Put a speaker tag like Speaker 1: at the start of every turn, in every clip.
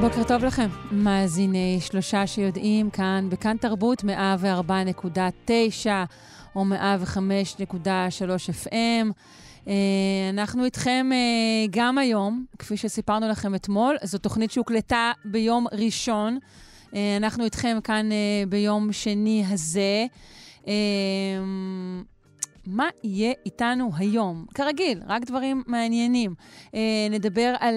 Speaker 1: בוקר טוב לכם, מאזיני שלושה שיודעים כאן בכאן תרבות 104.9 או 105.3 FM. אה, אנחנו איתכם אה, גם היום, כפי שסיפרנו לכם אתמול. זו תוכנית שהוקלטה ביום ראשון. אה, אנחנו איתכם כאן ביום שני הזה. מה יהיה איתנו היום? כרגיל, רק דברים מעניינים. נדבר על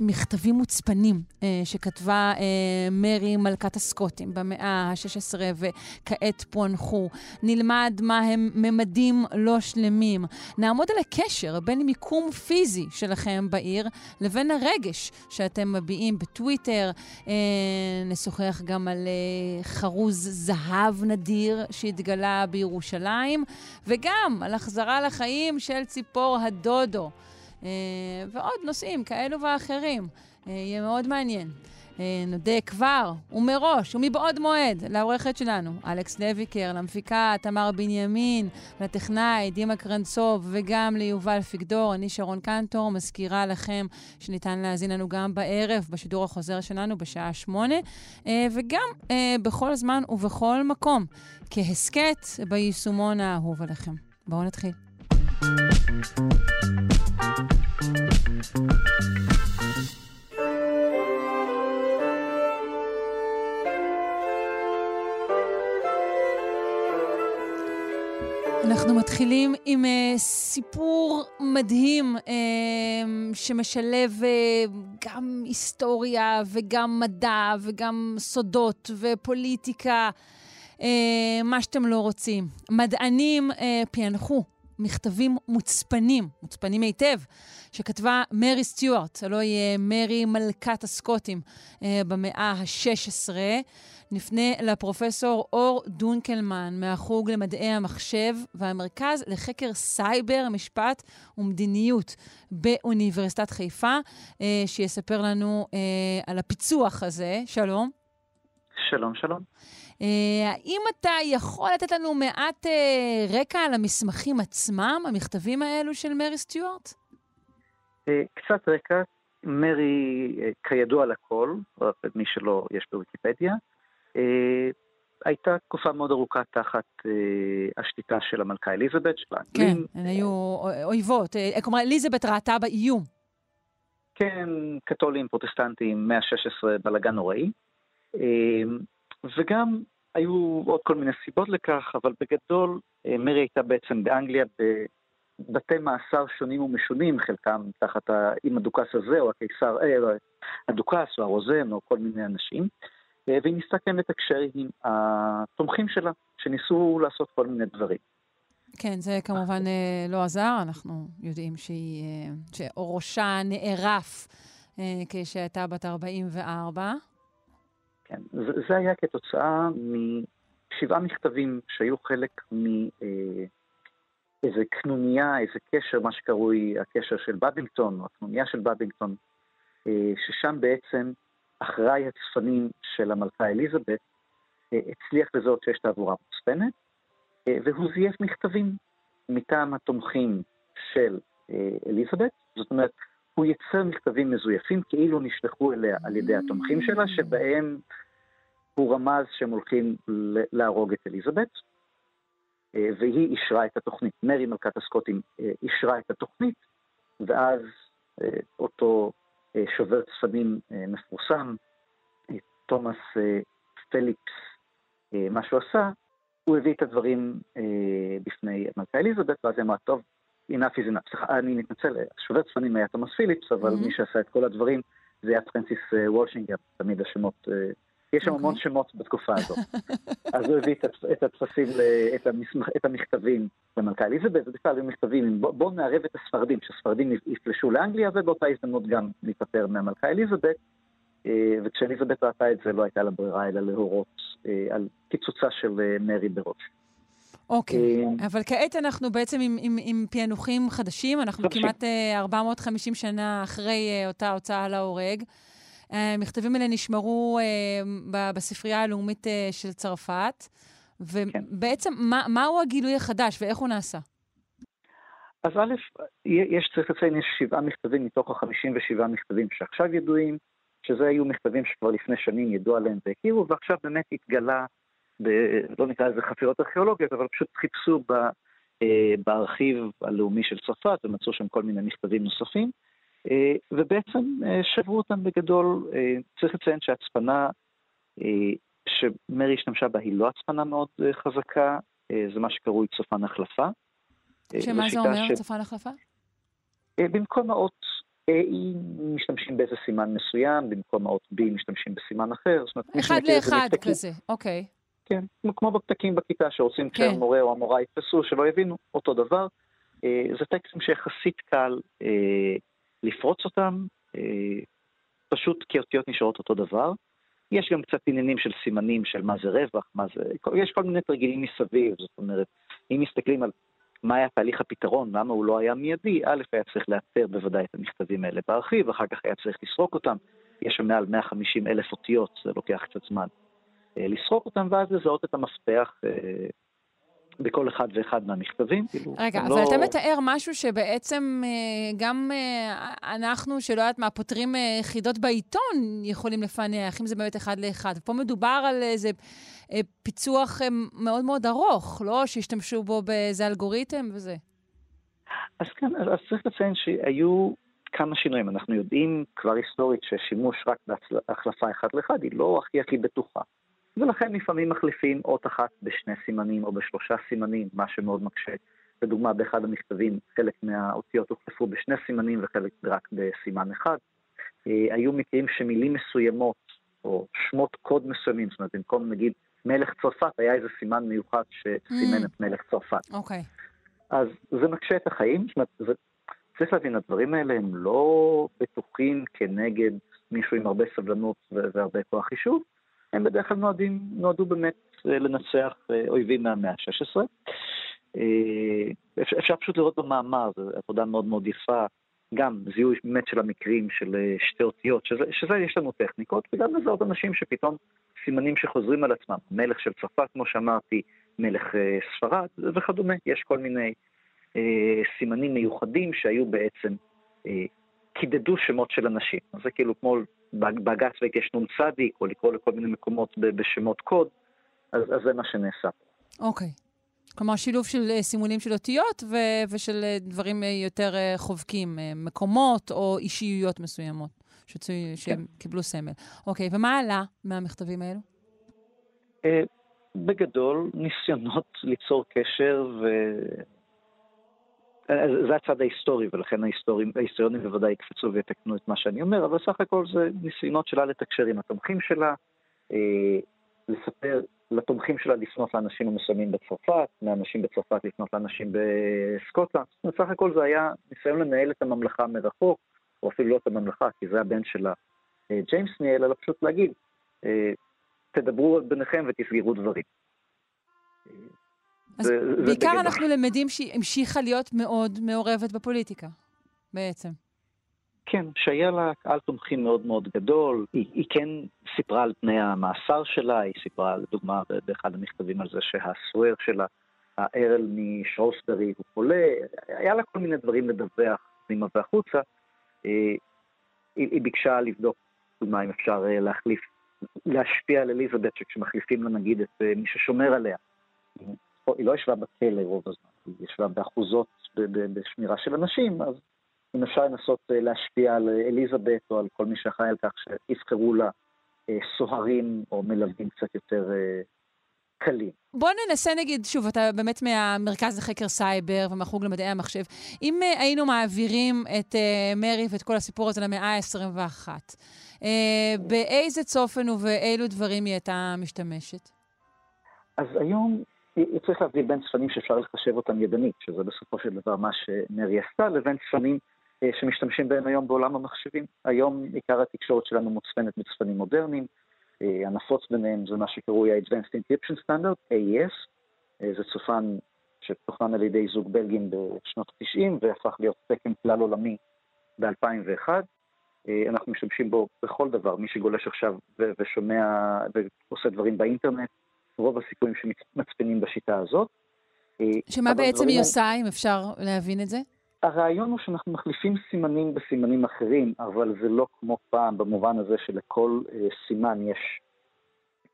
Speaker 1: מכתבים מוצפנים אה, שכתבה אה, מרי מלכת הסקוטים במאה ה-16 וכעת פוענחו. נלמד מה הם ממדים לא שלמים. נעמוד על הקשר בין מיקום פיזי שלכם בעיר לבין הרגש שאתם מביעים בטוויטר. אה, נשוחח גם על אה, חרוז זהב נדיר שהתגלה בירושלים, וגם על החזרה לחיים של ציפור הדודו. אה, ועוד נושאים כאלו ואחרים. אה, יהיה מאוד מעניין. אה, נודה כבר ומראש ומבעוד מועד לעורכת שלנו, אלכס לויקר, למפיקה תמר בנימין, לטכנאי דימה קרנצוב וגם ליובל פיגדור. אני שרון קנטור, מזכירה לכם שניתן להאזין לנו גם בערב בשידור החוזר שלנו בשעה שמונה, וגם בכל זמן ובכל מקום, כהסכת ביישומון האהוב עליכם. בואו נתחיל. אנחנו מתחילים עם uh, סיפור מדהים uh, שמשלב uh, גם היסטוריה וגם מדע וגם סודות ופוליטיקה, uh, מה שאתם לא רוצים. מדענים uh, פענחו מכתבים מוצפנים, מוצפנים היטב, שכתבה מרי סטיוארט, הלוא היא מרי מלכת הסקוטים במאה ה-16. נפנה לפרופסור אור דונקלמן מהחוג למדעי המחשב והמרכז לחקר סייבר, משפט ומדיניות באוניברסיטת חיפה, אה, שיספר לנו אה, על הפיצוח הזה. שלום.
Speaker 2: שלום, שלום.
Speaker 1: אה, האם אתה יכול לתת לנו מעט רקע על המסמכים עצמם, המכתבים האלו של מרי סטיוארט?
Speaker 2: קצת רקע. מרי, כידוע לכל, מי שלא יש בוויקיפדיה, אה, הייתה תקופה מאוד ארוכה תחת אה, השתיקה של המלכה אליזבת, של
Speaker 1: האנגלים. כן, הן היו אויבות. אה, כלומר, אליזבת ראתה באיום.
Speaker 2: כן, קתולים, פרוטסטנטים, מאה ה-16, בלאגן נוראי. וגם היו עוד כל מיני סיבות לכך, אבל בגדול מרי הייתה בעצם באנגליה בבתי מאסר שונים ומשונים, חלקם תחת עם הדוכס הזה, או הקיסר, הדוכס, או הרוזן, או כל מיני אנשים. אה, והיא ניסתה כן לתקשר עם התומכים שלה, שניסו לעשות כל מיני דברים.
Speaker 1: כן, זה כמובן אה, לא עזר, אנחנו יודעים שהיא, אה, שראשה נערף כשהייתה בת 44.
Speaker 2: כן, זה היה כתוצאה משבעה מכתבים שהיו חלק מאיזה קנוניה, איזה קשר, מה שקרוי הקשר של בבינגטון, או הקנוניה של בבינגטון, ששם בעצם אחראי הצפנים של המלכה אליזבת, אה, הצליח לזהות שיש תעבורה מוצפנת, אה, והוא זייף מכתבים מטעם התומכים של אה, אליזבת, זאת אומרת, הוא ייצר מכתבים מזויפים כאילו נשלחו אליה על ידי התומכים שלה, שבהם הוא רמז שהם הולכים להרוג את אליזבת, והיא אישרה את התוכנית. מרי מלכת הסקוטים אישרה את התוכנית, ואז אותו אה, שובר צפנים אה, מפורסם, אה, תומאס פליקס, מה שהוא עשה, הוא הביא את הדברים בפני מלכה אליזבת, ואז היא אמרה, טוב, enough is enough. סליחה, אני מתנצל, שובר צפנים היה תומאס פיליפס, אבל mm-hmm. מי שעשה את כל הדברים זה היה פרנסיס וולשינגר, תמיד השמות יש שם המון אוקיי. שמות בתקופה הזאת. אז הוא הביא את הטפסים, את, המסמך, את המכתבים למלכה אליזבת, ובכלל היו מכתבים, בואו בוא נערב את הספרדים, שהספרדים יפלשו לאנגליה, ובאותה הזדמנות גם להיפטר מהמלכה אליזבת. אה, וכשאליזבת ראתה את זה, לא הייתה לה ברירה אלא להורות אה, על קיצוצה של אה, מרי בראש.
Speaker 1: אוקיי, okay. אבל כעת אנחנו בעצם עם, עם, עם פענוחים חדשים, אנחנו חדשים. כמעט 450 שנה אחרי אותה הוצאה להורג. המכתבים האלה נשמרו בספרייה הלאומית של צרפת, ובעצם כן. מה, מהו הגילוי החדש ואיך הוא נעשה?
Speaker 2: אז א', יש, צריך לציין, יש שבעה מכתבים מתוך החמישים ושבעה מכתבים שעכשיו ידועים, שזה היו מכתבים שכבר לפני שנים ידעו עליהם והכירו, ועכשיו באמת התגלה, ב, לא נקרא לזה חפירות ארכיאולוגיות, אבל פשוט חיפשו ב, אה, בארכיב הלאומי של צרפת ומצאו שם כל מיני מכתבים נוספים, אה, ובעצם אה, שברו אותם בגדול. צריך לציין שהצפנה שמרי השתמשה בה היא לא הצפנה מאוד חזקה, זה מה שקרוי צופן החלפה.
Speaker 1: שמה זה אומר, ש... צופן החלפה?
Speaker 2: במקום האות A משתמשים באיזה סימן מסוים, במקום האות B משתמשים בסימן אחר.
Speaker 1: אחד לאחד כזה, אוקיי.
Speaker 2: כן, כמו בפתקים בכיתה, שרוצים כן. שהמורה או המורה יתפסו, שלא יבינו, אותו דבר. אה, זה טקסטים שיחסית קל אה, לפרוץ אותם, אה, פשוט כי אותיות נשארות אותו דבר. יש גם קצת עניינים של סימנים של מה זה רווח, מה זה... יש כל מיני תרגילים מסביב, זאת אומרת, אם מסתכלים על מה היה תהליך הפתרון, למה הוא לא היה מיידי, א', היה צריך לאתר בוודאי את המכתבים האלה בארכיב, אחר כך היה צריך לסרוק אותם, יש שם מעל 150 אלף אותיות, זה לוקח קצת זמן. אה, לסרוק אותם ואז לזהות את המפתח אה, בכל אחד ואחד מהמכתבים.
Speaker 1: כאילו, רגע, אבל לא... אתה מתאר משהו שבעצם אה, גם אנחנו, שלא יודעת מה, פותרים חידות בעיתון, יכולים לפענח, אם זה באמת אחד לאחד. פה מדובר על איזה פיצוח מאוד מאוד ארוך, לא שהשתמשו בו באיזה אלגוריתם וזה.
Speaker 2: אז כן, אז צריך לציין שהיו כמה שינויים. אנחנו יודעים כבר היסטורית ששימוש רק בהחלפה אחד לאחד היא לא הכי הכי בטוחה. ולכן לפעמים מחליפים אות אחת בשני סימנים או בשלושה סימנים, מה שמאוד מקשה. לדוגמה, באחד המכתבים חלק מהאותיות הוחלפו בשני סימנים וחלק רק בסימן אחד. אה, היו מקרים שמילים מסוימות, או שמות קוד מסוימים, זאת אומרת, במקום נגיד מלך צרפת, היה איזה סימן מיוחד שסימן mm. את מלך צרפת.
Speaker 1: אוקיי. Okay.
Speaker 2: אז זה מקשה את החיים, זאת אומרת, זה, צריך להבין, הדברים האלה הם לא בטוחים כנגד מישהו עם הרבה סבלנות והרבה כוח חישוב, הם בדרך כלל נועדים, נועדו באמת אה, לנצח אה, אויבים מהמאה ה-16. אה, אפשר פשוט לראות במאמר, זו עבודה מאוד מאוד יפה, גם זיהוי באמת של המקרים של שתי אותיות, שזה, שזה יש לנו טכניקות, וגם לזהות אנשים שפתאום סימנים שחוזרים על עצמם, מלך של צרפת, כמו שאמרתי, מלך ספרד וכדומה, יש כל מיני אה, סימנים מיוחדים שהיו בעצם, אה, קידדו שמות של אנשים. אז זה כאילו כמו בג"ץ ויש נ"צ, או לקרוא לכל מיני מקומות בשמות קוד, אז, אז זה מה שנעשה.
Speaker 1: אוקיי. Okay. כלומר, שילוב של אה, סימונים של אותיות ו- ושל אה, דברים אה, יותר חובקים, מקומות או אישיויות מסוימות שצו... כן. שהם קיבלו סמל. אוקיי, ומה עלה מהמכתבים האלו?
Speaker 2: בגדול, ניסיונות ליצור קשר ו... זה הצד ההיסטורי, ולכן ההיסטוריונים בוודאי יקפצו ויתקנו את מה שאני אומר, אבל סך הכל זה ניסיונות שלה לתקשר עם התומכים שלה, אה, לספר לתומכים שלה לפנות לאנשים המסוימים בצרפת, מאנשים בצרפת לפנות לאנשים בסקוטלנד. סך הכל זה היה ניסיון לנהל את הממלכה מרחוק, או אפילו לא את הממלכה, כי זה הבן שלה, אה, ג'יימס ניהל, אלא פשוט להגיד, אה, תדברו ביניכם ותסגרו דברים.
Speaker 1: אז זה, בעיקר זה אנחנו למדים שהיא המשיכה להיות מאוד מעורבת בפוליטיקה, בעצם.
Speaker 2: כן, שהיה לה קהל תומכים מאוד מאוד גדול. היא, היא כן סיפרה על תנאי המאסר שלה, היא סיפרה, לדוגמה, באחד המכתבים על זה שהסואר שלה, הארל משרוסטרי, הוא חולה, היה לה כל מיני דברים לדווח פנימה והחוצה. אה, היא, היא ביקשה לבדוק, לדוגמה, אם אפשר אה, להחליף, להשפיע על אליזבת, שכשמחליפים לה נגיד את אה, מי ששומר עליה, היא לא ישבה בכלא רוב הזמן, היא ישבה באחוזות בשמירה של אנשים, אז אם אפשר לנסות אה, להשפיע על אליזבת או על כל מי שאחראי על כך שיבחרו לה אה, סוהרים או מלווים קצת יותר אה, קלים.
Speaker 1: בוא ננסה נגיד, שוב, אתה באמת מהמרכז לחקר סייבר ומהחוג למדעי המחשב. אם היינו מעבירים את מרי ואת כל הסיפור הזה למאה ה-21, באיזה צופן ובאילו דברים היא הייתה משתמשת?
Speaker 2: אז היום צריך להבדיל בין צפנים שאפשר לחשב אותם ידנית, שזה בסופו של דבר מה שמרי עשתה, לבין צפנים אה, שמשתמשים בהם היום בעולם המחשבים. היום עיקר התקשורת שלנו מוצפנת בצפנים מודרניים, אה, הנפוץ ביניהם זה מה שקרוי ה-Advanced Encryption Standard, AES, זה צופן שתוכנן על ידי זוג בלגים בשנות ה-90 והפך להיות תקן כלל עולמי ב-2001. אנחנו משתמשים בו בכל דבר, מי שגולש עכשיו ושומע ועושה דברים באינטרנט, רוב הסיכויים שמצפינים בשיטה הזאת.
Speaker 1: שמה בעצם היא עושה, אם אפשר להבין את זה?
Speaker 2: הרעיון הוא שאנחנו מחליפים סימנים בסימנים אחרים, אבל זה לא כמו פעם במובן הזה שלכל אה, סימן יש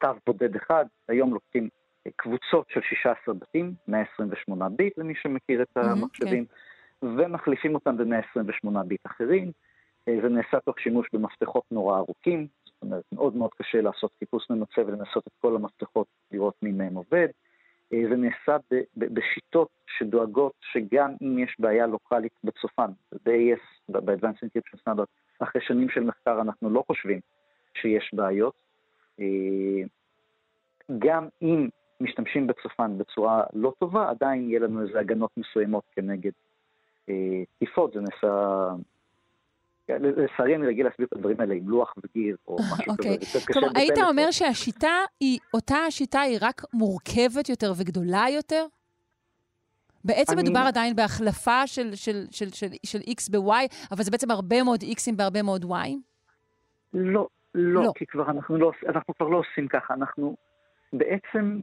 Speaker 2: תו בודד אחד. היום לוקחים אה, קבוצות של 16 בתים, 128 ביט למי שמכיר את המחשבים, mm-hmm, כן. ומחליפים אותם ב-128 ביט אחרים. אה, זה נעשה תוך שימוש במפתחות נורא ארוכים, אומרת, מאוד מאוד קשה לעשות חיפוש ממצה ולנסות את כל המפתחות, לראות מי מהם עובד. אה, זה נעשה בשיטות שדואגות שגם אם יש בעיה לוקאלית בצופן, ב-AS, ב-Advanced Encryption Standard, אחרי שנים של מחקר אנחנו לא חושבים שיש בעיות. אה, גם אם משתמשים בצופן בצורה לא טובה, עדיין יהיה לנו איזה הגנות מסוימות כנגד אה, תקיפות, זה נעשה לצערי אני רגיל להסביר את הדברים האלה עם לוח וגיר או משהו
Speaker 1: okay. כזה. אוקיי. כלומר, היית אומר שהשיטה היא, אותה השיטה היא רק מורכבת יותר וגדולה יותר? בעצם אני... מדובר עדיין בהחלפה של, של, של, של, של X ב-Y, אבל זה בעצם הרבה מאוד X'ים בהרבה מאוד Y?
Speaker 2: לא, לא, לא. כי כבר אנחנו, לא, אנחנו כבר לא עושים ככה. אנחנו בעצם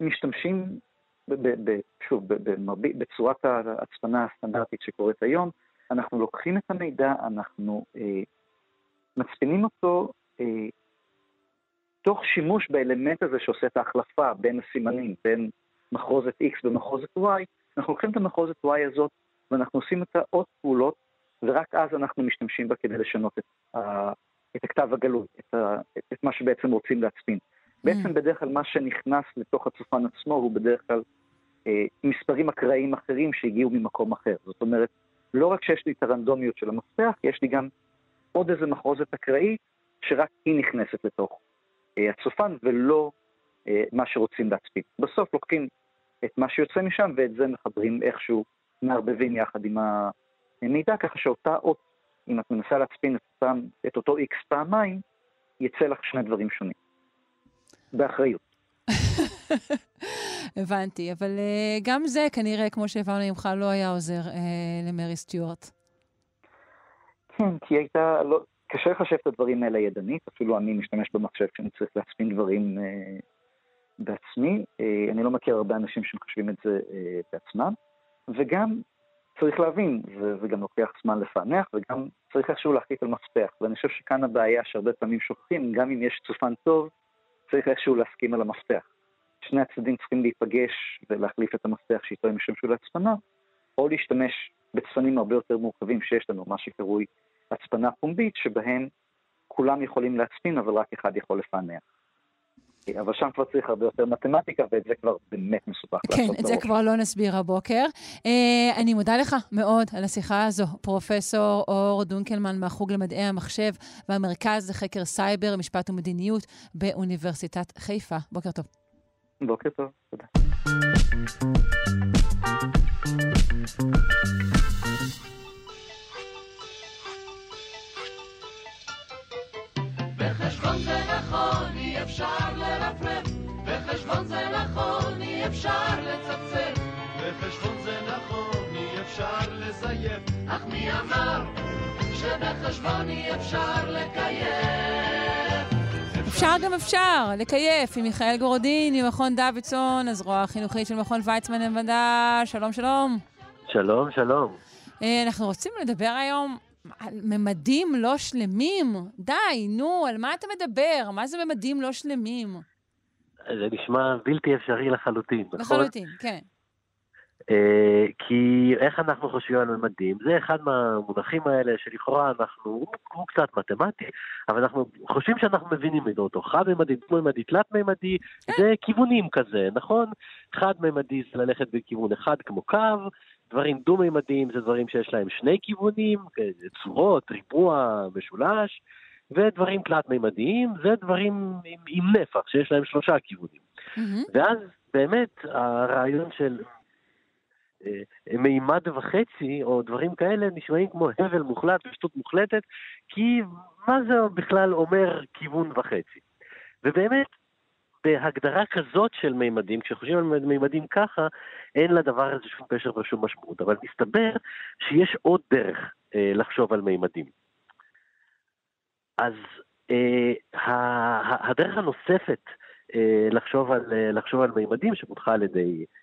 Speaker 2: משתמשים, ב, ב, ב, שוב, בצורת ההצפנה הסטנדרטית שקורית היום, אנחנו לוקחים את המידע, אנחנו אה, מצפינים אותו אה, תוך שימוש באלמנט הזה שעושה את ההחלפה בין הסימנים, בין מחרוזת X ומחרוזת Y, אנחנו לוקחים את המחרוזת Y הזאת ואנחנו עושים את עוד פעולות, ורק אז אנחנו משתמשים בה כדי לשנות את, ה, את הכתב הגלוי, את, ה, את מה שבעצם רוצים להצפין. Mm. בעצם בדרך כלל מה שנכנס לתוך הצופן עצמו הוא בדרך כלל אה, מספרים אקראיים אחרים שהגיעו ממקום אחר. זאת אומרת, לא רק שיש לי את הרנדומיות של המפתח, יש לי גם עוד איזה מחרוזת אקראית שרק היא נכנסת לתוך אה, הצופן ולא אה, מה שרוצים להצפיק. בסוף לוקחים את מה שיוצא משם ואת זה מחברים איכשהו, מערבבים יחד עם המידע, ככה שאותה אות, אם את מנסה להצפין את, אותם, את אותו X פעמיים, יצא לך שני דברים שונים. באחריות.
Speaker 1: הבנתי, אבל uh, גם זה כנראה, כמו שהבנו ממך, לא היה עוזר uh, למרי סטיוארט.
Speaker 2: כן, כי הייתה, לא, קשה לחשב את הדברים האלה ידנית, אפילו אני משתמש במחשב כשאני צריך להצפין דברים uh, בעצמי. Uh, אני לא מכיר הרבה אנשים שמחשבים את זה uh, בעצמם, וגם צריך להבין, זה, זה גם לוקח זמן לפענח, וגם צריך איכשהו להחליט על מפתח. ואני חושב שכאן הבעיה שהרבה פעמים שוכחים, גם אם יש צופן טוב, צריך איכשהו להסכים על המפתח. שני הצדדים צריכים להיפגש ולהחליף את המפתח שאיתו הם ישתמשו להצפנה, או להשתמש בצפנים הרבה יותר מורכבים שיש לנו, מה שקרוי הצפנה פומבית, שבהם כולם יכולים להצפין, אבל רק אחד יכול לפענח. אבל שם כבר צריך הרבה יותר מתמטיקה, ואת זה כבר באמת מסובך
Speaker 1: כן, לעשות. כן, את זה כבר לא נסביר הבוקר. Uh, אני מודה לך מאוד על השיחה הזו, פרופסור אור דונקלמן מהחוג למדעי המחשב והמרכז לחקר סייבר, משפט ומדיניות באוניברסיטת חיפה. בוקר טוב.
Speaker 2: בוקר טוב, תודה. בחשבון זה נכון, אי אפשר לרפרף, בחשבון זה נכון, אי אפשר לצפצף, בחשבון זה נכון, אי אפשר לזייף, אך מי אמר שבחשבון אי אפשר לקיים?
Speaker 1: אפשר גם אפשר, לקייף עם מיכאל גורדין, ממכון דוידסון, הזרוע החינוכית של מכון ויצמן למדע. שלום, שלום.
Speaker 3: שלום, שלום.
Speaker 1: אה, אנחנו רוצים לדבר היום על ממדים לא שלמים. די, נו, על מה אתה מדבר? מה זה ממדים לא שלמים?
Speaker 3: זה נשמע בלתי אפשרי לחלוטין,
Speaker 1: נכון? לחלוטין, כן.
Speaker 3: אה, כי איך אנחנו חושבים על ממדים, זה אחד מהמונחים האלה שלכאורה אנחנו, הוא קצת מתמטי, אבל אנחנו חושבים שאנחנו מבינים את אותו. חד-ממדי, דו-ממדי, תלת-ממדי, כן. זה כיוונים כזה, נכון? חד-ממדי זה ללכת בכיוון אחד כמו קו, דברים דו-ממדיים זה דברים שיש להם שני כיוונים, צורות, ריבוע, משולש, ודברים תלת-ממדיים זה דברים עם, עם נפח שיש להם שלושה כיוונים. Mm-hmm. ואז באמת הרעיון של אה, מימד וחצי, או דברים כאלה, נשמעים כמו הבל מוחלט ושטות מוחלטת, כי מה זה בכלל אומר כיוון וחצי? ובאמת, בהגדרה כזאת של מימדים, כשחושבים על מימדים ככה, אין לדבר הזה שום פשר ושום משמעות. אבל מסתבר שיש עוד דרך אה, לחשוב על מימדים. אז אה, הדרך הנוספת אה, לחשוב, על, אה, לחשוב על מימדים, שפותחה על ידי אה,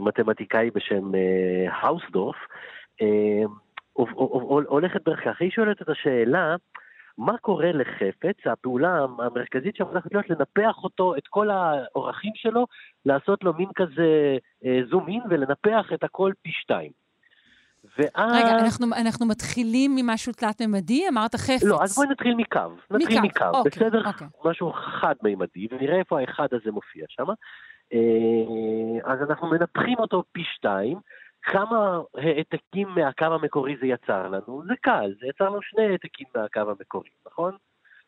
Speaker 3: מתמטיקאי בשם אה, האוסדורף, אה, הולכת דרך כך. היא שואלת את השאלה, מה קורה לחפץ, הפעולה המרכזית שם הולכת להיות לנפח אותו, את כל האורחים שלו, לעשות לו מין כזה זום אין ולנפח את הכל פי שתיים.
Speaker 1: ואז... רגע, אנחנו, אנחנו מתחילים ממשהו תלת-ממדי? אמרת חפץ.
Speaker 3: לא, אז בואי נתחיל מקו. נתחיל מקו, מקו. אוקיי, בסדר? אוקיי. משהו חד-ממדי, ונראה איפה האחד הזה מופיע שם. אה, אז אנחנו מנפחים אותו פי שתיים. כמה העתקים מהקו המקורי זה יצר לנו? זה קל, זה יצר לנו שני העתקים מהקו המקורי, נכון?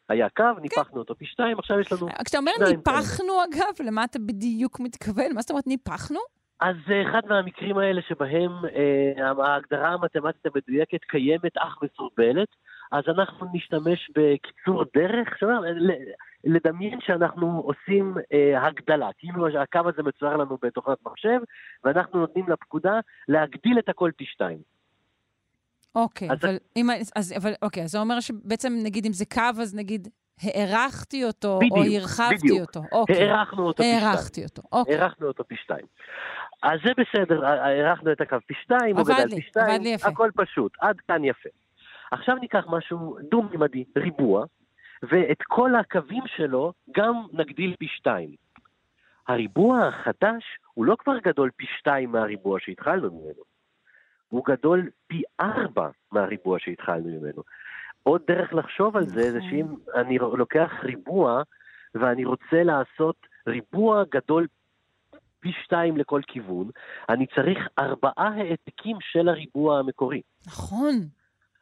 Speaker 3: היה קו, כן. ניפחנו אותו פי שתיים, עכשיו יש לנו...
Speaker 1: כשאתה אומר ניפחנו, אגב, למה אתה בדיוק מתכוון? מה זאת אומרת ניפחנו?
Speaker 3: אז זה אחד מהמקרים האלה שבהם אה, ההגדרה המתמטית המדויקת קיימת אך מסורבלת, אז אנחנו נשתמש בקיצור דרך, שאומר, לדמיין שאנחנו עושים אה, הגדלה, כאילו הקו הזה מצויר לנו בתוכנת מחשב, ואנחנו נותנים לפקודה להגדיל את הכל פי שתיים.
Speaker 1: אוקיי, אז אבל, אם, אז, אבל, אוקיי, אז זה אומר שבעצם, נגיד, אם זה קו, אז נגיד, הערכתי אותו, בדיוק, או הרחבתי בדיוק. אותו.
Speaker 3: אוקיי. הערכנו אותו פי
Speaker 1: שתיים. הערכתי אותו, אוקיי.
Speaker 3: הערכנו אותו פי שתיים. אז זה בסדר, הערכנו את הקו פי שתיים, הוא גדל פי שתיים, עבד לי יפה. הכל פשוט, עד כאן יפה. עכשיו ניקח משהו דו-ממדי, ריבוע, ואת כל הקווים שלו גם נגדיל פי שתיים. הריבוע החדש הוא לא כבר גדול פי שתיים מהריבוע שהתחלנו ממנו, הוא גדול פי ארבע מהריבוע שהתחלנו ממנו. עוד דרך לחשוב על זה, זה נכון. שאם אני לוקח ריבוע ואני רוצה לעשות ריבוע גדול פי שתיים לכל כיוון, אני צריך ארבעה העתקים של הריבוע המקורי.
Speaker 1: נכון.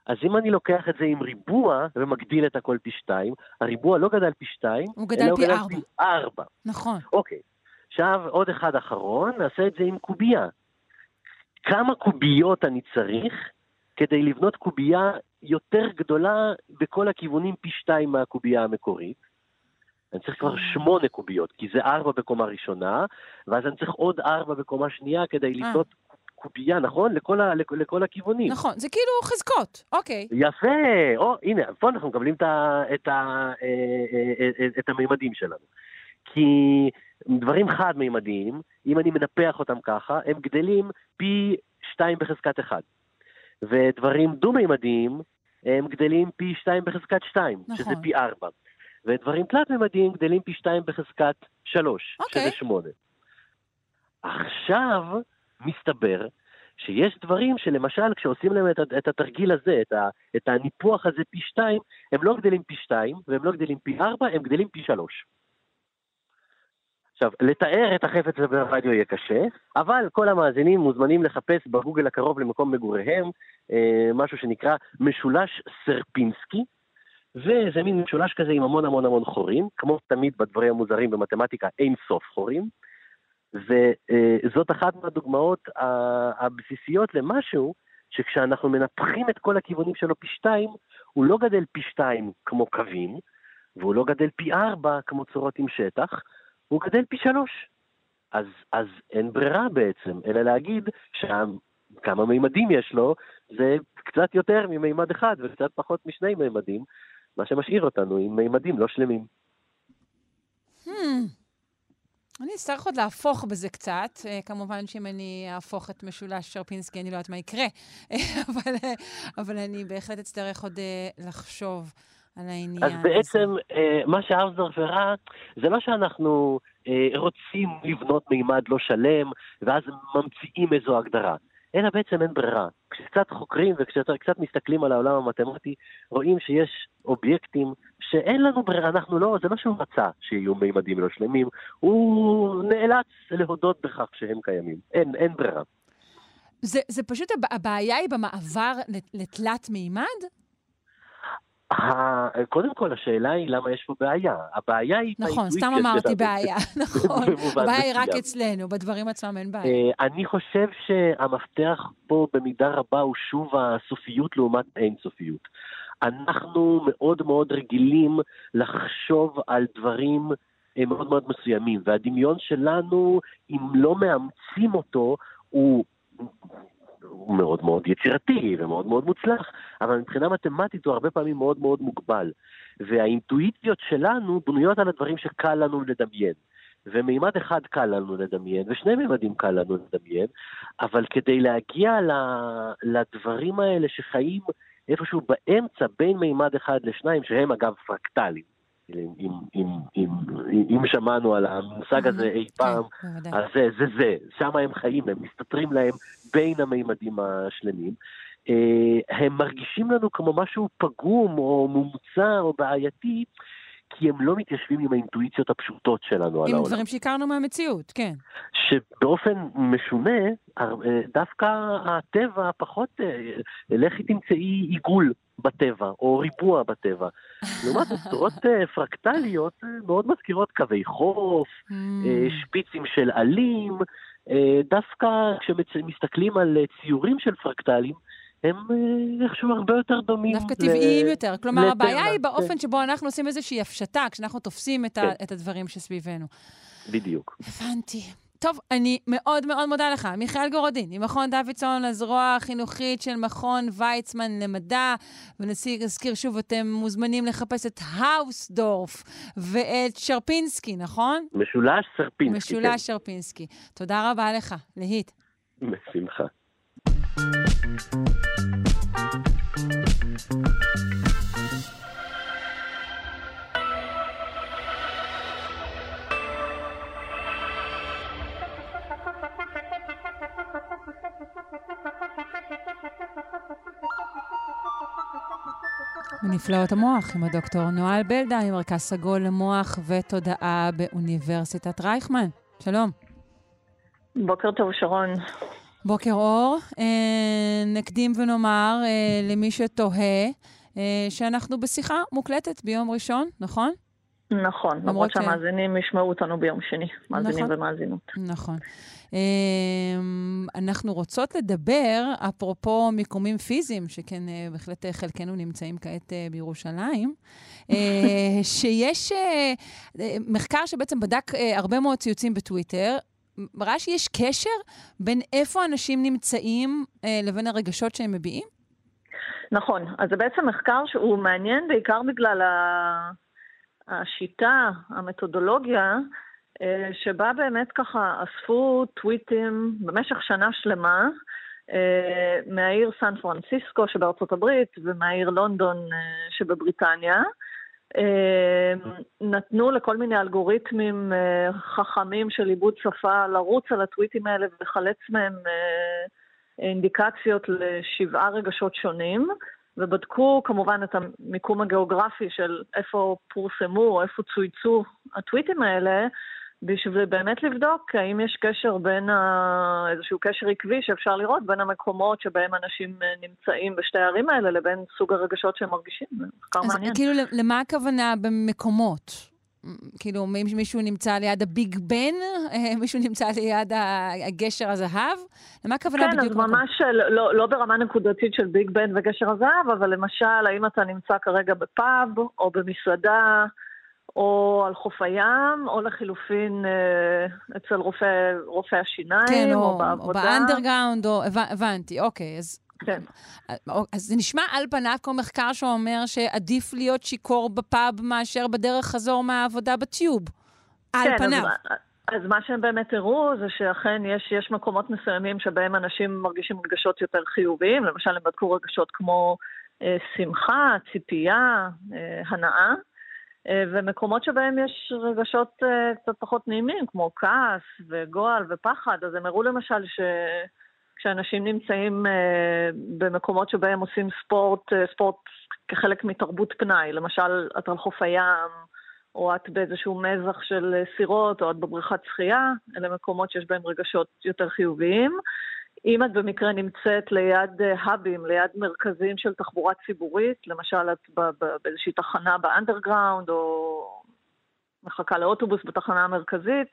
Speaker 3: אז אם אני לוקח את זה עם ריבוע ומגדיל את הכל פי שתיים, הריבוע לא גדל פי שתיים,
Speaker 1: הוא גדל פי ארבע. פי
Speaker 3: ארבע.
Speaker 1: נכון.
Speaker 3: אוקיי. עכשיו עוד אחד אחרון, נעשה את זה עם קובייה. כמה קוביות אני צריך כדי לבנות קובייה יותר גדולה בכל הכיוונים פי שתיים מהקובייה המקורית? אני צריך כבר שמונה קוביות, כי זה ארבע בקומה ראשונה, ואז אני צריך עוד ארבע בקומה שנייה כדי אה. לבנות קובייה, נכון? לכל, ה, לכל הכיוונים.
Speaker 1: נכון, זה כאילו חזקות, אוקיי.
Speaker 3: יפה, או, הנה, פה אנחנו מקבלים את, ה, את, ה, אה, אה, אה, את המימדים שלנו. כי דברים חד-מימדיים, אם אני מנפח אותם ככה, הם גדלים פי שתיים בחזקת אחד. ודברים דו-מימדיים, הם גדלים פי שתיים בחזקת שתיים, נכון. שזה פי ארבע. ודברים תלת-מימדיים גדלים פי שתיים בחזקת שלוש, אוקיי. שזה שמונה. עכשיו, מסתבר שיש דברים שלמשל כשעושים להם את, את התרגיל הזה, את, ה, את הניפוח הזה פי שתיים, הם לא גדלים פי שתיים והם לא גדלים פי ארבע, הם גדלים פי שלוש. עכשיו, לתאר את החפץ הזה ברדיו יהיה קשה, אבל כל המאזינים מוזמנים לחפש בגוגל הקרוב למקום מגוריהם אה, משהו שנקרא משולש סרפינסקי, וזה מין משולש כזה עם המון המון המון חורים, כמו תמיד בדברים המוזרים במתמטיקה אין סוף חורים. וזאת אחת מהדוגמאות הבסיסיות למשהו שכשאנחנו מנפחים את כל הכיוונים שלו פי שתיים, הוא לא גדל פי שתיים כמו קווים, והוא לא גדל פי ארבע כמו צורות עם שטח, הוא גדל פי שלוש. אז, אז אין ברירה בעצם, אלא להגיד שכמה מימדים יש לו, זה קצת יותר ממימד אחד וקצת פחות משני מימדים, מה שמשאיר אותנו עם מימדים לא שלמים.
Speaker 1: Hmm. אני אצטרך עוד להפוך בזה קצת. אה, כמובן שאם אני אהפוך את משולש שרפינסקי, אני לא יודעת מה יקרה, אבל, אה, אבל אני בהחלט אצטרך עוד אה, לחשוב על העניין
Speaker 3: אז בעצם. מה שהאוזדורף הראה, זה לא שאנחנו רוצים לבנות מימד לא שלם, ואז ממציאים איזו הגדרה. אלא בעצם אין ברירה. כשקצת חוקרים וכשקצת מסתכלים על העולם המתמטי, רואים שיש אובייקטים שאין לנו ברירה, אנחנו לא, זה לא שהוא רצה שיהיו מימדים לא שלמים, הוא נאלץ להודות בכך שהם קיימים. אין, אין ברירה.
Speaker 1: זה, זה פשוט, הבעיה היא במעבר לתלת מימד?
Speaker 3: קודם כל, השאלה היא למה יש פה בעיה. הבעיה היא...
Speaker 1: נכון, סתם אמרתי בעיה, נכון. הבעיה היא רק אצלנו, בדברים עצמם אין בעיה.
Speaker 3: אה, אני חושב שהמפתח פה במידה רבה הוא שוב הסופיות לעומת אינסופיות. אנחנו מאוד מאוד רגילים לחשוב על דברים הם מאוד מאוד מסוימים, והדמיון שלנו, אם לא מאמצים אותו, הוא... הוא מאוד מאוד יצירתי ומאוד מאוד מוצלח, אבל מבחינה מתמטית הוא הרבה פעמים מאוד מאוד מוגבל. והאינטואיציות שלנו בנויות על הדברים שקל לנו לדמיין. ומימד אחד קל לנו לדמיין, ושני מימדים קל לנו לדמיין, אבל כדי להגיע לדברים האלה שחיים איפשהו באמצע בין מימד אחד לשניים, שהם אגב פרקטליים. אם, אם, אם, אם, אם שמענו על המושג הזה אי כן, פעם, אז זה זה זה, שם הם חיים, הם מסתתרים להם בין המימדים השלמים. אה, הם מרגישים לנו כמו משהו פגום או מומצא או בעייתי, כי הם לא מתיישבים עם האינטואיציות הפשוטות שלנו על העולם.
Speaker 1: עם דברים שהכרנו מהמציאות, כן.
Speaker 3: שבאופן משונה, דווקא הטבע פחות, אה, לכי תמצאי עיגול בטבע, או ריבוע בטבע. לעומת צורות אה, פרקטליות אה, מאוד מזכירות קווי חוף, mm. שפיצים של עלים, דווקא כשמסתכלים על ציורים של פרקטלים, הם אה, איכשהו הרבה יותר דומים.
Speaker 1: דווקא טבעיים יותר. כלומר, לטבע, הבעיה היא באופן כן. שבו אנחנו עושים איזושהי הפשטה, כשאנחנו תופסים את, כן. ה, את הדברים שסביבנו.
Speaker 3: בדיוק.
Speaker 1: הבנתי. טוב, אני מאוד מאוד מודה לך. מיכאל גורודין, ממכון דוידסון, הזרוע החינוכית של מכון ויצמן למדע, ונזכיר שוב, אתם מוזמנים לחפש את האוסדורף ואת שרפינסקי, נכון?
Speaker 3: משולש שרפינסקי,
Speaker 1: משולש כן. שרפינסקי. תודה רבה לך, להיט.
Speaker 3: בשמחה.
Speaker 1: מנפלאות המוח עם הדוקטור נואל בלדה, ממרכז סגול למוח ותודעה באוניברסיטת רייכמן. שלום.
Speaker 4: בוקר טוב, שרון.
Speaker 1: בוקר אור. אה, נקדים ונאמר אה, למי שתוהה אה, שאנחנו בשיחה מוקלטת ביום ראשון, נכון?
Speaker 4: נכון, למרות. שהמאזינים ישמעו אותנו ביום שני, מאזינים נכון, ומאזינות.
Speaker 1: נכון. אנחנו רוצות לדבר, אפרופו מיקומים פיזיים, שכן בהחלט חלקנו נמצאים כעת בירושלים, שיש מחקר שבעצם בדק הרבה מאוד ציוצים בטוויטר, מראה שיש קשר בין איפה אנשים נמצאים אה, לבין הרגשות שהם מביעים?
Speaker 4: נכון. אז זה בעצם מחקר שהוא מעניין בעיקר בגלל השיטה, המתודולוגיה, אה, שבה באמת ככה אספו טוויטים במשך שנה שלמה אה, מהעיר סן פרנסיסקו שבארצות הברית ומהעיר לונדון אה, שבבריטניה. נתנו לכל מיני אלגוריתמים חכמים של עיבוד שפה לרוץ על הטוויטים האלה ולחלץ מהם אינדיקציות לשבעה רגשות שונים, ובדקו כמובן את המיקום הגיאוגרפי של איפה פורסמו או איפה צויצו הטוויטים האלה, בשביל באמת לבדוק האם יש קשר בין, ה... איזשהו קשר עקבי שאפשר לראות בין המקומות שבהם אנשים אה, נמצאים בשתי הערים האלה לבין סוג הרגשות שהם מרגישים. זה מחקר מעניין.
Speaker 1: אז כאילו, למה הכוונה במקומות? כאילו, מישהו נמצא ליד הביג בן? אה, מישהו נמצא ליד הגשר הזהב? למה הכוונה
Speaker 4: כן,
Speaker 1: בדיוק?
Speaker 4: כן, אז ממש לא, לא, לא ברמה נקודתית של ביג בן וגשר הזהב, אבל למשל, האם אתה נמצא כרגע בפאב או במסעדה, או על חוף הים, או לחילופין אה, אצל רופא, רופא השיניים, כן, או, או בעבודה.
Speaker 1: או ב underground, או... הבנתי, אוקיי, אז...
Speaker 4: כן.
Speaker 1: אז זה נשמע על פניו כמו מחקר שאומר שעדיף להיות שיכור בפאב מאשר בדרך חזור מהעבודה בטיוב. על כן, פניו.
Speaker 4: אז, אז מה שהם באמת הראו זה שאכן יש, יש מקומות מסוימים שבהם אנשים מרגישים רגשות יותר חיוביים, למשל הם בדקו רגשות כמו אה, שמחה, ציפייה, אה, הנאה. אה, ומקומות שבהם יש רגשות אה, קצת פחות נעימים, כמו כעס וגועל ופחד, אז הם הראו למשל שכשאנשים נמצאים אה, במקומות שבהם עושים ספורט, ספורט כחלק מתרבות פנאי, למשל את על חוף הים, או את באיזשהו מזח של סירות, או את בבריכת שחייה, אלה מקומות שיש בהם רגשות יותר חיוביים. אם את במקרה נמצאת ליד האבים, ליד מרכזים של תחבורה ציבורית, למשל את באיזושהי תחנה באנדרגראונד, או מחכה לאוטובוס בתחנה המרכזית,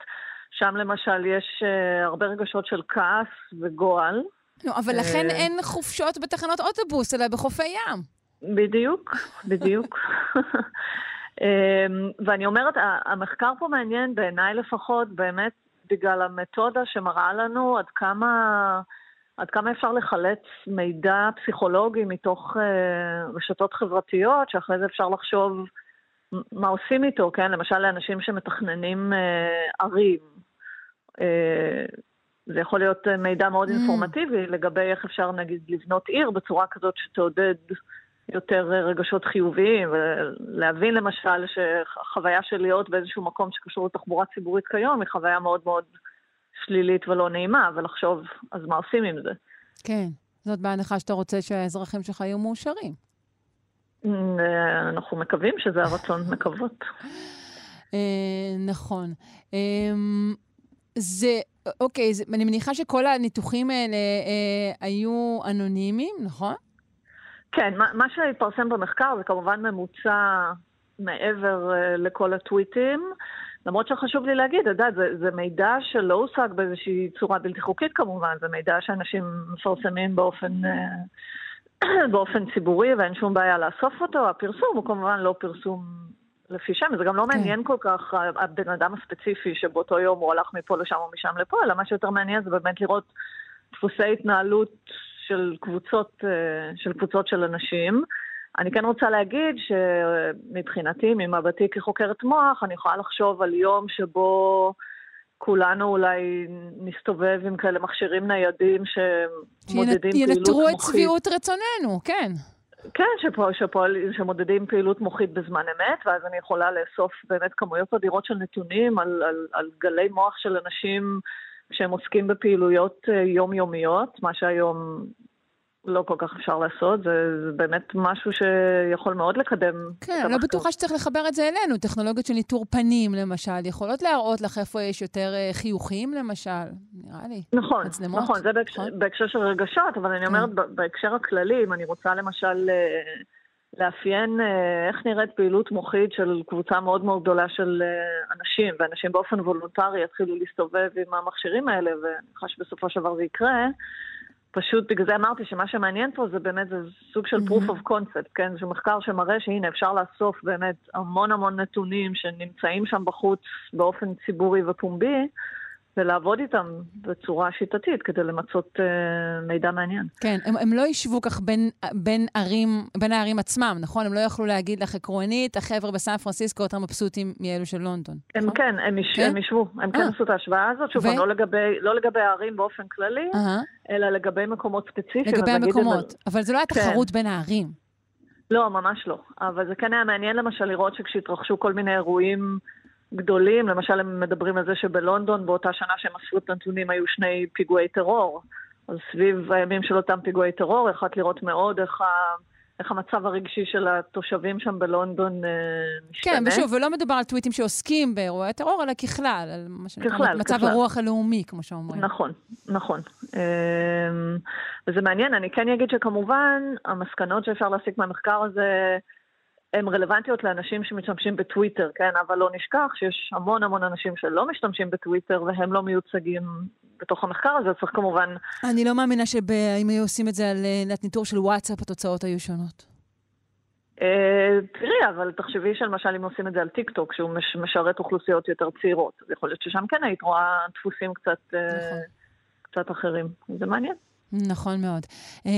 Speaker 4: שם למשל יש uh, הרבה רגשות של כעס וגועל.
Speaker 1: לא, אבל לכן uh, אין חופשות בתחנות אוטובוס, אלא בחופי ים.
Speaker 4: בדיוק, בדיוק. אמ, ואני אומרת, המחקר פה מעניין, בעיניי לפחות, באמת בגלל המתודה שמראה לנו עד כמה, עד כמה אפשר לחלץ מידע פסיכולוגי מתוך uh, רשתות חברתיות, שאחרי זה אפשר לחשוב מה עושים איתו, כן? למשל לאנשים שמתכננים uh, ערים. Uh, זה יכול להיות מידע מאוד mm. אינפורמטיבי לגבי איך אפשר נגיד לבנות עיר בצורה כזאת שתעודד יותר רגשות חיוביים, ולהבין למשל שחוויה של להיות באיזשהו מקום שקשור לתחבורה ציבורית כיום היא חוויה מאוד מאוד שלילית ולא נעימה, ולחשוב, אז מה עושים עם זה?
Speaker 1: כן, זאת בהנחה שאתה רוצה שהאזרחים שלך יהיו מאושרים.
Speaker 4: אה, אנחנו מקווים שזה הרצון, מקוות.
Speaker 1: אה, נכון. זה, אוקיי, זה, אני מניחה שכל הניתוחים האלה אה, היו אנונימיים, נכון?
Speaker 4: כן, מה, מה שהתפרסם במחקר זה כמובן ממוצע מעבר uh, לכל הטוויטים. למרות שחשוב לי להגיד, אתה יודע, זה, זה מידע שלא הושג באיזושהי צורה בלתי חוקית כמובן, זה מידע שאנשים מפרסמים באופן, uh, באופן ציבורי ואין שום בעיה לאסוף אותו. הפרסום הוא כמובן לא פרסום לפי שם, זה גם לא כן. מעניין כל כך הבן אדם הספציפי שבאותו יום הוא הלך מפה לשם או משם לפה, אלא מה שיותר מעניין זה באמת לראות דפוסי התנהלות של קבוצות, אה, של קבוצות של אנשים. אני כן רוצה להגיד שמבחינתי, ממבטי כחוקרת מוח, אני יכולה לחשוב על יום שבו כולנו אולי נסתובב עם כאלה מכשירים ניידים שמודדים פעילות מוחית.
Speaker 1: ינטרו את שביעות רצוננו, כן.
Speaker 4: כן, שפועל, שפועל, שמודדים פעילות מוחית בזמן אמת, ואז אני יכולה לאסוף באמת כמויות אדירות של נתונים על, על, על גלי מוח של אנשים שהם עוסקים בפעילויות אה, יומיומיות, מה שהיום לא כל כך אפשר לעשות, זה, זה באמת משהו שיכול מאוד לקדם.
Speaker 1: כן, לא בטוחה שצריך לחבר את זה אלינו. טכנולוגיות של ניטור פנים, למשל, יכולות להראות לך איפה יש יותר אה, חיוכים, למשל, נראה לי.
Speaker 4: נכון, מצלמות. נכון, זה בהקשר, נכון? בהקשר של רגשות, אבל אני כן. אומרת, בהקשר הכללי, אם אני רוצה למשל אה, לאפיין איך נראית פעילות מוחית של קבוצה מאוד מאוד גדולה של אנשים, ואנשים באופן וולונטרי יתחילו להסתובב עם המכשירים האלה, ואני חושב שבסופו של דבר זה יקרה, פשוט בגלל זה אמרתי שמה שמעניין פה זה באמת זה סוג של proof of concept, כן? זה מחקר שמראה שהנה אפשר לאסוף באמת המון המון נתונים שנמצאים שם בחוץ באופן ציבורי ופומבי, ולעבוד איתם בצורה שיטתית כדי למצות uh, מידע מעניין.
Speaker 1: כן, הם, הם לא ישבו כך בין, בין ערים, בין הערים עצמם, נכון? הם לא יכלו להגיד לך עקרונית, החבר'ה בסן פרנסיסקו יותר מבסוטים מאלו של לונדון.
Speaker 4: הם נכון? כן, הם, יש, כן? הם ישבו, הם כן אה. עשו את ההשוואה הזאת, שוב, ו... לא, לגבי, לא לגבי הערים באופן כללי, uh-huh. אלא לגבי מקומות ספציפיים.
Speaker 1: לגבי המקומות, אבל זה לא היה כן. תחרות בין הערים.
Speaker 4: לא, ממש לא. אבל זה כן היה מעניין למשל לראות שכשהתרחשו כל מיני אירועים... גדולים, למשל הם מדברים על זה שבלונדון באותה שנה שהם אספו את הנתונים היו שני פיגועי טרור. אז סביב הימים של אותם פיגועי טרור, יכולת לראות מאוד איך, ה, איך המצב הרגשי של התושבים שם בלונדון אה, משתנה.
Speaker 1: כן, ושוב, ולא מדובר על טוויטים שעוסקים באירועי טרור, אלא ככלל, על מה שנקרא מצב ככלל. הרוח הלאומי, כמו שאומרים.
Speaker 4: נכון, נכון. אה, וזה מעניין, אני כן אגיד שכמובן, המסקנות שאפשר להסיק מהמחקר הזה, הן רלוונטיות לאנשים שמשתמשים בטוויטר, כן? אבל לא נשכח שיש המון המון אנשים שלא משתמשים בטוויטר והם לא מיוצגים בתוך המחקר הזה, צריך כמובן...
Speaker 1: אני לא מאמינה שאם היו עושים את זה על אה, ניטור של וואטסאפ, התוצאות היו שונות.
Speaker 4: אה, תראי, אבל תחשבי שלמשל אם עושים את זה על טיק טוק, שהוא משרת אוכלוסיות יותר צעירות, אז יכול להיות ששם כן היית רואה דפוסים קצת, אה, נכון. קצת אחרים. זה מעניין.
Speaker 1: נכון מאוד. Uh,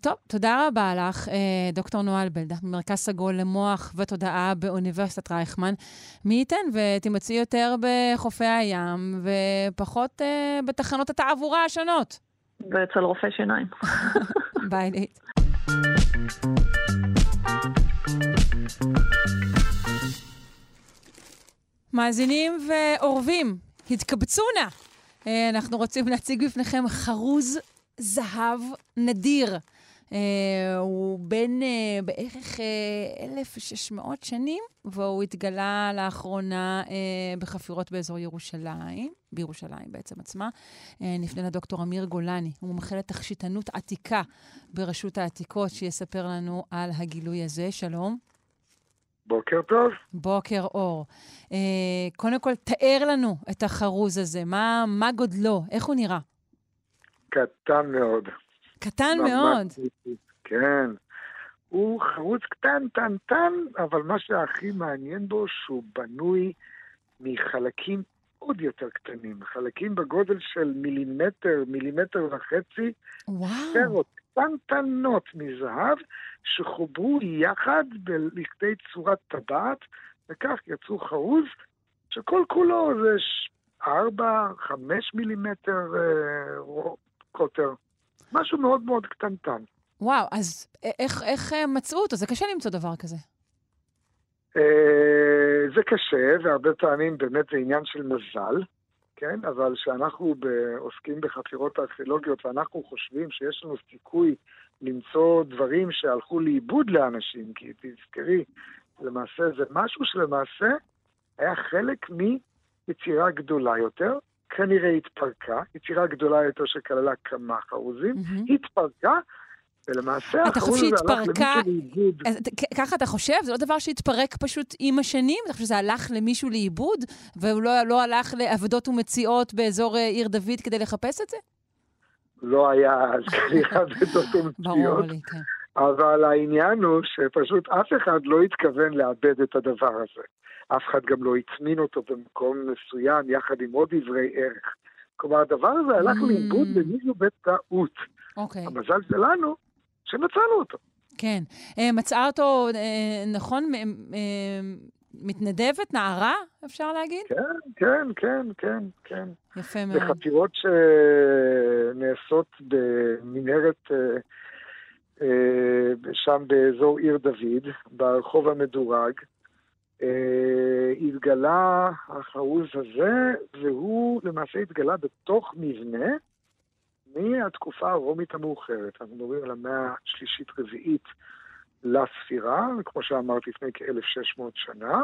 Speaker 1: טוב, תודה רבה לך, uh, דוקטור נועה אלבלדה, ממרכז סגול למוח ותודעה באוניברסיטת רייכמן. מי ייתן ותימצאי יותר בחופי הים ופחות uh, בתחנות התעבורה השונות.
Speaker 4: ואצל רופא שיניים.
Speaker 1: ביי, ליט. מאזינים ואורבים, התקבצו נא. אנחנו רוצים להציג בפניכם חרוז זהב נדיר. Uh, הוא בן uh, בערך uh, 1,600 שנים, והוא התגלה לאחרונה uh, בחפירות באזור ירושלים, בירושלים בעצם עצמה. Uh, נפנה לדוקטור אמיר גולני, הוא מומחה לתכשיטנות עתיקה ברשות העתיקות, שיספר לנו על הגילוי הזה. שלום.
Speaker 5: בוקר טוב.
Speaker 1: בוקר אור. Uh, קודם כל, תאר לנו את החרוז הזה. מה, מה גודלו? איך הוא נראה?
Speaker 5: קטן מאוד.
Speaker 1: קטן מאוד.
Speaker 5: כן. הוא חרוץ קטן, טן, טן, אבל מה שהכי מעניין בו, שהוא בנוי מחלקים עוד יותר קטנים, חלקים בגודל של מילימטר, מילימטר וחצי,
Speaker 1: וואו.
Speaker 5: ספרות קטנטנות מזהב, שחוברו יחד לכדי צורת טבעת, וכך יצרו חרוז שכל כולו זה ש- ארבע, חמש מילימטר אה, קוטר. משהו מאוד מאוד קטנטן.
Speaker 1: וואו, אז איך, איך אה, מצאו אותו? זה קשה למצוא דבר כזה.
Speaker 5: אה, זה קשה, והרבה פעמים באמת זה עניין של מזל, כן? אבל כשאנחנו ב- עוסקים בחפירות ארכיאולוגיות ואנחנו חושבים שיש לנו סיכוי למצוא דברים שהלכו לאיבוד לאנשים, כי תזכרי, למעשה זה משהו שלמעשה היה חלק מיצירה גדולה יותר, כנראה התפרקה, יצירה גדולה יותר שכללה כמה חרוזים,
Speaker 1: מהמם.
Speaker 5: התפרקה, ולמעשה החרוז הלך למישהו לאיבוד.
Speaker 1: ככה אתה חושב? זה לא דבר שהתפרק פשוט עם השנים? אתה חושב שזה הלך למישהו לאיבוד, והוא לא, לא הלך לעבודות ומציאות באזור אה, עיר דוד כדי לחפש את זה?
Speaker 5: לא היה אז כנראה עבודות
Speaker 1: ברור
Speaker 5: ומצויות.
Speaker 1: לי, כן.
Speaker 5: אבל העניין הוא שפשוט אף אחד לא התכוון לאבד את הדבר הזה. אף אחד גם לא הטמין אותו במקום מסוים יחד עם עוד דברי ערך. כלומר, הדבר הזה הלך
Speaker 1: Mm.
Speaker 5: לאיבוד למישהו בטעות.
Speaker 1: אוקיי,
Speaker 5: המזל שלנו, שמצאנו אותו.
Speaker 1: כן. אה, מצאה אותו, אה, נכון, אה, מתנדבת, נערה, אפשר להגיד?
Speaker 5: כן, כן, כן, כן, כן.
Speaker 1: יפה
Speaker 5: זה
Speaker 1: מאוד.
Speaker 5: חפירות שנעשות במנהרת, שם באזור עיר דוד, ברחוב המדורג. אה, התגלה החרוז הזה, והוא למעשה התגלה בתוך מבנה מהתקופה הרומית המאוחרת. אנחנו מדברים על המאה השלישית-רביעית לספירה, וכמו שאמרתי, לפני כ-1600 שנה,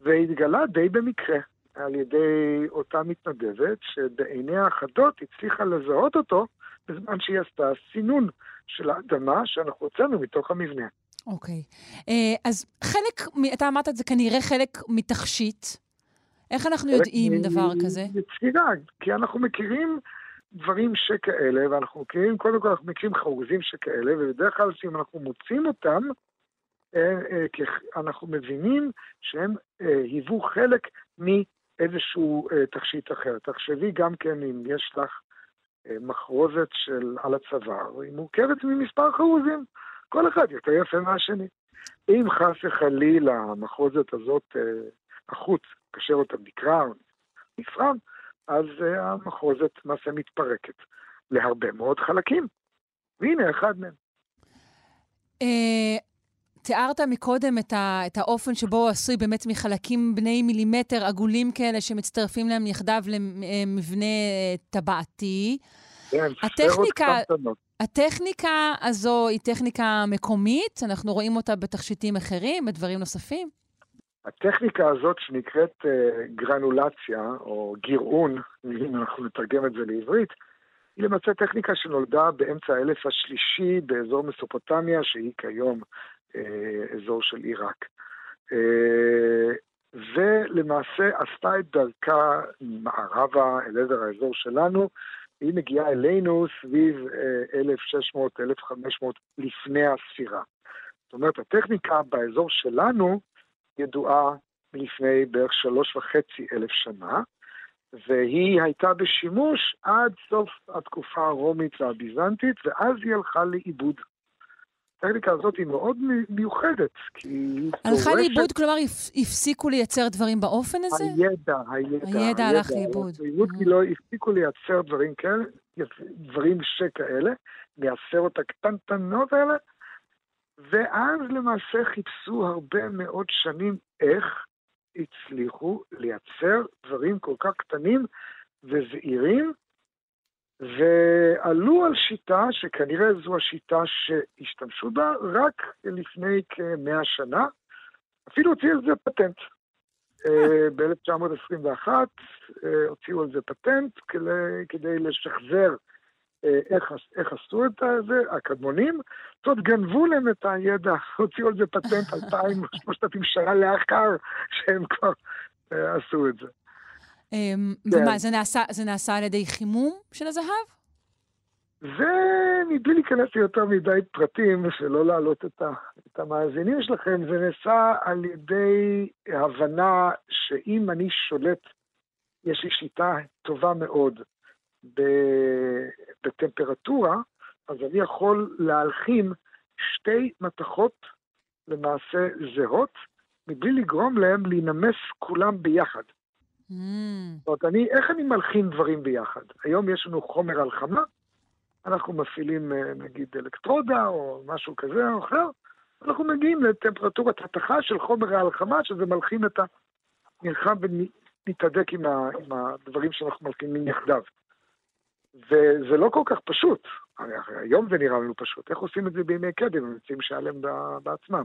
Speaker 5: והתגלה די במקרה. על ידי אותה מתנדבת, שבעיניה החדות הצליחה לזהות אותו בזמן שהיא עשתה סינון של האדמה שאנחנו הוצאנו מתוך המבנה.
Speaker 1: אוקיי. אה, אז חלק, אתה אמרת את זה כנראה חלק מתכשיט. איך אנחנו יודעים דבר כזה?
Speaker 5: יצירה, כי אנחנו מכירים דברים שכאלה, ואנחנו מכירים, קודם כל אנחנו מכירים חרוזים שכאלה, ובדרך כלל אם אנחנו מוצאים אותם, אה, אה, אנחנו מבינים שהם היוו חלק מאיזשהו תכשיט אחר. תחשבי גם כן אם יש לך מחרוזת של על הצוואר, היא מורכבת ממספר חרוזים, כל אחד יותר יפה מהשני. אם חס וחלילה המחרוזת הזאת, אה, החוץ, קשר אותה נקרע או נפרם, אז אה, המחרוזת למעשה מתפרקת להרבה מאוד חלקים. והנה אחד מהם.
Speaker 1: אה, תיארת מקודם את, ה, את האופן שבו הוא עשוי באמת מחלקים בני מילימטר עגולים כאלה שמצטרפים להם יחדיו למבנה טבעתי.
Speaker 5: כן,
Speaker 1: הטכניקה-. הטכניקה הזו היא טכניקה מקומית, אנחנו רואים אותה בתכשיטים אחרים, בדברים נוספים.
Speaker 5: הטכניקה הזאת שנקראת אה, גרנולציה, או גרעון, אם אנחנו נתרגם את זה לעברית, היא למעשה טכניקה שנולדה באמצע האלף השלישי באזור מסופוטמיה, שהיא כיום אה, אזור של עיראק. אה, ולמעשה עשתה את דרכה מערבה אל עבר האזור שלנו, והיא מגיעה אלינו סביב אה, 1600-1500 לפני הספירה. זאת אומרת, הטכניקה באזור שלנו ידועה מלפני בערך שלוש וחצי אלף שנה, והיא הייתה בשימוש עד סוף התקופה הרומית והביזנטית, ואז היא הלכה לאיבוד. הטכניקה הזאת היא מאוד מי- מיוחדת, כי היא
Speaker 1: הלכה
Speaker 5: דורשת-
Speaker 1: לאיבוד, כלומר הפ- הפסיקו לייצר דברים באופן הזה?
Speaker 5: הידע, הידע.
Speaker 1: הידע הלך לאיבוד.
Speaker 5: לאיבוד כי לא הפסיקו לייצר דברים כאלה, דברים שכאלה, מהסרט הקטנטנות האלה, ואז למעשה חיפשו הרבה מאוד שנים איך הצליחו לייצר דברים כל כך קטנים וזעירים, ועלו על שיטה שכנראה זו השיטה שהשתמשו בה רק לפני כמאה שנה, אפילו הוציאו על זה פטנט. אה, ב-1921 אה, הוציאו על זה פטנט כדי, לשחזר אה, איך, איך עשו את זה, הקדמונים. זאת אומרת, גנבו להם את הידע, הוציאו על זה פטנט 2,000, 3,000 שנה לאחר שהם כבר עשו את זה.
Speaker 1: אמ,
Speaker 5: כן.
Speaker 1: ומה, זה נעשה, זה נעשה על ידי חימום של הזהב?
Speaker 5: ומבלי להיכנס ליותר מדי פרטים, ושלא להעלות את, ה, את המאזינים שלכם, זה נעשה על ידי הבנה שאם אני שולט, יש לי שיטה טובה מאוד בטמפרטורה, אז אני יכול להלחים שתי מתכות למעשה זהות, מבלי לגרום להם להינמס כולם ביחד. Mm. זאת אומרת, אני, איך אני מלחין דברים ביחד? היום יש לנו חומר הלחמה, אנחנו מפעילים אה, נגיד אלקטרודה או משהו כזה או אחר, אנחנו מגיעים לטמפרטורת התכה של חומר ההלחמה, שזה מלחין את הנלחם ונתהדק עם, עם הדברים שאנחנו מלחינים יחדיו. וזה לא כל כך פשוט. היום זה נראה לנו פשוט. איך עושים את זה בימי קדם? הם יוצאים שלם בעצמם.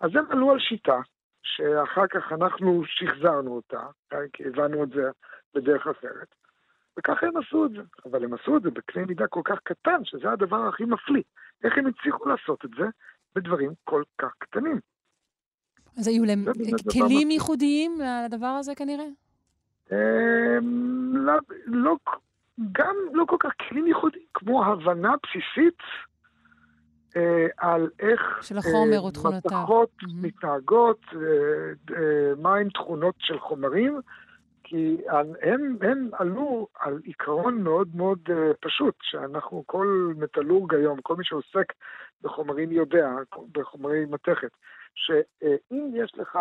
Speaker 5: אז הם עלו על שיטה, שאחר כך אנחנו שחזרנו אותה, כי הבנו את זה בדרך אחרת, וככה הם עשו את זה. אבל הם עשו את זה בקנה מידה כל כך קטן, שזה הדבר הכי מפליא. איך הם הצליחו לעשות את זה בדברים כל כך קטנים?
Speaker 1: אז היו להם כלים ייחודיים לדבר הזה כנראה?
Speaker 5: אמ, לא, לא, גם לא כל כך כלים ייחודיים, כמו הבנה בסיסית אה, על איך
Speaker 1: של החומר או תכונותיו.
Speaker 5: מתכות mm-hmm. מתנהגות, אה, אה, מהם תכונות של חומרים, כי הם, הם עלו על עיקרון מאוד מאוד אה, פשוט, שאנחנו, כל מטאלורג היום, כל מי שעוסק בחומרים יודע, בחומרי מתכת, שאם יש לך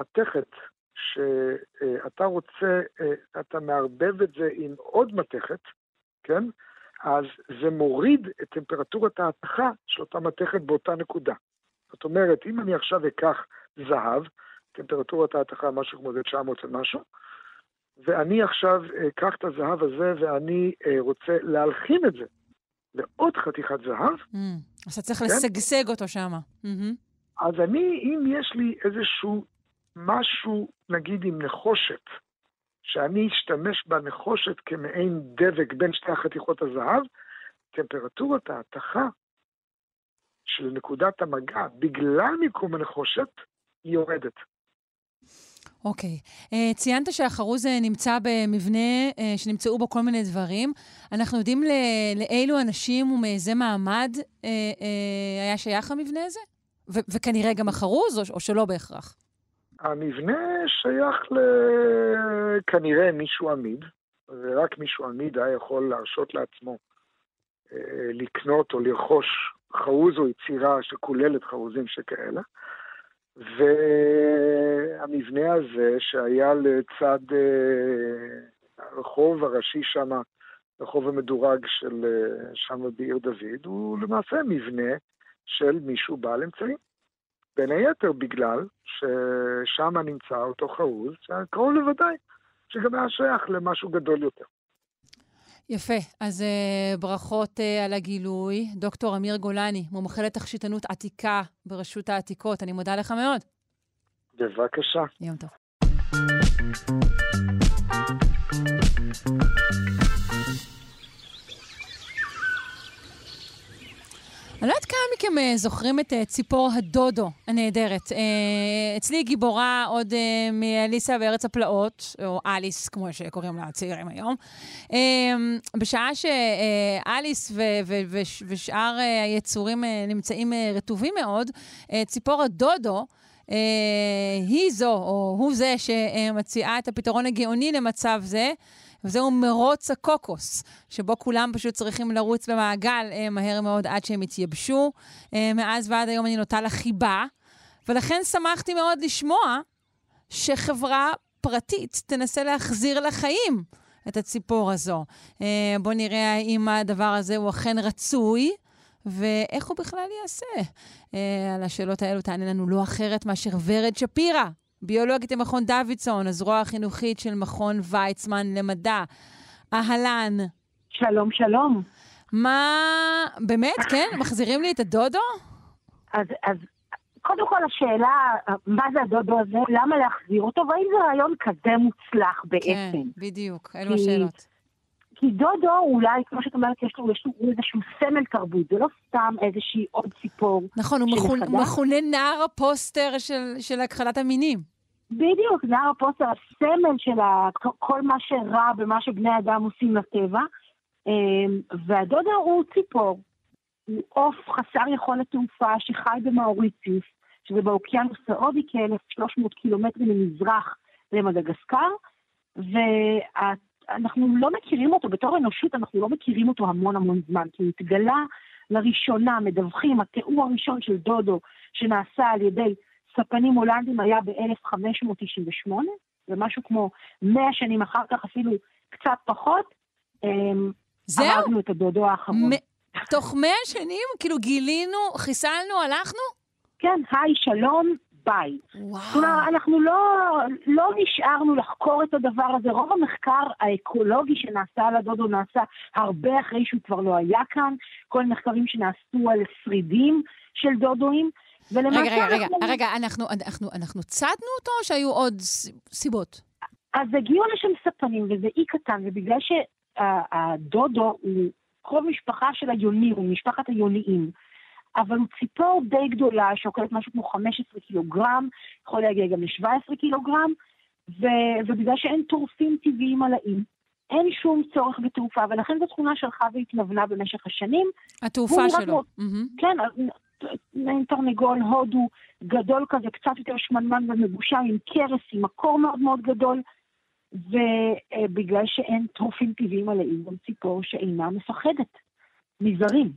Speaker 5: מתכת שאתה רוצה, אה, אתה מערבב את זה עם עוד מתכת, כן? אז זה מוריד את טמפרטורת ההתכה של אותה מתכת באותה נקודה. זאת אומרת, אם אני עכשיו אקח זהב, טמפרטורת ההתכה משהו כמו זה 900 ומשהו, ואני עכשיו אקח את הזהב הזה ואני אה, רוצה להלחים את זה לעוד חתיכת זהב. Mm,
Speaker 1: אז אתה צריך כן? לשגשג אותו שם. Mm-hmm.
Speaker 5: אז אני, אם יש לי איזשהו משהו, נגיד עם נחושת, שאני אשתמש בנחושת כמעין דבק בין שתי החתיכות הזהב, טמפרטורת ההתכה של נקודת המגע, בגלל מיקום הנחושת, יורדת.
Speaker 1: אוקיי. Okay. אה, uh, ציינת שהחרוז uh, נמצא במבנה uh, שנמצאו בו כל מיני דברים. אנחנו יודעים ל- לאילו אנשים ומאיזה מעמד uh, uh, היה שייך המבנה הזה? ו- וכנראה גם החרוז, או, או שלא בהכרח?
Speaker 5: המבנה שייך לכנראה מישהו עמיד, ורק מישהו עמיד היה יכול להרשות לעצמו אה, לקנות או לרכוש חרוז או יצירה שכוללת חרוזים שכאלה. והמבנה הזה שהיה לצד אה, הרחוב הראשי שם, הרחוב המדורג של אה, שם בעיר דוד, הוא למעשה מבנה של מישהו בעל אמצעים. בין היתר בגלל ששם נמצא אותו חרוז, שקרוב לוודאי שגם היה שייך למשהו גדול יותר.
Speaker 1: יפה. אז uh, ברכות uh, על הגילוי. דוקטור אמיר גולני, מומחה לתכשיטנות עתיקה ברשות העתיקות, אני מודה לך מאוד.
Speaker 5: בבקשה.
Speaker 1: יום טוב. אני לא יודעת כמה מכם אה, זוכרים את אה, ציפור הדודו הנהדרת. אה, אצלי גיבורה עוד מאליסה בארץ הפלאות, או אליס, כמו שקוראים לה הצעירים היום. בשעה שאליס ושאר היצורים נמצאים רטובים מאוד, ציפור הדודו היא זו, או הוא זה, שמציעה את הפתרון הגאוני למצב זה. וזהו מרוץ הקוקוס, שבו כולם פשוט צריכים לרוץ במעגל אה, מהר מאוד עד שהם יתייבשו. אה, מאז ועד היום אני נוטה לחיבה, ולכן שמחתי מאוד לשמוע שחברה פרטית תנסה להחזיר לחיים את הציפור הזו. אה, בואו נראה האם הדבר הזה הוא אכן רצוי. ואיך הוא בכלל יעשה? אה, על השאלות האלו תענה לנו לא אחרת מאשר ורד שפירא, ביולוגית למכון דוידסון, הזרוע החינוכית של מכון ויצמן למדע. אהלן.
Speaker 6: שלום, שלום.
Speaker 1: מה, באמת, כן? מחזירים לי את הדודו?
Speaker 6: אז, אז קודם כל השאלה, מה זה הדודו הזה, למה להחזיר אותו, והאם זה רעיון כזה מוצלח בעצם?
Speaker 1: כן, בדיוק, אלו השאלות.
Speaker 6: כי דודו אולי, כמו שאת אומרת, יש לו, יש לו איזשהו סמל תרבות, זה לא סתם איזושהי עוד ציפור.
Speaker 1: נכון, הוא מכונה נער הפוסטר של, של הכחדת המינים.
Speaker 6: בדיוק, נער הפוסטר, הסמל של כל מה שרע במה שבני אדם עושים לטבע. והדודו הוא ציפור, הוא עוף חסר יכולת תעופה שחי במאוריציוס, שזה באוקיינוס ההודי כ-1,300 קילומטרים ממזרח למדגסקר, ואנחנו לא מכירים אותו, בתור אנושות אנחנו לא מכירים אותו המון המון זמן, כי הוא התגלה לראשונה, מדווחים, התיאור הראשון של דודו שנעשה על ידי ספנים הולנדים היה ב-1598, ומשהו כמו 100 שנים אחר כך, אפילו קצת פחות, אמ,
Speaker 1: זהו?
Speaker 6: הרגנו את הדודו האחרון.
Speaker 1: מ- תוך מאה שנים, כאילו גילינו, חיסלנו, הלכנו?
Speaker 6: כן, היי, שלום, ביי.
Speaker 1: וואו.
Speaker 6: כלומר, אנחנו לא, לא נשארנו לחקור את הדבר הזה. רוב המחקר האקולוגי שנעשה על הדודו נעשה הרבה אחרי שהוא כבר לא היה כאן. כל מחקרים שנעשו על שרידים של דודואים. ולמעשה
Speaker 1: רגע, רגע, רגע,
Speaker 6: אנחנו...
Speaker 1: רגע, אנחנו, אנחנו, אנחנו צדנו אותו או שהיו עוד סיבות?
Speaker 6: אז הגיעו לשם ספנים, וזה אי קטן, ובגלל שהדודו הוא קרוב משפחה של היונים, הוא משפחת היוניים. אבל הוא ציפור די גדולה, שוקלת משהו כמו 15 קילוגרם, יכול להגיע גם ל-17 קילוגרם, ו- ובגלל שאין טורפים טבעיים על האי, אין שום צורך בתעופה, ולכן זו תכונה שהלכה והתנוונה במשך השנים.
Speaker 1: התעופה שלו.
Speaker 6: כמו-
Speaker 1: מהמם.
Speaker 6: כן, מעין תרנגול הודו גדול כזה, קצת יותר שמנמן ומגושם, עם קרס, עם מקור מאוד מאוד גדול, ובגלל שאין טרופים טבעיים על האי, גם ציפור שאינה מפחדת מזרים.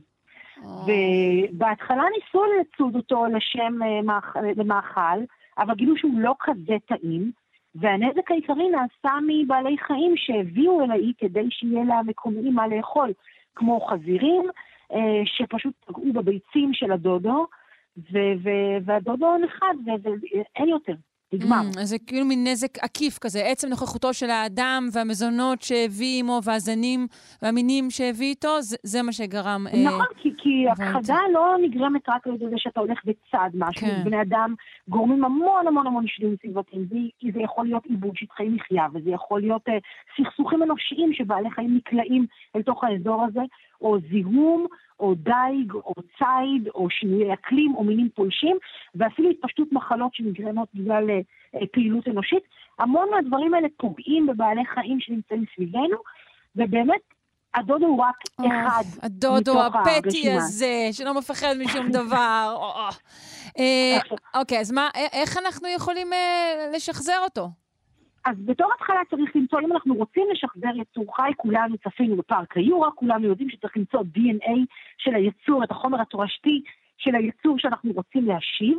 Speaker 6: ובהתחלה ניסו לצוד אותו לשם אה, מאכ- למאכל, אבל גילו שהוא לא כזה טעים, והנזק העיקרי נעשה מבעלי חיים שהביאו אל האי כדי שיהיה למקומיים מה לאכול, כמו חזירים, אה, שפשוט פגעו בביצים של הדודו, והדודו נחד, ואין יותר, נגמר.
Speaker 1: Mm, אז זה כאילו מין נזק עקיף כזה, עצם נוכחותו של האדם והמזונות שהביא עמו והזנים והמינים שהביא איתו, זה, זה מה שגרם... אה,
Speaker 6: נכון, כי, כי
Speaker 1: הבנתי.
Speaker 6: הכחדה לא נגרמת רק על זה שאתה הולך בצד משהו.
Speaker 1: כן.
Speaker 6: בני אדם גורמים המון המון המון שינויים סביבתיים. זה, כי זה יכול להיות עיבוד שטחי מחיה, וזה יכול להיות uh, סכסוכים אנושיים שבעלי חיים נקלעים אל תוך האזור הזה, או זיהום, או דייג, או ציד, או שינויי אקלים, או מינים פולשים, ואפילו התפשטות מחלות שנגרמות בגלל uh, uh, פעילות אנושית. המון מהדברים האלה פוגעים בבעלי חיים שנמצאים סביבנו, ובאמת, הדודו הוא רק אחד
Speaker 1: הדודו
Speaker 6: מתוך
Speaker 1: הפטי
Speaker 6: הרשימה.
Speaker 1: הזה, שלא מפחד משום דבר. אה, אוקיי, אז מה, איך אנחנו יכולים אה, לשחזר אותו?
Speaker 6: אז בתור התחלה צריך למצוא, אם אנחנו רוצים לשחזר יצור חי, כולנו צפינו בפארק היורה, כולנו יודעים שצריך למצוא DNA של היצור, את החומר התורשתי של היצור שאנחנו רוצים להשיב,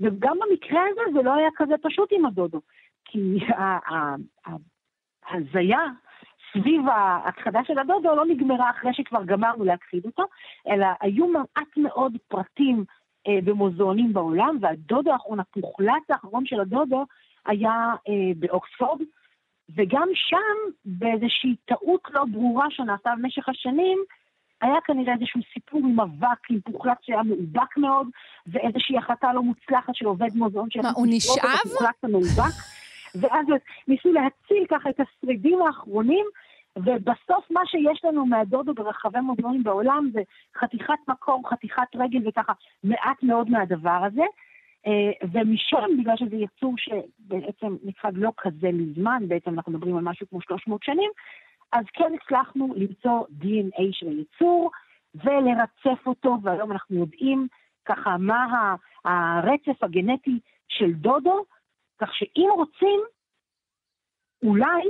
Speaker 6: וגם במקרה הזה זה לא היה כזה פשוט עם הדודו, כי ההזיה סביב ההכחדה של הדודו לא נגמרה אחרי שכבר גמרנו להכחיד אותו, אלא היו מעט מאוד פרטים אה, במוזיאונים בעולם, והדודו האחרון, הפוחלץ האחרון של הדודו, היה אה, באוקספורד, וגם שם, באיזושהי טעות לא ברורה שנעשתה במשך השנים, היה כנראה איזשהו סיפור עם אבק, עם פוחלץ שהיה מאובק מאוד, ואיזושהי החלטה לא מוצלחת של עובד מוזיאון
Speaker 1: מה, הוא נשאב?
Speaker 6: הפוחלץ המאובק, ואז ניסו להציל ככה את השרידים האחרונים, ובסוף מה שיש לנו מהדודו ברחבי מוזיאונים בעולם זה חתיכת מקור, חתיכת רגל וככה מעט מאוד מהדבר הזה. אה, ומשם, בגלל שזה יצור שבעצם נכחד לא כזה מזמן, בעצם אנחנו מדברים על משהו כמו 300 שנים, אז כן הצלחנו למצוא DNA של היצור ולרצף אותו, והיום אנחנו יודעים ככה מה הרצף הגנטי של דודו, כך שאם רוצים, אולי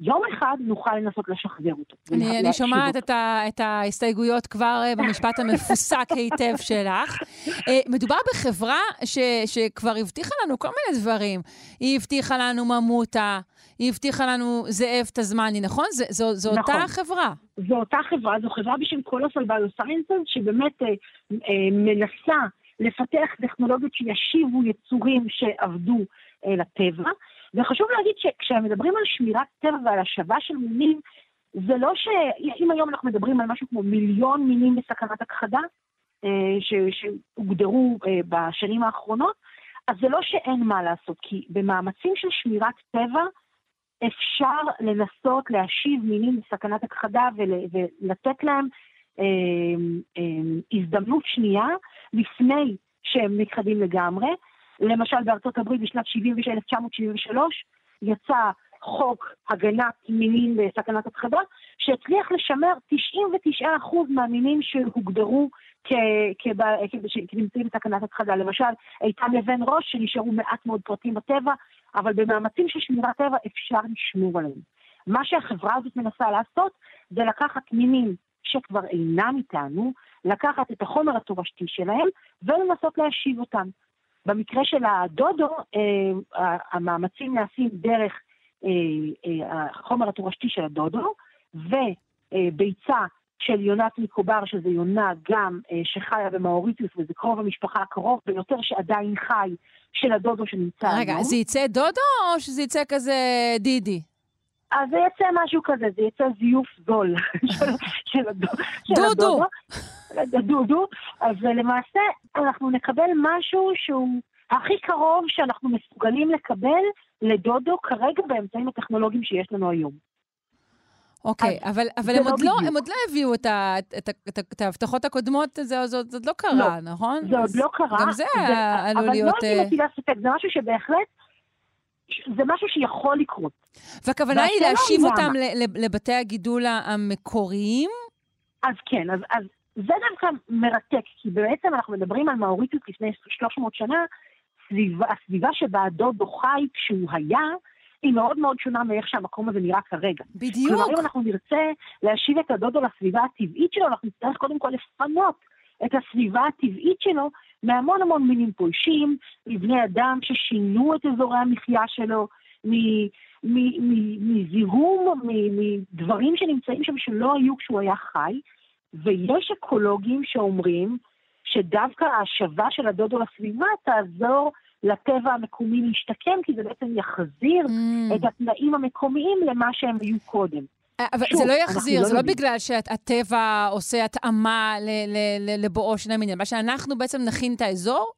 Speaker 6: יום אחד נוכל לנסות לשחזר אותו.
Speaker 1: אני, אני שומעת. את, ה, את ההסתייגויות כבר אה, במשפט המפוסק היטב שלך. אה, מדובר בחברה ש, שכבר הבטיחה לנו כל מיני דברים. היא הבטיחה לנו ממוטה, היא הבטיחה לנו זאב תזמני, נכון? זו, זו, זו
Speaker 6: נכון.
Speaker 1: אותה חברה.
Speaker 6: זו אותה חברה, זו חברה בשם קולוסל ביוסיינסס, שבאמת אה, אה, מנסה לפתח טכנולוגיות שישיבו יצורים שאבדו אה, לטבע. וחשוב להגיד שכשמדברים על שמירת טבע ועל השבה של מינים, זה לא ש... אם היום אנחנו מדברים על משהו כמו מיליון מינים בסכנת הכחדה, אה, ש- שהוגדרו אה, בשנים האחרונות, אז זה לא שאין מה לעשות, כי במאמצים של שמירת טבע, אפשר לנסות להשיב מינים בסכנת הכחדה ול- ולתת להם אה, אה, הזדמנות שנייה לפני שהם נכחדים לגמרי. למשל בארצות הברית בשנת 1973 יצא חוק הגנת מינים בסכנת הכחדה, שהצליח לשמר 99% מהמינים שהוגדרו כנמצאים בסכנת הכחדה. למשל, איתן לבן ראש, שנשארו מעט מאוד פרטים בטבע, אבל במאמצים של שמירת טבע אפשר לשמור עליהם. מה שהחברה הזאת מנסה לעשות זה לקחת מינים שכבר אינם איתנו, לקחת את החומר התורשתי שלהם ולנסות להשיב אותם. במקרה של הדודו, אה, המאמצים נעשים דרך אה, אה, החומר התורשתי של הדודו, וביצה של יונת מקובר, שזה יונה גם שחיה במאוריטיוס, וזה קרוב המשפחה הקרוב ביותר שעדיין חי של הדודו שנמצא
Speaker 1: היום. רגע, זה יצא דודו או שזה יצא כזה דידי?
Speaker 6: אז זה יצא משהו כזה, זה יצא זיוף זול של, הדודו. דודו. אז למעשה אנחנו נקבל משהו שהוא הכי קרוב שאנחנו מסוגלים לקבל לדודו כרגע באמצעים הטכנולוגיים שיש לנו היום.
Speaker 1: אוקיי, אבל, אבל הם, לא עוד לא, הם עוד לא הביאו את, ה, את, את, את ההבטחות הקודמות, זה, זה, זה עוד לא קרה, לא, נכון?
Speaker 6: זה עוד לא קרה.
Speaker 1: גם זה עלול להיות...
Speaker 6: אבל לא הייתי מטילה ספק, זה משהו שבהחלט זה משהו שיכול לקרות.
Speaker 1: והכוונה היא להשיב למה. אותם לבתי הגידול המקוריים?
Speaker 6: אז כן, אז, אז זה דווקא מרתק, כי בעצם אנחנו מדברים על מאוריטוס לפני 300 שנה, סביבה, הסביבה שבה הדודו חי כשהוא היה, היא מאוד מאוד שונה מאיך שהמקום הזה נראה כרגע.
Speaker 1: בדיוק.
Speaker 6: כלומר, אם אנחנו נרצה להשיב את הדודו לסביבה הטבעית שלו, אנחנו נצטרך קודם כל לפנות את הסביבה הטבעית שלו מהמון המון מינים פולשים, מבני אדם ששינו את אזורי המחיה שלו, מזיהום, מדברים שנמצאים שם שלא היו כשהוא היה חי, ויש אקולוגים שאומרים שדווקא ההשבה של הדודו לסביבה תעזור לטבע המקומי להשתקם, כי זה בעצם יחזיר mm. את התנאים המקומיים למה שהם היו קודם.
Speaker 1: אה, אבל שוב, זה לא יחזיר, לא זה לא, לא בגלל שהטבע עושה התאמה לבואו של המניין, מה שאנחנו בעצם נכין את האזור?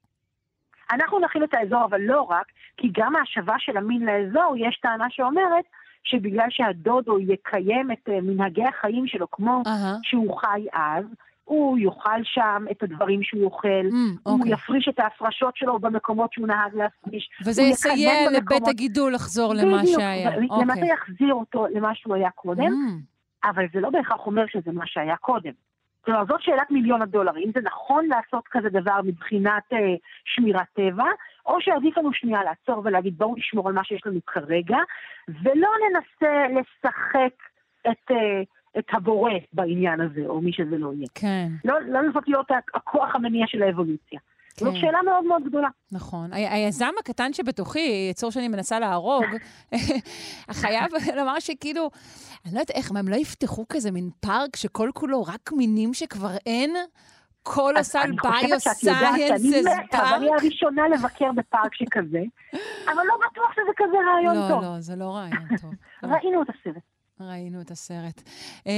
Speaker 6: אנחנו נכין את האזור, אבל לא רק, כי גם ההשבה של המין לאזור, יש טענה שאומרת שבגלל שהדודו יקיים את אה, מנהגי החיים שלו כמו uh-huh. שהוא חי אז, הוא יאכל שם את הדברים שהוא אוכל, mm, הוא אוקיי. יפריש את ההפרשות שלו במקומות שהוא נהג להפריש.
Speaker 1: וזה יסייע לבית במקומות... הגידול לחזור בדיוק, למה שהיה. בדיוק,
Speaker 6: אוקיי. למעשה יחזיר אותו למה שהוא היה קודם, mm. אבל זה לא בהכרח אומר שזה מה שהיה קודם. כלומר, זאת שאלת מיליון הדולר, אם זה נכון לעשות כזה דבר מבחינת אה, שמירת טבע, או שעדיף לנו שנייה לעצור ולהגיד בואו נשמור על מה שיש לנו כרגע, ולא ננסה לשחק את... אה, את הבורא בעניין הזה, או מי שזה לא יהיה.
Speaker 1: כן.
Speaker 6: לא, לא לנסות להיות הכוח המניע של האבולוציה. כן. זאת שאלה מאוד מאוד גדולה.
Speaker 1: נכון. היזם הקטן שבתוכי, יצור שאני מנסה להרוג, חייב לומר שכאילו, אני לא יודעת איך, מה, הם לא יפתחו כזה מין פארק שכל כולו רק מינים שכבר אין? כל הסל ביו-סייאנס
Speaker 6: פארק? אני הראשונה לבקר בפארק שכזה, אבל לא בטוח שזה כזה רעיון
Speaker 1: לא,
Speaker 6: טוב.
Speaker 1: לא, לא, זה לא רעיון טוב.
Speaker 6: ראינו את הסרט.
Speaker 1: ראינו את הסרט. Uh,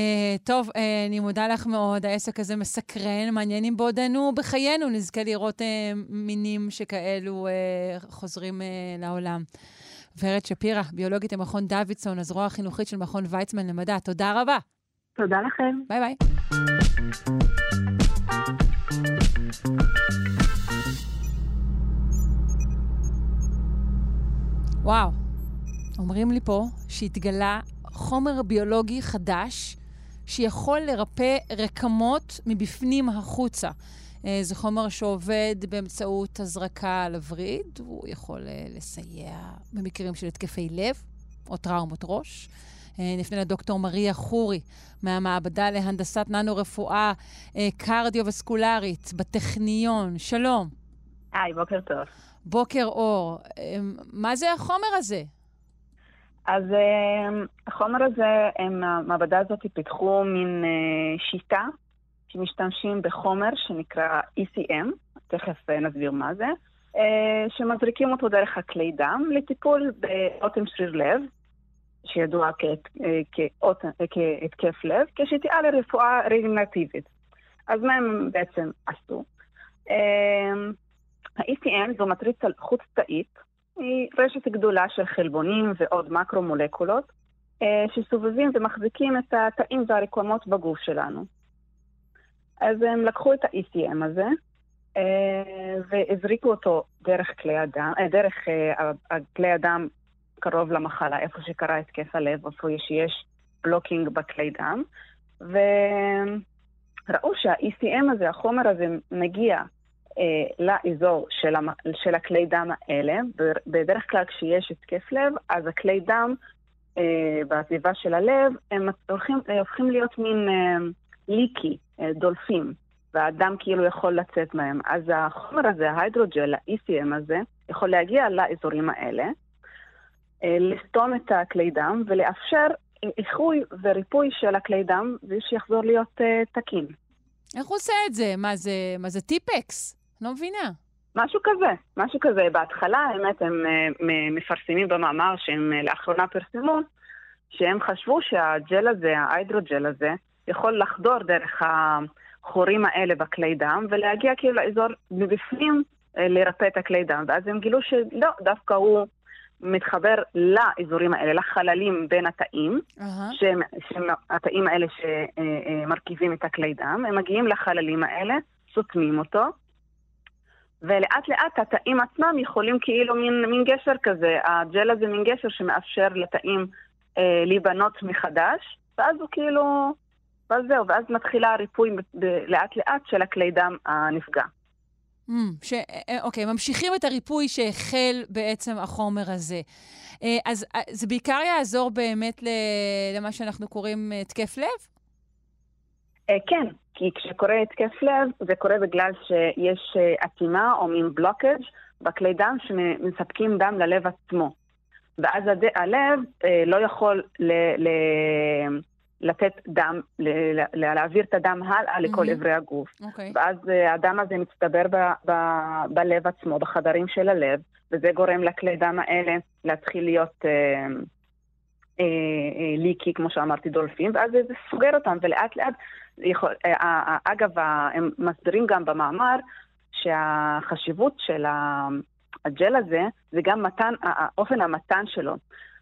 Speaker 1: טוב, uh, אני מודה לך מאוד, העסק הזה מסקרן, מעניין אם בעודנו בחיינו נזכה לראות uh, מינים שכאלו uh, חוזרים uh, לעולם. ורד שפירא, ביולוגית במכון דוידסון, הזרוע החינוכית של מכון ויצמן למדע. תודה רבה.
Speaker 6: תודה לכם.
Speaker 1: ביי ביי. וואו, אומרים לי פה שהתגלה חומר ביולוגי חדש שיכול לרפא רקמות מבפנים החוצה. אה, זה חומר שעובד באמצעות הזרקה על הווריד, הוא יכול אה, לסייע במקרים של התקפי לב או טראומות ראש. אה, נפנה לדוקטור מריה חורי מהמעבדה להנדסת ננו-רפואה קרדיו-וסקולרית בטכניון. שלום.
Speaker 7: היי, בוקר טוב.
Speaker 1: בוקר אור. מה זה החומר הזה?
Speaker 7: אז uh, החומר הזה, המעבדה הזאת פיתחו מין uh, שיטה שמשתמשים בחומר שנקרא ECM, תכף uh, נסביר מה זה, uh, שמזריקים אותו דרך הכלי דם לטיפול באוטם שריר לב, שידוע כהתקף לב, כשיטיעה לרפואה רגנרטיבית. אז מה הם בעצם עשו? Uh, ה-ECM זו מטריצה חוץ-תאית, היא רשת גדולה של חלבונים ועוד מקרו-מולקולות אה, שסובבים ומחזיקים את התאים והרקמות בגוף שלנו. אז הם לקחו את ה-ECM הזה אה, והזריקו אותו דרך כלי הדם, אה, דרך כלי הדם קרוב למחלה, איפה שקרה התקף הלב, איפה שיש בלוקינג בכלי דם, וראו שה-ECM הזה, החומר הזה, מגיע לאזור של, המ... של הכלי דם האלה. בדרך כלל כשיש התקף לב, אז הכלי דם אה, בסביבה של הלב, הם הולכים, הופכים להיות מין אה, ליקי, אה, דולפים. והדם כאילו יכול לצאת מהם. אז החומר הזה, ההידרוג'ל, ה-ECM הזה, יכול להגיע לאזורים האלה, אה, לסתום את הכלי דם ולאפשר איחוי וריפוי של הכלי דם ושיחזור להיות uh, תקין.
Speaker 1: איך הוא עושה את זה? מה זה, מה זה טיפקס? לא מבינה.
Speaker 7: משהו כזה, משהו כזה. בהתחלה, האמת, הם uh, מפרסמים במאמר שהם uh, לאחרונה פרסמו, שהם חשבו שהג'ל הזה, ההידרוג'ל הזה, יכול לחדור דרך החורים האלה בכלי דם ולהגיע כאילו לאזור מבפנים לרפא את הכלי דם. ואז הם גילו שלא, דווקא הוא מתחבר לאזורים האלה, לחללים בין התאים, uh-huh. שהם, שהם התאים האלה שמרכיבים את הכלי דם, הם מגיעים לחללים האלה, סותמים אותו, ולאט לאט התאים עצמם יכולים כאילו מין, מין גשר כזה, הג'ל הזה מין גשר שמאפשר לתאים אה, להיבנות מחדש, ואז הוא כאילו, ואז זהו, ואז מתחילה הריפוי לאט לאט של הכלי דם הנפגע.
Speaker 1: Mm, ש... אה, אה, אוקיי, ממשיכים את הריפוי שהחל בעצם החומר הזה. אה, אז זה בעיקר יעזור באמת למה שאנחנו קוראים התקף לב?
Speaker 7: כן, כי כשקורה התקף לב, זה קורה בגלל שיש אטימה או מין בלוקג' בכלי דם שמספקים דם ללב עצמו. ואז הלב לא יכול ל... ל... לתת דם, להעביר את הדם הלאה לכל mm-hmm. אברי הגוף. Okay. אוקיי. ואז הדם הזה מצטבר ב- ב- בלב עצמו, בחדרים של הלב, וזה גורם לכלי דם האלה להתחיל להיות uh, uh, uh, ליקי, כמו שאמרתי, דולפים, ואז זה סוגר אותם, ולאט לאט, יכול, uh, uh, אגב, הם מסבירים גם במאמר שהחשיבות של הג'ל הזה זה גם מתן, אופן המתן שלו.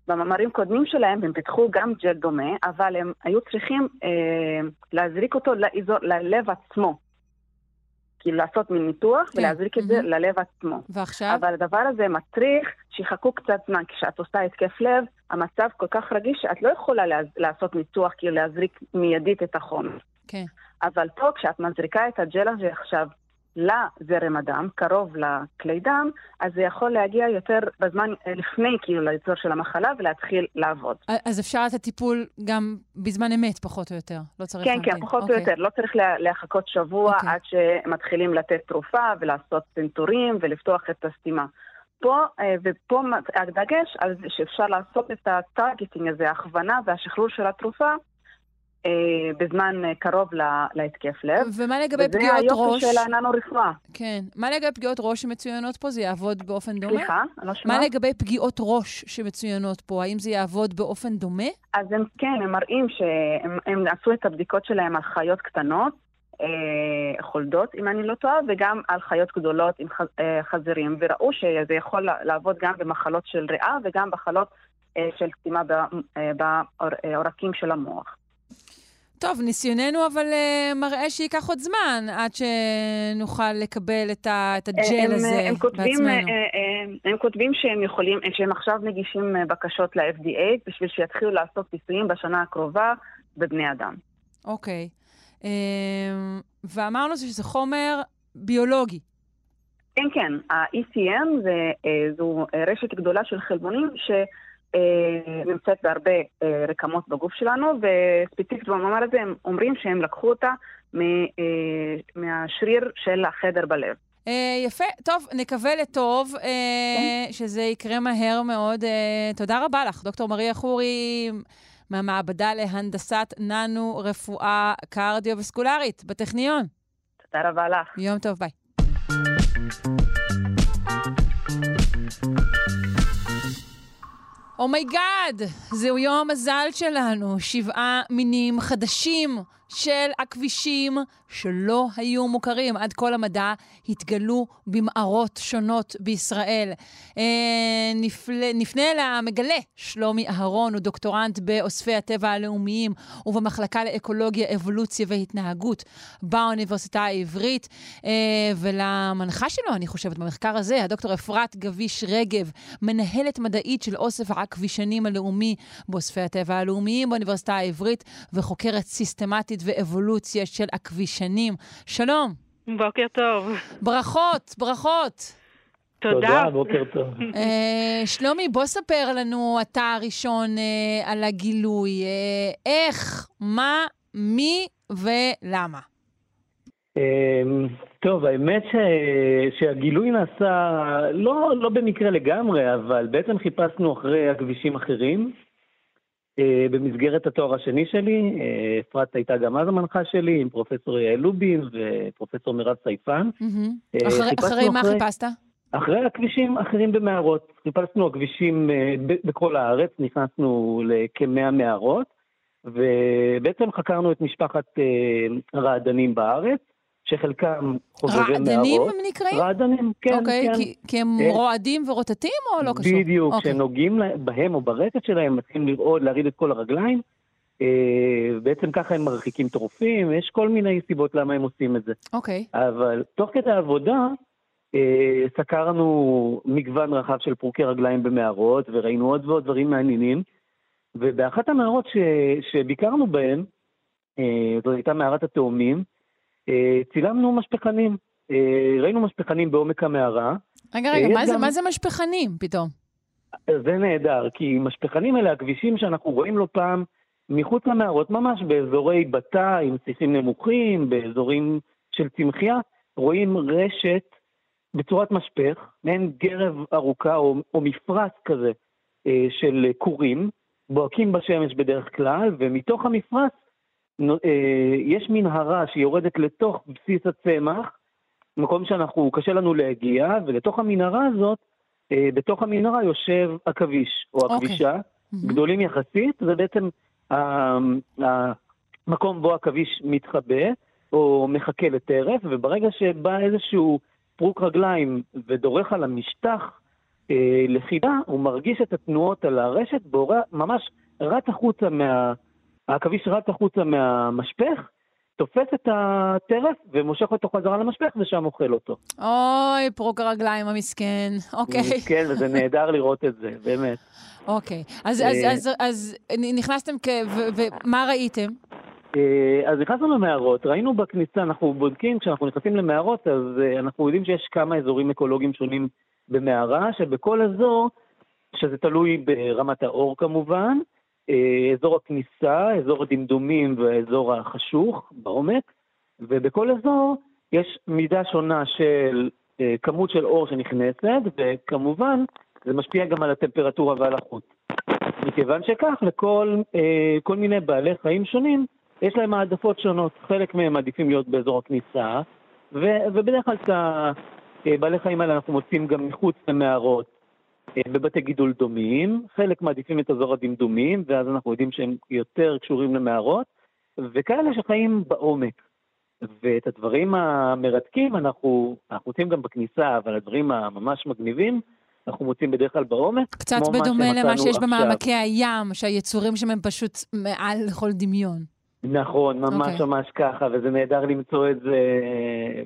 Speaker 7: במאמרים קודמים שלהם הם פיתחו גם ג'ל דומה, אבל הם היו צריכים אה, להזריק אותו לאזור, ללב עצמו. כאילו לעשות מין ניתוח כן. ולהזריק mm-hmm. את זה ללב עצמו.
Speaker 1: ועכשיו?
Speaker 7: אבל הדבר הזה מצריך שיחכו קצת זמן. כשאת עושה התקף לב, המצב כל כך רגיש שאת לא יכולה לה, לעשות ניתוח, כאילו להזריק מיידית את החומר.
Speaker 1: כן.
Speaker 7: אבל פה, כשאת מזריקה את הג'ל הזה עכשיו לזרם הדם, קרוב לכלי דם, אז זה יכול להגיע יותר בזמן אה, לפני, כאילו, ליצור של המחלה ולהתחיל לעבוד.
Speaker 1: אז אפשר לתת טיפול גם בזמן אמת, פחות או יותר? לא צריך
Speaker 7: כן, כן, פחות okay. או אוקיי. יותר. לא צריך לחכות שבוע okay. אוקיי. עד שמתחילים לתת תרופה ולעשות צנתורים ולפתוח את הסתימה. פה, אה, ופה הדגש על זה שאפשר לעשות את הטרגטינג הזה, ההכוונה והשחרור של התרופה, בזמן אה, קרוב להתקף לב.
Speaker 1: ומה לגבי פגיעות ראש?
Speaker 7: וזה היופי של הננו-רפואה.
Speaker 1: כן. מה לגבי פגיעות ראש שמצוינות פה? זה יעבוד באופן דומה?
Speaker 7: סליחה? אני לא שומעת.
Speaker 1: מה לגבי פגיעות ראש שמצוינות פה? האם זה יעבוד באופן דומה?
Speaker 7: אז הם כן, הם מראים שהם עשו את הבדיקות שלהם על חיות קטנות, אה, חולדות, אם אני לא טועה, וגם על חיות גדולות עם חזירים, וראו שזה יכול לעבוד גם במחלות של ריאה וגם בחלות של סתימה בעורקים של המוח.
Speaker 1: טוב, ניסיוננו אבל uh, מראה שייקח עוד זמן עד שנוכל לקבל את, ה, את הג'ל הם, הזה הם כותבים, בעצמנו.
Speaker 7: הם, הם כותבים שהם יכולים, שהם עכשיו מגישים בקשות ל-FDA בשביל שיתחילו לעשות ניסויים בשנה הקרובה בבני אדם.
Speaker 1: אוקיי. Um, ואמרנו שזה חומר ביולוגי.
Speaker 7: כן, כן. ה-ECM זה, זו רשת גדולה של חלבונים ש... אה, נמצאת בהרבה אה, רקמות בגוף שלנו, וספציפית במאמר הזה הם אומרים שהם לקחו אותה אה, מהשריר של החדר בלב.
Speaker 1: יפה. טוב, נקווה לטוב, כן. שזה יקרה מהר מאוד. תודה רבה לך, דוקטור מריה חורי. מהמעבדה להנדסת ננו-רפואה קרדיו-וסקולרית בטכניון.
Speaker 7: תודה רבה לך.
Speaker 1: יום טוב, ביי. Oh my God, oh זהו יום המזל שלנו, שבעה מינים חדשים של עכבישים שלא היו מוכרים. עד כה למדע התגלו במערות שונות בישראל. אה, נפל... נפנה למגלה שלומי אהרון, הוא דוקטורנט באוספי הטבע הלאומיים ובמחלקה לאקולוגיה, אבולוציה והתנהגות באוניברסיטה העברית, אה, ולמנחה שלו, אני חושבת, במחקר הזה, הדוקטור אפרת גביש רגב, מנהלת מדעית של אוסף הכבישנים הלאומי באוספי הטבע הלאומיים באוניברסיטה העברית, וחוקרת סיסטמטית ואבולוציה של הכבישנים. שלום.
Speaker 8: בוקר טוב.
Speaker 1: ברכות, ברכות.
Speaker 8: תודה.
Speaker 9: תודה, בוקר טוב.
Speaker 1: אה, שלומי, בוא ספר לנו אתה הראשון אה, על הגילוי. אה, איך, מה, מי ולמה.
Speaker 9: אמ, טוב, האמת ש... שהגילוי נעשה לא, לא במקרה לגמרי, אבל בעצם חיפשנו אחרי הכבישים אחרים. אה, במסגרת התואר השני שלי, אה, אפרת הייתה גם אז המנחה שלי, עם פרופסור יעל לובין ופרופסור מירב סייפן. אה,
Speaker 1: אחרי, מה חיפשת?
Speaker 9: אחרי הכבישים אחרים במערות. חיפשנו הכבישים בכל הארץ, נכנסנו לכמאה מערות, ובעצם חקרנו את משפחת אה, רעדנים בארץ, שחלקם חובבי מערות.
Speaker 1: רעדנים הם נקראים?
Speaker 9: רעדנים, כן,
Speaker 1: אוקיי,
Speaker 9: כן.
Speaker 1: כי, כי הם
Speaker 9: אה,
Speaker 1: רועדים ורוטטים או לא קשור?
Speaker 9: בדיוק,
Speaker 1: אוקיי.
Speaker 9: כשנוגעים בהם או ברטט שלהם, מתחילים לרעוד, להרעיד את כל הרגליים. אה, בעצם ככה הם מרחיקים טורפים, יש כל מיני סיבות למה הם עושים את זה.
Speaker 1: אוקיי.
Speaker 9: אבל תוך כדי העבודה אה, סקרנו מגוון רחב של פרוקי רגליים במערות, וראינו עוד ועוד דברים מעניינים. ובאחת המערות ש, שביקרנו בהן, זו הייתה מערת התאומים, צילמנו משפחנים. אה, ראינו משפחנים בעומק המערה.
Speaker 1: רגע, רגע,
Speaker 9: יש
Speaker 1: מה זה,
Speaker 9: גם-
Speaker 1: מה זה משפחנים פתאום?
Speaker 9: זה נהדר, כי משפחנים אלה הכבישים שאנחנו רואים לא פעם מחוץ למערות, ממש באזורי בתא עם שיחים נמוכים, באזורים של צמחייה, רואים רשת בצורת משפך, מעין גרב ארוכה או, או מפרץ כזה אה, של כורים, בוהקים בשמש בדרך כלל, ומתוך המפרץ אה, יש מנהרה שיורדת לתוך בסיס הצמח, מקום שאנחנו, קשה לנו להגיע, ולתוך המנהרה הזאת, אה, בתוך המנהרה יושב עכביש או
Speaker 1: אוקיי.
Speaker 9: עכבישה, גדולים יחסית, זה בעצם ה- המקום בו עכביש מתחבא או מחכה לטרף, וברגע שבא איזשהו פרוק רגליים ודורך על המשטח אה, לחידה, הוא מרגיש את התנועות על הרשת, בורא, ממש רץ החוצה מה... העכביש רץ החוצה מהמשפך, תופס את הטרף ומושך אותו חזרה למשפך ושם אוכל אותו.
Speaker 1: אוי, פרוק הרגליים המסכן. אוקיי.
Speaker 9: כן, וזה נהדר לראות את זה, באמת.
Speaker 1: אוקיי. אז, אז,
Speaker 9: אה,
Speaker 1: אז, אז נ- נכנסתם כ... ומה ראיתם?
Speaker 9: אה, אז נכנסנו למערות, ראינו בכניסה, אנחנו בודקים, כשאנחנו נכנסים למערות, אז אה, אנחנו יודעים שיש כמה אזורים אקולוגיים שונים במערה, שבכל אזור, שזה תלוי ברמת האור כמובן, אזור הכניסה, אזור הדמדומים והאזור החשוך בעומק, ובכל אזור יש מידה שונה של אה, כמות של אור שנכנסת, וכמובן זה משפיע גם על הטמפרטורה ועל החוץ. מכיוון שכך, לכל אה, מיני בעלי חיים שונים, יש להם העדפות שונות. חלק מהם מעדיפים להיות באזור הכניסה, ובדרך כלל את הבעלי חיים האלה אנחנו מוצאים גם מחוץ למערות, אה, בבתי גידול דומים. חלק מעדיפים את אזור הדמדומים, ואז אנחנו יודעים שהם יותר קשורים למערות, וכאלה שחיים בעומק. ואת הדברים המרתקים אנחנו, אנחנו מוצאים גם בכניסה, אבל הדברים הממש מגניבים, אנחנו מוצאים בדרך כלל בעומק.
Speaker 1: קצת
Speaker 9: כמו מה
Speaker 1: בדומה למה שיש
Speaker 9: עכשיו.
Speaker 1: במעמקי הים, שהיצורים שם הם פשוט מעל לכל דמיון.
Speaker 9: נכון, ממש
Speaker 1: אוקיי.
Speaker 9: ממש ככה, וזה נהדר למצוא את זה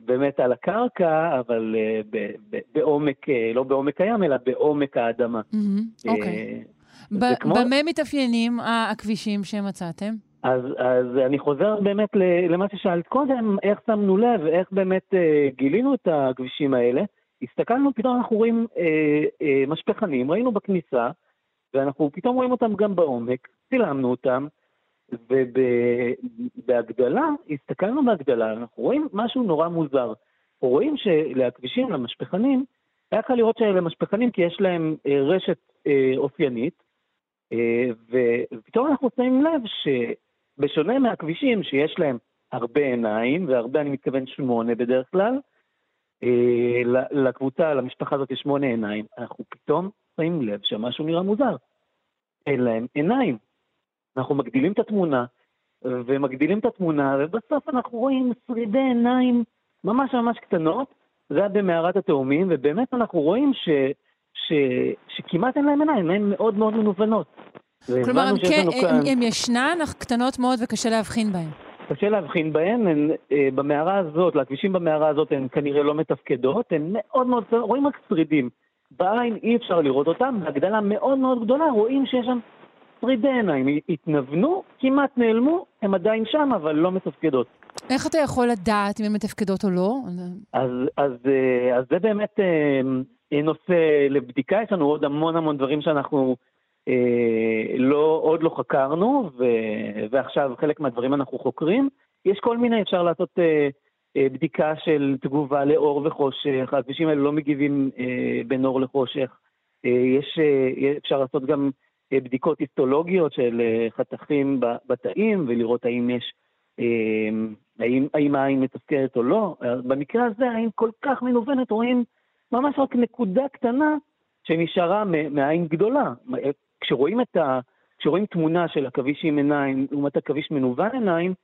Speaker 9: באמת על הקרקע, אבל אה, ב- ב- בעומק, אה, לא בעומק הים, אלא בעומק האדמה.
Speaker 1: אוקיי.
Speaker 9: אה,
Speaker 1: ב-
Speaker 9: זה כמו-
Speaker 1: במה מתאפיינים הכבישים שמצאתם?
Speaker 9: אז, אז אני חוזר באמת למה ששאלת קודם, איך שמנו לב, איך באמת אה, גילינו את הכבישים האלה. הסתכלנו, פתאום אנחנו רואים אה, אה, משפחנים, ראינו בכניסה, ואנחנו פתאום רואים אותם גם בעומק, צילמנו אותם, ובהגדלה, הסתכלנו בהגדלה, אנחנו רואים משהו נורא מוזר. רואים שלכבישים, למשפחנים, היה קל לראות שאלה משפחנים כי יש להם אה, רשת אה, אופיינית, אה, ופתאום אנחנו שמים לב שבשונה מהכבישים שיש להם הרבה עיניים, והרבה אני מתכוון שמונה בדרך כלל, לקבוצה, למשפחה הזאת יש שמונה עיניים, אנחנו פתאום שמים לב שמשהו נראה מוזר. אין להם עיניים. אנחנו מגדילים את התמונה, ומגדילים את התמונה, ובסוף אנחנו רואים שרידי עיניים ממש ממש קטנות, זה היה במערת התאומים, ובאמת אנחנו רואים ש, ש, שכמעט אין להם עיניים, הן מאוד מאוד מנוונות.
Speaker 1: כלומר,
Speaker 9: שיש
Speaker 1: כן,
Speaker 9: כאן-
Speaker 1: ישנן, אך קטנות מאוד וקשה להבחין בהן.
Speaker 9: קשה להבחין בהן, הן אה, במערה הזאת, לכבישים במערה הזאת הן כנראה לא מתפקדות, הן מאוד מאוד, רואים רק שרידים. בעין אי אפשר לראות אותם, בהגדלה מאוד מאוד גדולה רואים שיש שם שרידי עיניים. התנוונו, כמעט נעלמו, הן עדיין שם, אבל לא מתפקדות.
Speaker 1: איך אתה יכול לדעת אם הן מתפקדות או לא?
Speaker 9: אז, אז, אה, אז זה באמת אה, נושא לבדיקה, יש לנו עוד המון המון דברים שאנחנו אה, לא, עוד לא חקרנו, ו, ועכשיו חלק מהדברים אנחנו חוקרים. יש כל מיני, אפשר לעשות אה, אה, בדיקה של תגובה לאור וחושך, הכבישים האלה לא מגיבים אה, בין אור לחושך. אה, יש, אה, אפשר לעשות גם אה, בדיקות היסטולוגיות של אה, חתכים בתאים, ולראות האם יש... אה, האם, האם העין מתפקדת או לא. במקרה הזה העין כל כך מנוונת, רואים ממש רק נקודה קטנה שנשארה מ- מהעין גדולה. כשרואים, ה, כשרואים תמונה של עכביש עם עיניים לעומת עכביש מנוון עיניים,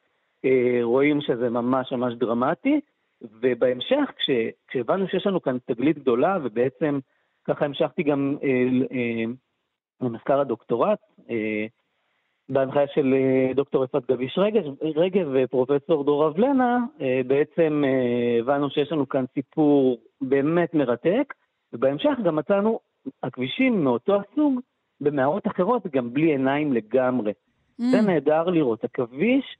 Speaker 9: אה, רואים שזה ממש ממש דרמטי, ובהמשך, כש, כשהבנו שיש לנו כאן תגלית גדולה, ובעצם ככה המשכתי גם אה, אה, למחקר הדוקטורט, אה, בהנחיה של אה, דוקטור אפרת גביש רגב, ופרופסור דור אבלנה, אה, בעצם הבנו שיש לנו כאן סיפור באמת מרתק, ובהמשך גם מצאנו הכבישים מאותו הסוג במערות אחרות, גם בלי עיניים לגמרי.
Speaker 1: Mm.
Speaker 9: זה נהדר לראות, עכביש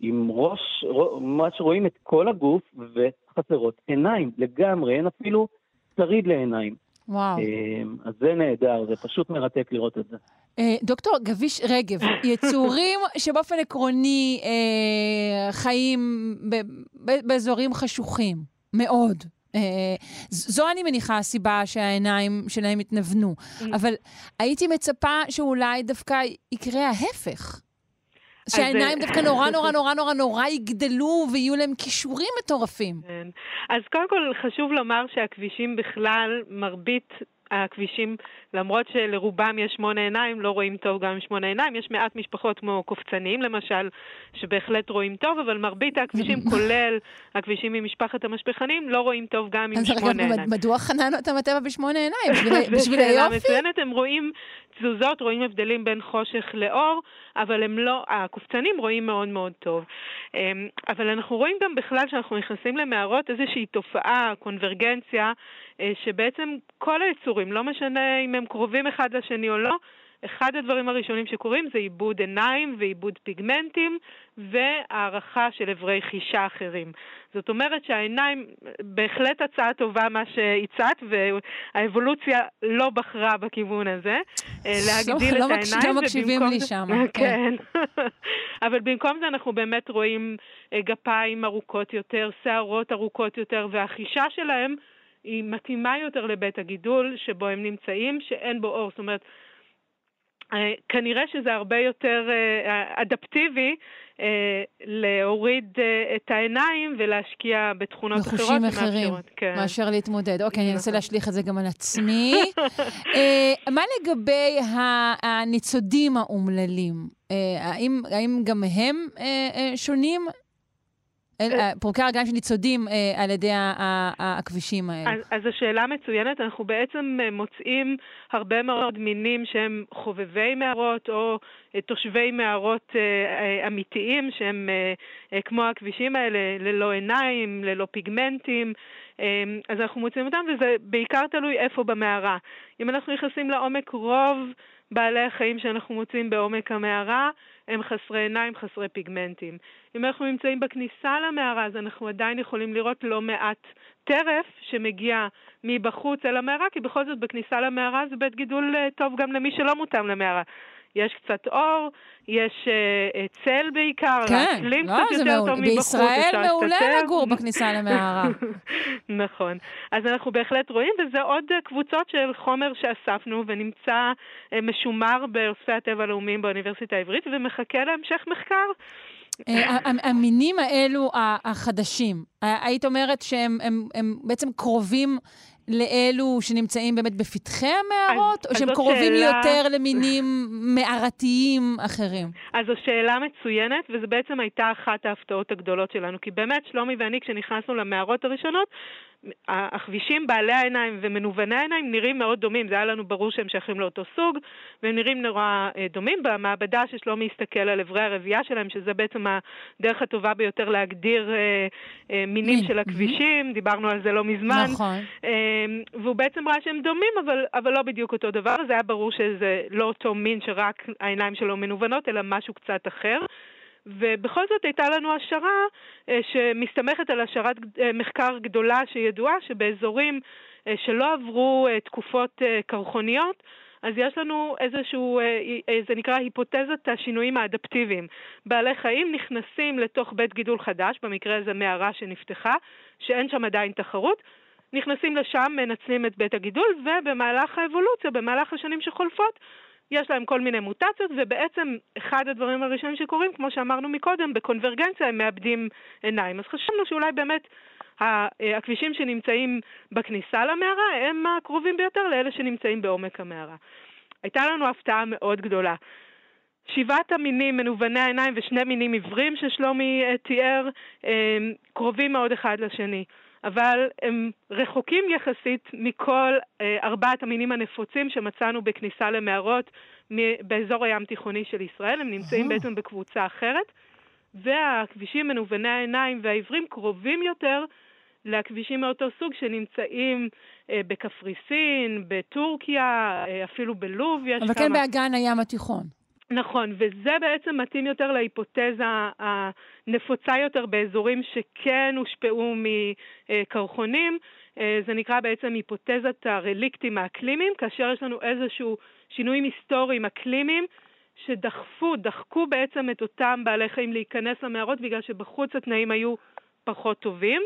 Speaker 9: עם ראש, ממש רואים את כל הגוף וחסרות עיניים לגמרי, אין אפילו שריד לעיניים.
Speaker 1: וואו.
Speaker 9: אה, אז זה נהדר, זה פשוט מרתק לראות את זה.
Speaker 1: אה, דוקטור גביש רגב, יצורים שבאופן עקרוני אה, חיים באזורים חשוכים מאוד. אה, זו אני מניחה הסיבה שהעיניים שלהם התנוונו. אבל הייתי מצפה שאולי דווקא יקרה ההפך. שהעיניים
Speaker 8: אז,
Speaker 1: דווקא נורא נורא נורא נורא נורא יגדלו ויהיו להם כישורים מטורפים.
Speaker 8: כן. אז קודם כל חשוב לומר שהכבישים בכלל, מרבית הכבישים, למרות שלרובם יש שמונה עיניים, לא רואים טוב גם עם שמונה עיניים. יש מעט משפחות כמו קופצניים למשל, שבהחלט רואים טוב, אבל מרבית הכבישים, כולל הכבישים ממשפחת המשפחנים, לא רואים טוב גם עם שמונה עיניים.
Speaker 1: מדוע חננו אותם הטבע בשמונה עיניים? בשביל- היופי?
Speaker 8: מצוינת, הם רואים תזוזות, רואים הבדלים בין חושך לאור, אבל הם לא, הקופצנים רואים מאוד מאוד טוב. אמ, אבל אנחנו רואים גם בכלל שאנחנו נכנסים למערות איזושהי תופעה, קונברגנציה, אה, שבעצם כל היצורים, לא משנה אם הם קרובים אחד לשני או לא, אחד הדברים הראשונים שקורים זה עיבוד עיניים ועיבוד פיגמנטים והערכה של אברי חישה אחרים. זאת אומרת שהעיניים, בהחלט הצעה טובה מה שהצעת, והאבולוציה לא בחרה בכיוון הזה, אה, להגדיל
Speaker 1: לא
Speaker 8: את העיניים.
Speaker 1: לא מקשיבים לי
Speaker 8: זה-
Speaker 1: שם,
Speaker 8: כן. אבל במקום זה אנחנו באמת רואים אה, גפיים ארוכות יותר, שערות ארוכות יותר, והחישה שלהם היא מתאימה יותר לבית הגידול שבו הם נמצאים, שאין בו אור. זאת אומרת, אה, כנראה שזה הרבה יותר אה, אדפטיבי אה, להוריד אה, את העיניים ולהשקיע בתכונות אחרות.
Speaker 1: בחושים אחרים,
Speaker 8: כן.
Speaker 1: מאשר להתמודד. אוקיי, אני אנסה
Speaker 8: נכון.
Speaker 1: להשליך את זה גם על עצמי. אה, מה לגבי הניצודים האומללים? אה, האם גם הם אה, אה, שונים? אל- אה, פורקי הרגליים שניצודים אה, על ידי הכבישים האלה.
Speaker 8: אז, אז השאלה מצוינת, אנחנו בעצם אה, מוצאים הרבה מאוד מינים שהם חובבי מערות או אה, תושבי מערות אה, אה, אמיתיים שהם אה, אה, כמו הכבישים האלה, ללא עיניים, ללא פיגמנטים, אה, אז אנחנו מוצאים אותם וזה בעיקר תלוי איפה במערה. אם אנחנו נכנסים לעומק, רוב בעלי החיים שאנחנו מוצאים בעומק המערה הם חסרי עיניים, חסרי פיגמנטים. אם אנחנו נמצאים בכניסה למערה, אז אנחנו עדיין יכולים לראות לא מעט טרף שמגיע מבחוץ אל המערה, כי בכל זאת בכניסה למערה זה בית גידול אה, טוב גם למי שלא מותאם למערה. יש קצת אור, יש אה, אה, צל בעיקר,
Speaker 1: כן,
Speaker 8: האקלים
Speaker 1: לא,
Speaker 8: קצת יותר
Speaker 1: מעולה.
Speaker 8: טוב מבחוץ,
Speaker 1: בישראל מעולה. לגור בכניסה למערה.
Speaker 8: נכון. אז אנחנו בהחלט רואים, וזה עוד אה, קבוצות של חומר שאספנו ונמצא אה, משומר באוספי הטבע הלאומיים באוניברסיטה העברית ומחכה להמשך מחקר.
Speaker 1: אה, המינים האלו החדשים, היית אומרת שהם הם- הם בעצם קרובים לאלו שנמצאים באמת בפתחי המערות,
Speaker 8: אז,
Speaker 1: או שהם
Speaker 8: אז
Speaker 1: קרובים
Speaker 8: שאלה...
Speaker 1: יותר למינים מערתיים אחרים?
Speaker 8: אז זו שאלה מצוינת, וזו בעצם הייתה אחת ההפתעות הגדולות שלנו, כי באמת, שלומי ואני, כשנכנסנו למערות הראשונות, הכבישים בעלי העיניים ומנווני העיניים נראים מאוד דומים, זה היה לנו ברור שהם שייכים לאותו סוג, והם נראים נורא אה, דומים. במעבדה ששלומי הסתכל על אברי הרבייה שלהם, שזה בעצם הדרך הטובה ביותר להגדיר אה, אה, מינים של הכבישים, דיברנו על זה לא מזמן.
Speaker 1: נכון.
Speaker 8: אה, והוא בעצם ראה שהם דומים, אבל, אבל לא בדיוק אותו דבר, זה היה ברור שזה לא אותו מין שרק העיניים שלו מנוונות, אלא משהו קצת אחר. ובכל זאת הייתה לנו השערה אה, שמסתמכת על השערת אה, מחקר גדולה שידועה שבאזורים אה, שלא עברו תקופות קרחוניות אז יש לנו איזשהו, זה נקרא היפותזת השינויים האדפטיביים. בעלי חיים נכנסים לתוך בית גידול חדש, במקרה הזה מערה שנפתחה, שאין שם עדיין תחרות, נכנסים לשם, מנצלים את בית הגידול, ובמהלך האבולוציה, במהלך השנים שחולפות, יש להם כל מיני מוטציות, ובעצם אחד הדברים הראשונים שקורים, כמו שאמרנו מקודם, בקונברגנציה הם מאבדים עיניים. אז חשבנו שאולי באמת הכבישים שנמצאים בכניסה למערה הם הקרובים ביותר לאלה שנמצאים בעומק המערה. הייתה לנו הפתעה מאוד גדולה. שבעת המינים מנווני העיניים ושני מינים עיוורים ששלומי אה, תיאר, קרובים מאוד אחד לשני. אבל הם רחוקים יחסית מכל אה, ארבעת המינים הנפוצים שמצאנו בכניסה למערות באזור הים תיכוני של ישראל. הם נמצאים oh. בעצם בקבוצה אחרת, והכבישים מנווני העיניים והעיוורים קרובים יותר לכבישים מאותו סוג שנמצאים אה, בקפריסין, בטורקיה, אה, אפילו בלוב יש
Speaker 1: אבל כן כמה... אבל כן באגן הים התיכון.
Speaker 8: נכון, וזה בעצם מתאים יותר להיפותזה הנפוצה יותר באזורים שכן הושפעו מקרחונים. אה, זה נקרא בעצם היפותזת הרליקטים האקלימיים, כאשר יש לנו איזשהו שינויים היסטוריים אקלימיים שדחפו, דחקו בעצם את אותם בעלי חיים להיכנס למערות בגלל שבחוץ התנאים היו פחות טובים,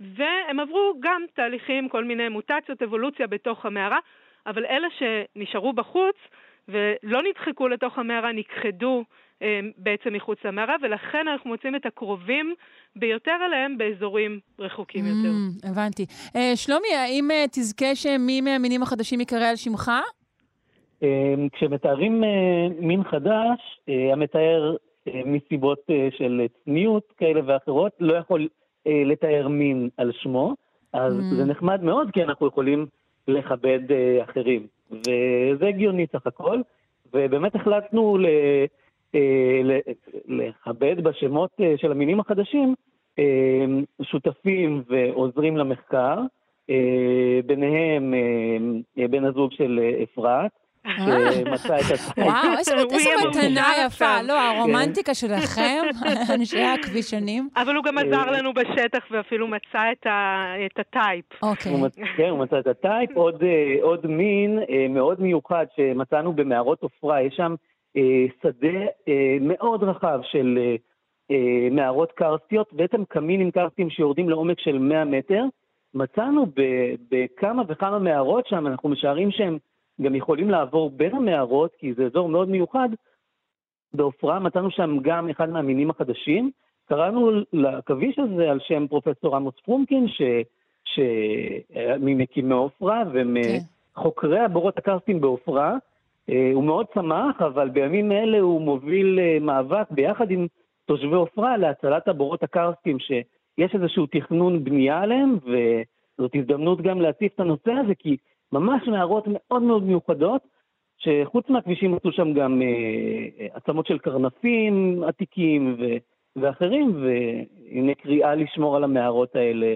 Speaker 8: והם עברו גם תהליכים, כל מיני מוטציות, אבולוציה בתוך המערה, אבל אלה שנשארו בחוץ, ולא נדחקו לתוך המערה, נכחדו אה, בעצם מחוץ למערה, ולכן אנחנו מוצאים את הקרובים ביותר אליהם באזורים רחוקים mm, יותר.
Speaker 1: הבנתי. Uh, שלומי, האם uh, תזכה שמי מהמינים החדשים יקרא על שמך?
Speaker 9: Uh, כשמתארים uh, מין חדש, uh, המתאר uh, מסיבות uh, של צניעות כאלה ואחרות, לא יכול uh, לתאר מין על שמו, אז mm. זה נחמד מאוד, כי אנחנו יכולים לכבד uh, אחרים. וזה הגיוני סך הכל, ובאמת החלטנו ל, אה, לכבד בשמות אה, של המינים החדשים אה, שותפים ועוזרים למחקר, ביניהם בן הזוג של אפרת,
Speaker 1: שמצא את עצמו. וואו, איזה מתנה יפה. לא, הרומנטיקה שלכם, אנשי הכבישנים.
Speaker 8: אבל הוא גם עזר לנו בשטח ואפילו מצא את הטייפ.
Speaker 1: אוקיי.
Speaker 9: כן, הוא מצא את הטייפ. עוד מין מאוד מיוחד שמצאנו במערות עופרה, יש שם שדה מאוד רחב של מערות קרסטיות, בעצם קמינים קרסטיים שיורדים לעומק של 100 מטר. מצאנו בכמה וכמה מערות שם, אנחנו משערים שהם גם יכולים לעבור בין המערות, כי זה אזור מאוד מיוחד. בעופרה מצאנו שם גם אחד מהמינים החדשים. קראנו לעכביש הזה על שם פרופסור עמוס פרומקין, ש... ש... ממקימי עופרה ומחוקרי הבורות הקרסטיים בעופרה. אה, הוא מאוד שמח, אבל בימים אלה הוא מוביל אה, מאבק ביחד עם תושבי עופרה להצלת הבורות הקרסטיים, שיש איזשהו תכנון בנייה עליהם, וזאת הזדמנות גם להציף את הנושא הזה, כי ממש מערות מאוד מאוד מיוחדות, שחוץ מהכבישים עשו שם גם אה, עצמות של קרנפים עתיקים ו, ואחרים, והנה קריאה לשמור על המערות האלה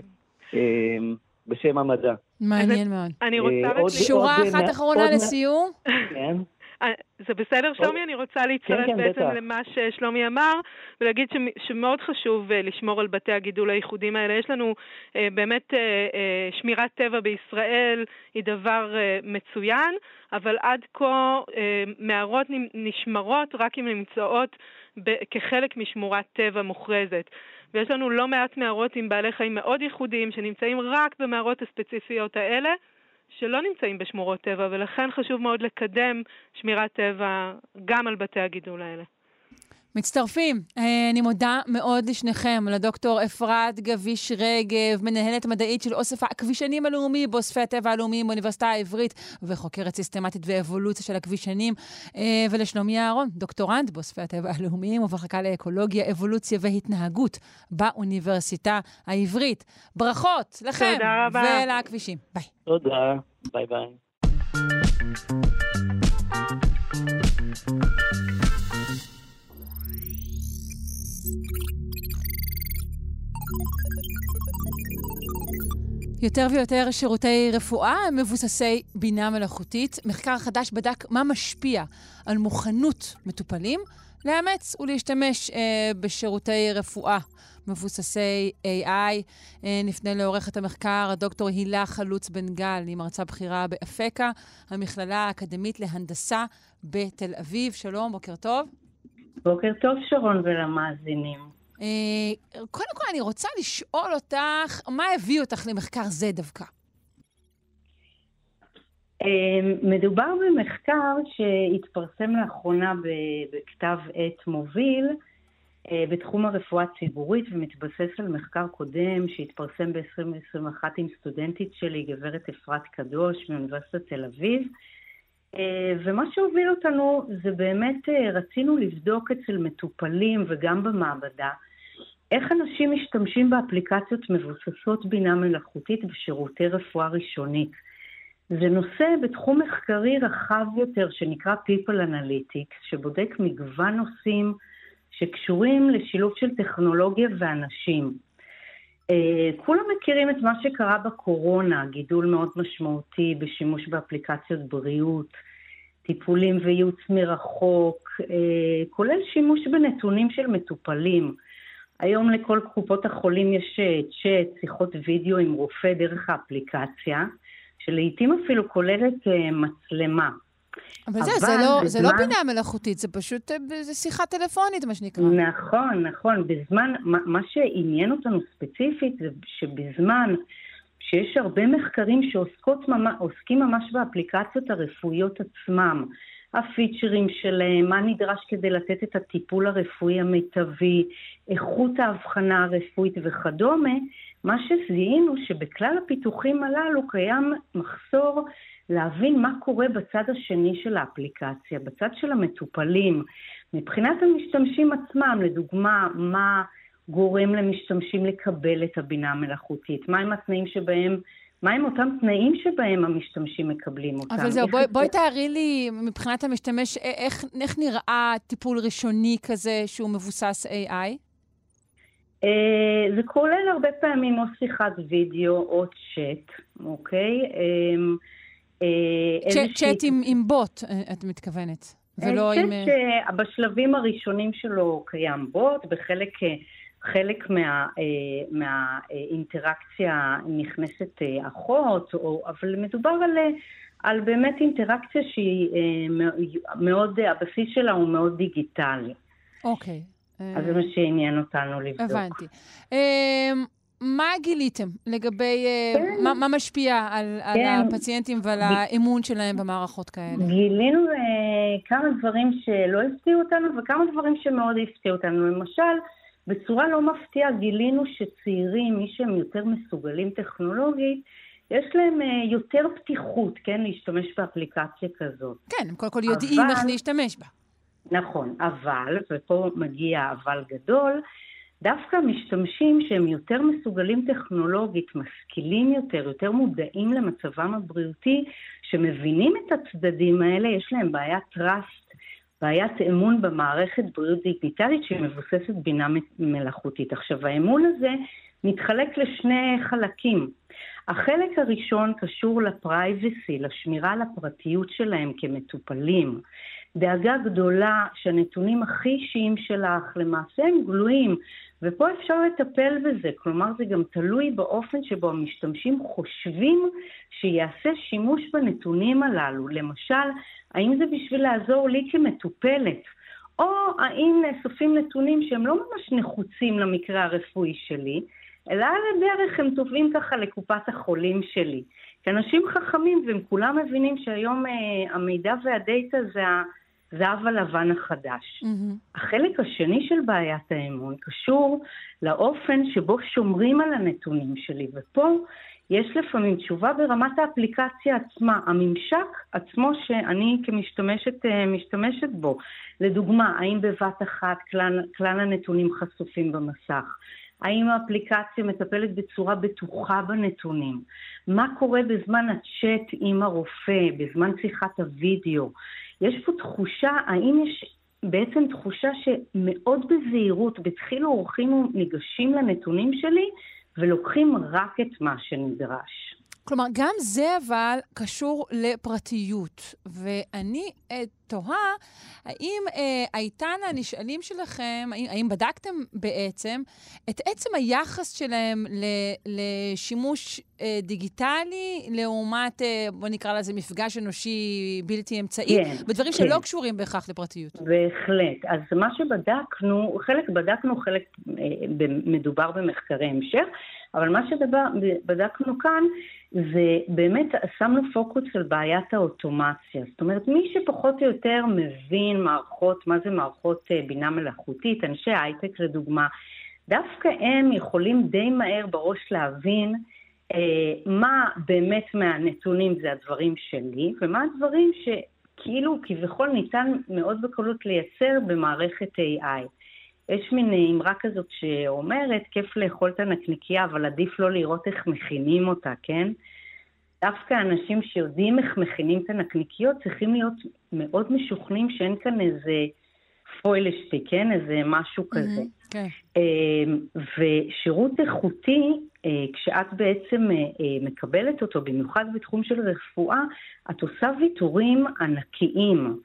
Speaker 9: אה, בשם המדע.
Speaker 1: מעניין מאוד.
Speaker 8: אני רוצה
Speaker 1: אה, רק... שורה אחת אחרונה לסיום.
Speaker 8: כן. אה, זה בסדר, שלומי? אני רוצה להצטרף כן, כן, בעצם בטח. למה ששלומי אמר, ולהגיד ש, שמאוד חשוב uh, לשמור על בתי הגידול הייחודיים האלה. יש לנו uh, באמת שמירת טבע בישראל היא דבר מצוין, אבל עד כה מערות נשמרות רק אם נמצאות כחלק משמורת טבע מוכרזת. ויש לנו לא מעט מערות עם בעלי חיים מאוד ייחודיים שנמצאים רק במערות הספציפיות האלה. שלא נמצאים בשמורות טבע, ולכן חשוב מאוד לקדם שמירת טבע גם על בתי הגידול האלה.
Speaker 1: מצטרפים. אה, אני מודה מאוד לשניכם, לדוקטור אפרת גביש רגב, מנהלת מדעית של אוסף הכבישנים הלאומי באוספי הטבע הלאומיים באוניברסיטה העברית, וחוקרת סיסטמטית ואבולוציה של עכבישנים, אה, ולשלומי אהרון, דוקטורנט באוספי הטבע הלאומיים ובמחלקה לאקולוגיה, אבולוציה והתנהגות באוניברסיטה העברית. ברכות לכם ולעכבישים. ביי.
Speaker 9: תודה, ביי ביי.
Speaker 1: יותר ויותר שירותי רפואה הם מבוססי בינה מלאכותית. מחקר חדש בדק מה משפיע על מוכנות מטופלים לאמץ ולהשתמש אה, בשירותי רפואה מבוססי AI. אה, נפנה לעורכת המחקר, הדוקטור הילה חלוץ בן גל, היא מרצה בכירה באפקה, המכללה האקדמית להנדסה בתל אביב. שלום, בוקר טוב.
Speaker 10: בוקר טוב, שרון ולמאזינים.
Speaker 1: אה, קודם כל, אני רוצה לשאול אותך, מה הביא אותך למחקר זה דווקא?
Speaker 10: אה, מדובר במחקר שהתפרסם לאחרונה בכתב עת מוביל אה, בתחום הרפואה הציבורית ומתבסס על מחקר קודם שהתפרסם ב-2021 עם סטודנטית שלי, גברת אפרת קדוש מאוניברסיטת תל אביב. ומה שהוביל אותנו זה באמת, רצינו לבדוק אצל מטופלים וגם במעבדה איך אנשים משתמשים באפליקציות מבוססות בינה מלאכותית בשירותי רפואה ראשונית. זה נושא בתחום מחקרי רחב יותר שנקרא People Analytics, שבודק מגוון נושאים שקשורים לשילוב של טכנולוגיה ואנשים. Uh, כולם מכירים את מה שקרה בקורונה, גידול מאוד משמעותי בשימוש באפליקציות בריאות, טיפולים וייעוץ מרחוק, uh, כולל שימוש בנתונים של מטופלים. היום לכל קופות החולים יש אה, צ'אט, שיחות וידאו עם רופא דרך האפליקציה, שלעיתים אפילו כוללת אה, מצלמה.
Speaker 1: אבל זה, זה, לא, בזמן... זה לא בינה מלאכותית, זה פשוט אה, זה שיחה טלפונית, מה שנקרא.
Speaker 10: נכון, נכון. בזמן, מה, מה שעניין אותנו ספציפית זה שבזמן שיש הרבה מחקרים שעוסקים ממש באפליקציות הרפואיות עצמם, הפיצ'רים שלהם, מה נדרש כדי לתת את הטיפול הרפואי המיטבי, איכות ההבחנה הרפואית וכדומה, מה שזיהינו שבכלל הפיתוחים הללו קיים מחסור להבין מה קורה בצד השני של האפליקציה, בצד של המטופלים. מבחינת המשתמשים עצמם, לדוגמה, מה גורם למשתמשים לקבל את הבינה המלאכותית, מהם התנאים שבהם מהם אותם תנאים שבהם המשתמשים מקבלים אותם.
Speaker 1: אבל זהו, בואי בוא תארי לי מבחינת המשתמש, איך, איך נראה טיפול ראשוני כזה שהוא מבוסס AI?
Speaker 10: אה, זה כולל הרבה פעמים או שיחת וידאו או צ'אט, אוקיי?
Speaker 1: Uh, צ'אט עם, עם בוט, את מתכוונת. ולא
Speaker 10: עם... שבשלבים הראשונים שלו קיים בוט, בחלק חלק מה, אה, מהאינטראקציה נכנסת אה, אחות, או, אבל מדובר על, אה, על באמת אינטראקציה שהיא מאוד, הבסיס שלה הוא מאוד דיגיטלי.
Speaker 1: אוקיי.
Speaker 10: אז זה מה שעניין אותנו לבדוק.
Speaker 1: הבנתי. מה גיליתם לגבי, כן. מה, מה משפיע על, כן. על הפציינטים ועל האמון שלהם במערכות כאלה?
Speaker 10: גילינו uh, כמה דברים שלא הפתיעו אותנו וכמה דברים שמאוד הפתיעו אותנו. למשל, בצורה לא מפתיעה גילינו שצעירים, מי שהם יותר מסוגלים טכנולוגית, יש להם uh, יותר פתיחות, כן, להשתמש באפליקציה כזאת.
Speaker 1: כן, הם קודם כל יודעים אבל, איך להשתמש בה.
Speaker 10: נכון, אבל, ופה מגיע אבל גדול, דווקא משתמשים שהם יותר מסוגלים טכנולוגית, משכילים יותר, יותר מודעים למצבם הבריאותי, שמבינים את הצדדים האלה, יש להם בעיית trust בעיית אמון במערכת בריאות דיגיטלית שהיא מבוססת בינה מלאכותית. עכשיו, האמון הזה מתחלק לשני חלקים. החלק הראשון קשור לפרייבסי, לשמירה על הפרטיות שלהם כמטופלים. דאגה גדולה שהנתונים הכי אישיים שלך למעשה הם גלויים, ופה אפשר לטפל בזה, כלומר זה גם תלוי באופן שבו המשתמשים חושבים שיעשה שימוש בנתונים הללו. למשל, האם זה בשביל לעזור לי כמטופלת, או האם נאספים נתונים שהם לא ממש נחוצים למקרה הרפואי שלי, אלא על הדרך הם טובים ככה לקופת החולים שלי. כי אנשים חכמים והם כולם מבינים שהיום אה, המידע והדאטה זה זהב הלבן החדש. Mm-hmm. החלק השני של בעיית האמון קשור לאופן שבו שומרים על הנתונים שלי, ופה יש לפעמים תשובה ברמת האפליקציה עצמה, הממשק עצמו שאני כמשתמשת אה, משתמשת בו. לדוגמה, האם בבת אחת כלל, כלל הנתונים חשופים במסך? האם האפליקציה מטפלת בצורה בטוחה בנתונים? מה קורה בזמן הצ'אט עם הרופא, בזמן שיחת הוידאו? יש פה תחושה, האם יש בעצם תחושה שמאוד בזהירות, בדחילו אורחים ניגשים לנתונים שלי ולוקחים רק את מה שנדרש.
Speaker 1: כלומר, גם זה אבל קשור לפרטיות. ואני אה, תוהה, האם אה, הייתן הנשאלים שלכם, האם, האם בדקתם בעצם את עצם היחס שלהם ל, לשימוש אה, דיגיטלי לעומת, אה, בוא נקרא לזה מפגש אנושי בלתי אמצעי, כן, בדברים כן. שלא קשורים בהכרח לפרטיות?
Speaker 10: בהחלט. אז מה שבדקנו, חלק בדקנו, חלק אה, מדובר במחקרי המשך. אבל מה שבדקנו כאן זה באמת שמנו פוקוס על בעיית האוטומציה. זאת אומרת, מי שפחות או יותר מבין מערכות, מה זה מערכות אה, בינה מלאכותית, אנשי הייטק לדוגמה, דווקא הם יכולים די מהר בראש להבין אה, מה באמת מהנתונים זה הדברים שלי, ומה הדברים שכאילו כביכול ניתן מאוד בקלות לייצר במערכת AI. יש מין אמרה כזאת שאומרת, כיף לאכול את הנקניקייה, אבל עדיף לא לראות איך מכינים אותה, כן? דווקא אנשים שיודעים איך מכינים את הנקניקיות צריכים להיות מאוד משוכנעים שאין כאן איזה פוילשטי, כן? איזה משהו כזה. Mm-hmm, כן. Okay. ושירות איכותי, אה, כשאת בעצם אה, אה, מקבלת אותו, במיוחד בתחום של רפואה, את עושה ויתורים ענקיים.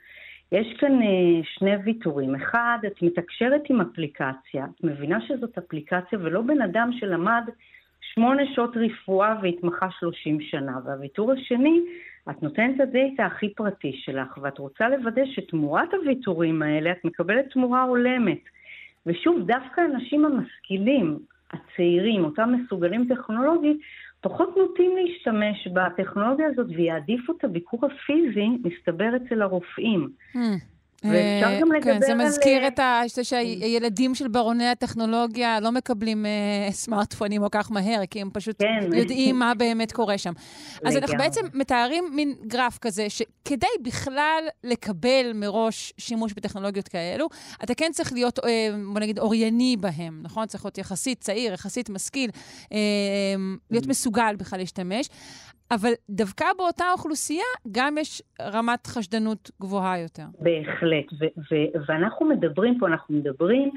Speaker 10: יש כאן אה, שני ויתורים. אחד, את מתקשרת עם אפליקציה, את מבינה שזאת אפליקציה ולא בן אדם שלמד שמונה שעות רפואה והתמחה שלושים שנה. והוויתור השני, את נותנת את הדאטה הכי פרטי שלך, ואת רוצה לוודא שתמורת הוויתורים האלה את מקבלת תמורה הולמת. ושוב, דווקא האנשים המשכילים, הצעירים, אותם מסוגלים טכנולוגית, פחות נוטים להשתמש בטכנולוגיה הזאת ויעדיפו את הביקור הפיזי, מסתבר אצל הרופאים. Hmm.
Speaker 1: ואפשר אה, גם לדבר על... כן, זה מזכיר אה, את ה... שהילדים של ברוני הטכנולוגיה לא מקבלים אה, סמארטפונים כל כך מהר, כי הם פשוט כן. יודעים מה באמת קורה שם. אז אנחנו בעצם מתארים מין גרף כזה, שכדי בכלל לקבל מראש שימוש בטכנולוגיות כאלו, אתה כן צריך להיות, בוא נגיד, אורייני בהם, נכון? צריך להיות יחסית צעיר, יחסית משכיל, להיות מסוגל בכלל להשתמש. אבל דווקא באותה אוכלוסייה גם יש רמת חשדנות גבוהה יותר.
Speaker 10: בהחלט, ו- ו- ואנחנו מדברים פה, אנחנו מדברים,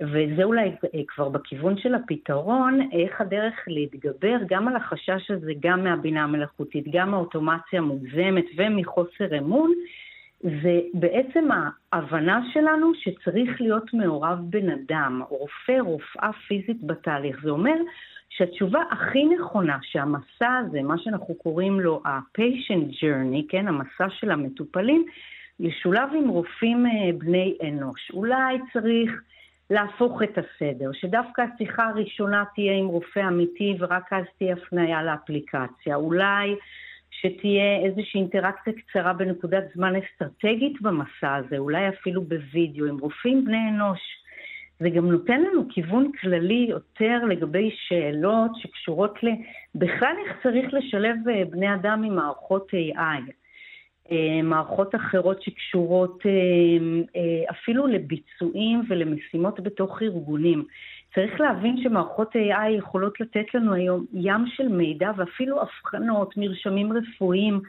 Speaker 10: וזה אולי כבר בכיוון של הפתרון, איך הדרך להתגבר גם על החשש הזה, גם מהבינה המלאכותית, גם מהאוטומציה המוגזמת ומחוסר אמון, זה בעצם ההבנה שלנו שצריך להיות מעורב בן אדם, רופא, רופאה פיזית בתהליך. זה אומר שהתשובה הכי נכונה שהמסע הזה, מה שאנחנו קוראים לו ה-patient journey, כן, המסע של המטופלים, ישולב עם רופאים אה, בני אנוש. אולי צריך להפוך את הסדר, שדווקא השיחה הראשונה תהיה עם רופא אמיתי ורק אז תהיה הפניה לאפליקציה. אולי שתהיה איזושהי אינטראקציה קצרה בנקודת זמן אסטרטגית במסע הזה, אולי אפילו בווידאו, עם רופאים בני אנוש. זה גם נותן לנו כיוון כללי יותר לגבי שאלות שקשורות ל... בכלל איך צריך לשלב אה, בני אדם עם מערכות AI. אה, מערכות אחרות שקשורות אה, אפילו לביצועים ולמשימות בתוך ארגונים. צריך להבין שמערכות AI יכולות לתת לנו היום ים של מידע ואפילו אבחנות, מרשמים רפואיים,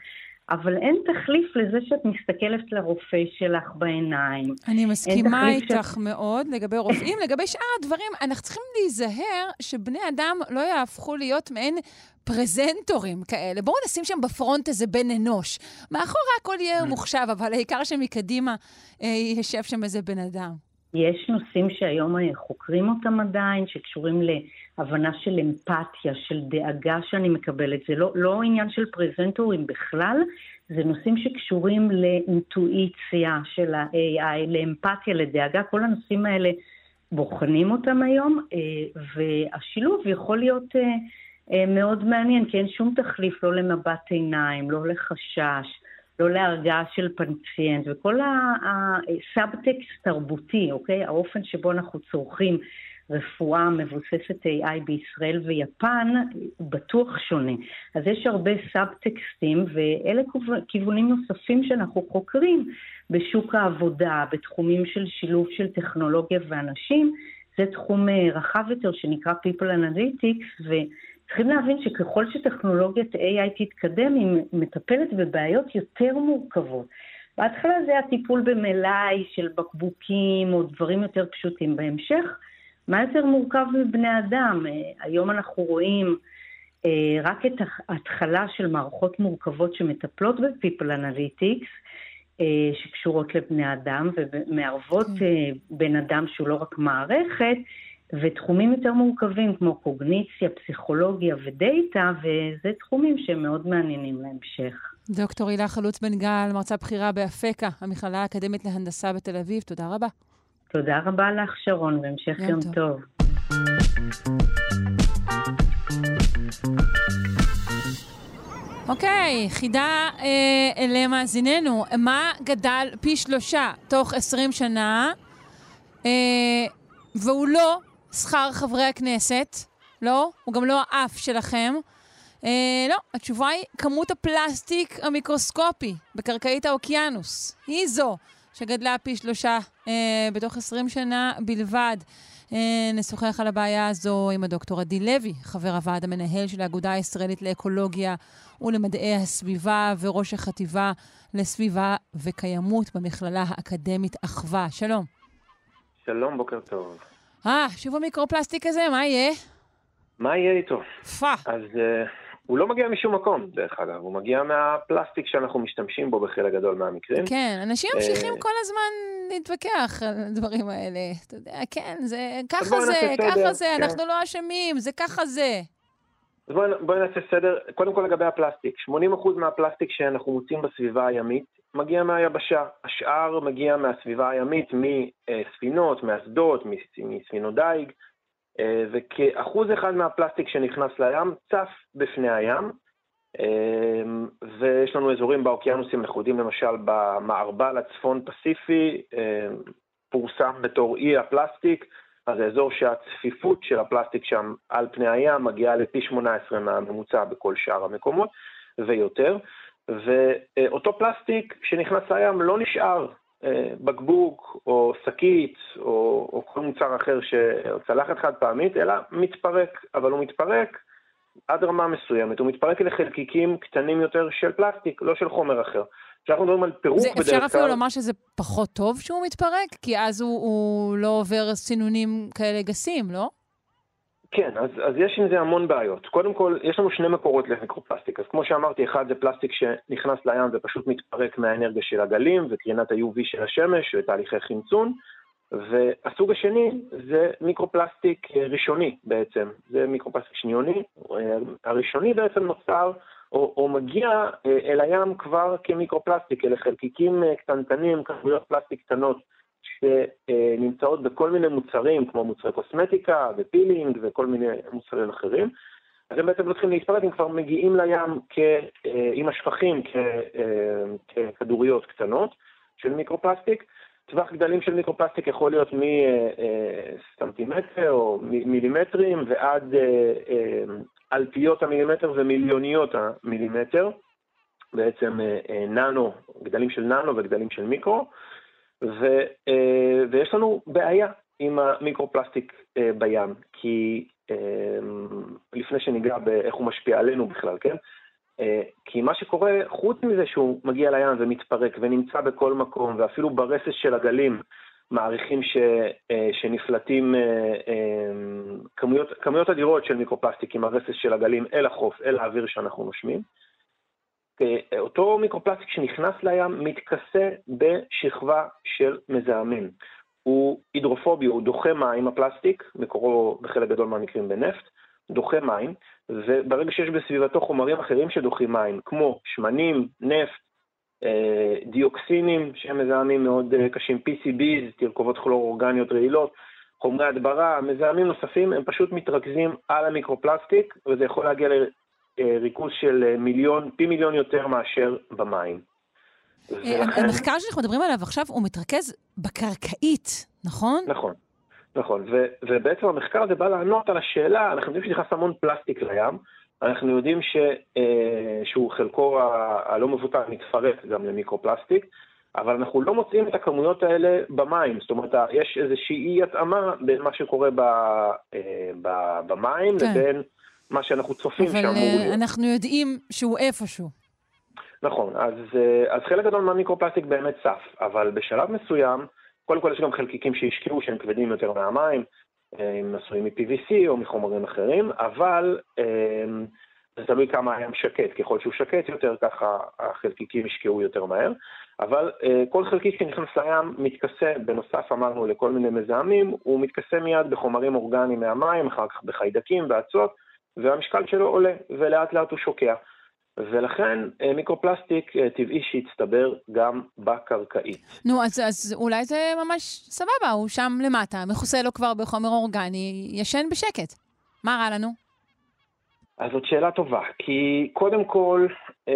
Speaker 10: אבל אין תחליף לזה שאת מסתכלת לרופא שלך בעיניים.
Speaker 1: אני מסכימה איתך ש... מאוד לגבי רופאים. לגבי שאר הדברים, אנחנו צריכים להיזהר שבני אדם לא יהפכו להיות מעין פרזנטורים כאלה. בואו נשים שם בפרונט איזה בן אנוש. מאחורה הכל יהיה מוחשב, אבל העיקר שמקדימה אה, יישב שם איזה בן אדם.
Speaker 10: יש נושאים שהיום חוקרים אותם עדיין, שקשורים להבנה של אמפתיה, של דאגה שאני מקבלת. זה לא, לא עניין של פרזנטורים בכלל, זה נושאים שקשורים לאינטואיציה של ה-AI, לאמפתיה, לדאגה. כל הנושאים האלה בוחנים אותם היום, אה, והשילוב יכול להיות אה, אה, מאוד מעניין, כי אין שום תחליף לא למבט עיניים, לא לחשש. לא להרגעה של פציינט, וכל הסאבטקסט תרבותי, אוקיי? האופן שבו אנחנו צורכים רפואה מבוססת AI בישראל ויפן בטוח שונה. אז יש הרבה סאבטקסטים, ואלה כיוונים נוספים שאנחנו חוקרים בשוק העבודה, בתחומים של שילוב של טכנולוגיה ואנשים. זה תחום אה, רחב יותר שנקרא People Analytics, וצריכים להבין שככל שטכנולוגיית AI תתקדם, היא מטפלת בבעיות יותר מורכבות. בהתחלה זה הטיפול במלאי של בקבוקים או דברים יותר פשוטים. בהמשך, מה יותר מורכב מבני אדם? אה, היום אנחנו רואים אה, רק את ההתחלה של מערכות מורכבות שמטפלות ב-People Analytics, אה, שקשורות לבני אדם ומערבות כן. בן אדם שהוא לא רק מערכת, ותחומים יותר מורכבים כמו קוגניציה, פסיכולוגיה ודאטה, וזה תחומים שהם מאוד מעניינים להמשך.
Speaker 1: דוקטור הילה חלוץ בן גל, מרצה בכירה באפקה, המכללה האקדמית להנדסה בתל אביב, תודה רבה.
Speaker 10: תודה רבה לך, שרון, והמשך יום, יום טוב. טוב.
Speaker 1: אוקיי, חידה אה, למאזיננו. מה גדל פי שלושה תוך עשרים שנה, אה, והוא לא שכר חברי הכנסת, לא, הוא גם לא האף שלכם. אה, לא, התשובה היא כמות הפלסטיק המיקרוסקופי בקרקעית האוקיינוס. היא זו שגדלה פי שלושה אה, בתוך 20 שנה בלבד. אה, נשוחח על הבעיה הזו עם הדוקטור עדי לוי, חבר הוועד המנהל של האגודה הישראלית לאקולוגיה ולמדעי הסביבה וראש החטיבה לסביבה וקיימות במכללה האקדמית אחווה. שלום.
Speaker 11: שלום, בוקר טוב.
Speaker 1: אה, שוב המיקרופלסטיק הזה, מה יהיה?
Speaker 11: מה יהיה איתו?
Speaker 1: פא.
Speaker 11: אז... Uh... הוא לא מגיע משום מקום, דרך אגב, הוא מגיע מהפלסטיק שאנחנו משתמשים בו בחלק גדול מהמקרים.
Speaker 1: כן, אנשים ממשיכים אה, כל הזמן להתווכח על הדברים האלה. אתה יודע, כן, זה ככה זה, ככה זה, כן. אנחנו לא אשמים, זה ככה זה.
Speaker 11: אז בואי בוא נעשה סדר, קודם כל לגבי הפלסטיק. 80% מהפלסטיק שאנחנו מוצאים בסביבה הימית מגיע מהיבשה. השאר מגיע מהסביבה הימית, מספינות, מאסדות, מספינות דייג. אה, וכאחוז אחד מהפלסטיק שנכנס לים צף בפני הים, אה, ויש לנו אזורים באוקיינוסים, יודעים למשל במערבל הצפון פסיפי, אה, פורסם בתור אי הפלסטיק, אז זה אזור שהצפיפות של הפלסטיק שם על פני הים מגיעה לפי 18 מהממוצע בכל שאר המקומות ויותר. ואותו פלסטיק שנכנס לים לא נשאר אה, בקבוק או שקית או, או כל מוצר אחר, ש... או צלחת חד פעמית, אלא מתפרק, אבל הוא מתפרק עד רמה מסוימת, הוא מתפרק לחלקיקים קטנים יותר של פלסטיק, לא של חומר אחר. כשאנחנו מדברים על פירוק בדרך כלל...
Speaker 1: אפשר אפילו לומר שזה פחות טוב שהוא מתפרק? כי אז הוא, הוא לא עובר סינונים כאלה גסים, לא?
Speaker 11: כן, אז, אז יש עם זה המון בעיות. קודם כל, יש לנו שני מקורות למיקרופלסטיק. אז כמו שאמרתי, אחד זה פלסטיק שנכנס לים ופשוט מתפרק מהאנרגיה של הגלים וקרינת ה-UV של השמש ותהליכי חמצון. והסוג השני זה מיקרופלסטיק ראשוני בעצם, זה מיקרופלסטיק שניוני. הראשוני בעצם נוצר או, או מגיע אל הים כבר כמיקרופלסטיק, אלה חלקיקים קטנטנים, כמויות פלסטיק קטנות. שנמצאות בכל מיני מוצרים, כמו מוצרי קוסמטיקה ופילינג וכל מיני מוצרים אחרים. אז הם בעצם לא צריכים להתפרק, הם כבר מגיעים לים כ, אה, עם השפכים כ, אה, ככדוריות קטנות של מיקרופלסטיק. טווח גדלים של מיקרופלסטיק יכול להיות מסנטימטר או מילימטרים ועד אה, אלפיות המילימטר ומיליוניות המילימטר, בעצם ננו, גדלים של ננו וגדלים של מיקרו. ו, אה, ויש לנו בעיה עם המיקרופלסטיק אה, בים, כי אה, לפני שניגע באיך הוא משפיע עלינו בכלל, כן? כי מה שקורה, חוץ מזה שהוא מגיע לים ומתפרק ונמצא בכל מקום, ואפילו ברסס של הגלים מעריכים ש, שנפלטים כמויות, כמויות אדירות של מיקרופלסטיק עם הרסס של הגלים אל החוף, אל האוויר שאנחנו נושמים. אותו מיקרופלסטיק שנכנס לים מתכסה בשכבה של מזהמים. הוא הידרופובי, הוא דוחה מים, הפלסטיק, מקורו בחלק גדול מהמקרים בנפט, דוחה מים, וברגע שיש בסביבתו חומרים אחרים שדוחים מים, כמו שמנים, נפט, אה, דיוקסינים, שהם מזהמים מאוד אה, קשים, PCBs, תרכובות כלור-אורגניות רעילות, חומרי הדברה, מזהמים נוספים, הם פשוט מתרכזים על המיקרופלסטיק, וזה יכול להגיע ריכוז של אה, מיליון, פי מיליון יותר מאשר במים.
Speaker 1: ולכן... המחקר שאנחנו מדברים עליו עכשיו, הוא מתרכז בקרקעית, נכון?
Speaker 11: נכון. נכון, ו, ובעצם המחקר הזה בא לענות על השאלה, אנחנו יודעים שנכנס המון פלסטיק לים, אנחנו יודעים ש, אה, שהוא חלקו הלא מבוטל מתפרק גם למיקרופלסטיק, אבל אנחנו לא מוצאים את הכמויות האלה במים, זאת אומרת, יש איזושהי אי התאמה בין מה שקורה ב, אה, ב, במים כן. לבין מה שאנחנו צופים שאמור
Speaker 1: להיות. אבל אנחנו יודעים שהוא איפשהו.
Speaker 11: נכון, אז, אה, אז חלק גדול מהמיקרופלסטיק באמת צף, אבל בשלב מסוים, קודם כל יש גם חלקיקים שהשקיעו שהם כבדים יותר מהמים, אה, הם עשויים מ-PVC או מחומרים אחרים, אבל אה, זה תלוי כמה הים שקט, ככל שהוא שקט יותר, ככה החלקיקים ישקעו יותר מהר. אבל כל חלקיק שנכנס לים מתכסה, בנוסף אמרנו לכל מיני מזהמים, הוא מתכסה מיד בחומרים אורגניים מהמים, אחר כך בחיידקים, באצות, והמשקל שלו עולה, ולאט לאט הוא שוקע. ולכן אה, מיקרופלסטיק אה, טבעי שיצטבר גם בקרקעית.
Speaker 1: נו, אז, אז אולי זה ממש סבבה, הוא שם למטה, מכוסה לו כבר בחומר אורגני, ישן בשקט. מה רע לנו?
Speaker 11: אז זאת שאלה טובה, כי קודם כל אה,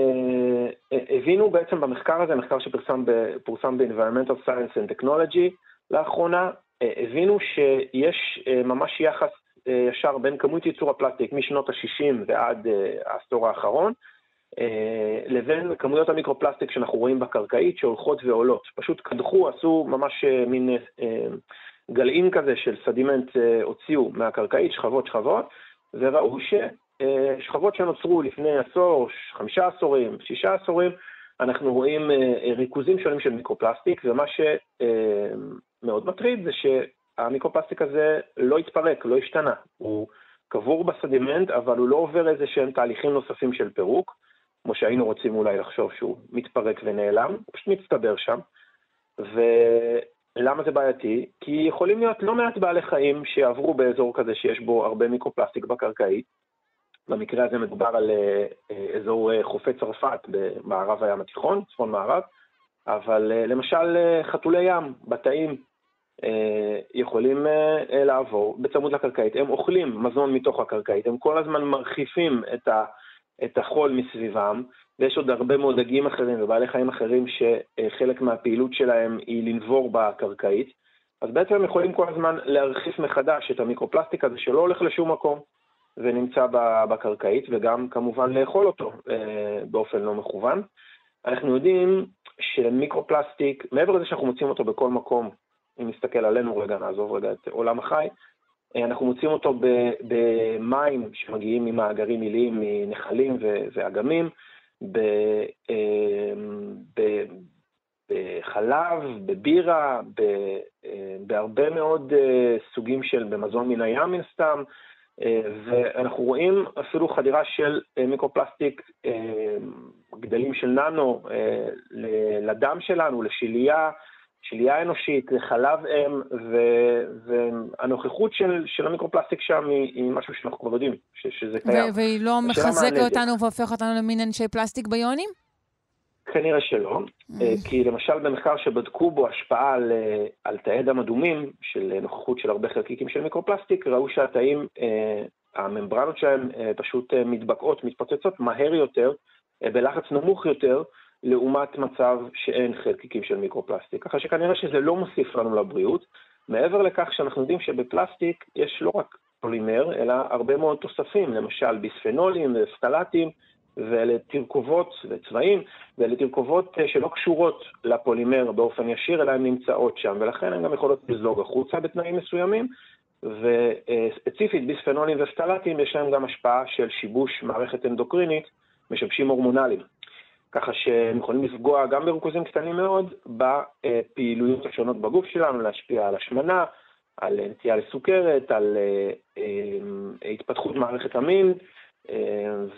Speaker 11: אה הבינו בעצם במחקר הזה, מחקר שפורסם ב-Environmental Science and Technology לאחרונה, אה, הבינו שיש אה, ממש יחס ישר בין כמות ייצור הפלסטיק משנות ה-60 ועד אה, העשור האחרון, אה, לבין כמויות המיקרופלסטיק שאנחנו רואים בקרקעית שהולכות ועולות. פשוט קדחו, עשו ממש אה, מין אה, גלעין כזה של סדימנט, הוציאו מהקרקעית שכבות שכבות, וראו ששכבות שנוצרו לפני עשור, חמישה עשורים, שישה עשורים, אנחנו רואים ריכוזים שונים של מיקרופלסטיק, ומה שמאוד מטריד זה שהמיקרופלסטיק הזה לא התפרק, לא השתנה. הוא קבור בסדימנט, אבל הוא לא עובר איזה שהם תהליכים נוספים של פירוק. כמו שהיינו רוצים אולי לחשוב שהוא מתפרק ונעלם, הוא פשוט מצטבר שם. ולמה זה בעייתי? כי יכולים להיות לא מעט בעלי חיים שיעברו באזור כזה שיש בו הרבה מיקרופלסטיק בקרקעית. במקרה הזה מדובר על אה, אה, אזור אה, חופי צרפת במערב הים התיכון, צפון מערב, אבל למשל חתולי ים, בתאים, יכולים לעבור בצמוד לקרקעית. הם אוכלים מזון מתוך הקרקעית, הם כל הזמן מרחיפים את החול מסביבם, ויש עוד הרבה מאוד דגים אחרים ובעלי חיים אחרים שחלק מהפעילות שלהם היא לנבור בקרקעית, אז בעצם הם יכולים כל הזמן להרחיף מחדש את המיקרופלסטיק הזה שלא הולך לשום מקום ונמצא בקרקעית, וגם כמובן לאכול אותו אה, באופן לא מכוון. אנחנו יודעים שמיקרופלסטיק, מעבר לזה שאנחנו מוצאים אותו בכל מקום, אם נסתכל עלינו רגע, נעזוב רגע את עולם החי, אה, אנחנו מוצאים אותו במים שמגיעים ממאגרים עיליים, מנחלים ואגמים, אה, בחלב, בבירה, אה, בהרבה מאוד סוגים של, במזון מן הים מן סתם, ואנחנו רואים אפילו חדירה של מיקרופלסטיק, גדלים של ננו לדם שלנו, לשלייה, שלייה אנושית, לחלב אם, ו, והנוכחות של, של המיקרופלסטיק שם היא, היא משהו שאנחנו כבר יודעים, ש, שזה קיים.
Speaker 1: והיא לא מחזקת אותנו והופכת אותנו למין אנשי פלסטיק ביונים?
Speaker 11: כנראה שלא, mm. כי למשל במחקר שבדקו בו השפעה על, אה, על תאי דם אדומים, של נוכחות של הרבה חלקיקים של מיקרופלסטיק, ראו שהתאים, אה, הממברנות שלהם פשוט מתבקעות, מתפוצצות מהר יותר, בלחץ נמוך יותר, לעומת מצב שאין חלקיקים של מיקרופלסטיק. ככה שכנראה שזה לא מוסיף לנו לבריאות. מעבר לכך שאנחנו יודעים שבפלסטיק יש לא רק פולימר, אלא הרבה מאוד תוספים, למשל ביספנולים ופתלטים, ואלה תרכובות וצבעים, ואלה תרכובות אה, שלא קשורות לפולימר באופן ישיר, אלא הן נמצאות שם, ולכן הן גם יכולות לזלוג החוצה בתנאים מסוימים, וספציפית ביספנולים וסטלטים יש להם גם השפעה של שיבוש מערכת אנדוקרינית, משבשים הורמונליים. ככה שהם יכולים לפגוע גם בריכוזים קטנים מאוד בפעילויות השונות בגוף שלנו, להשפיע על השמנה, על נטייה לסוכרת, על אה, אה, התפתחות מערכת המין אה,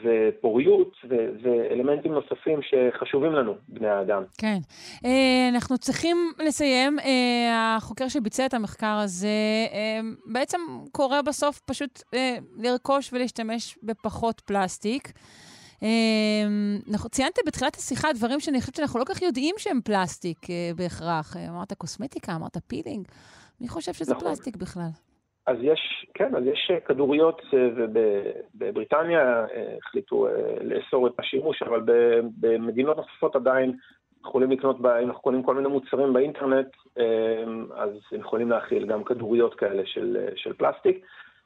Speaker 11: ופוריות ואלמנטים נוספים שחשובים לנו, בני האדם.
Speaker 1: כן. אנחנו צריכים לסיים. החוקר שביצע את המחקר הזה בעצם קורא בסוף פשוט לרכוש ולהשתמש בפחות פלסטיק. אמ, אנחנו ציינתם בתחילת השיחה דברים שאני חושבת שאנחנו לא כל כך יודעים שהם פלסטיק אה, בהכרח. אה, אמרת קוסמטיקה, אמרת פילינג. אני חושב שזה נכון. פלסטיק בכלל.
Speaker 11: אז יש, כן, אז יש אה, כדוריות, ובבריטניה החליטו לאסור את השימוש, אבל במדינות נוספות עדיין יכולים לקנות, אם אנחנו קונים כל מיני מוצרים באינטרנט, אז הם יכולים להכיל גם כדוריות כאלה של, של פלסטיק.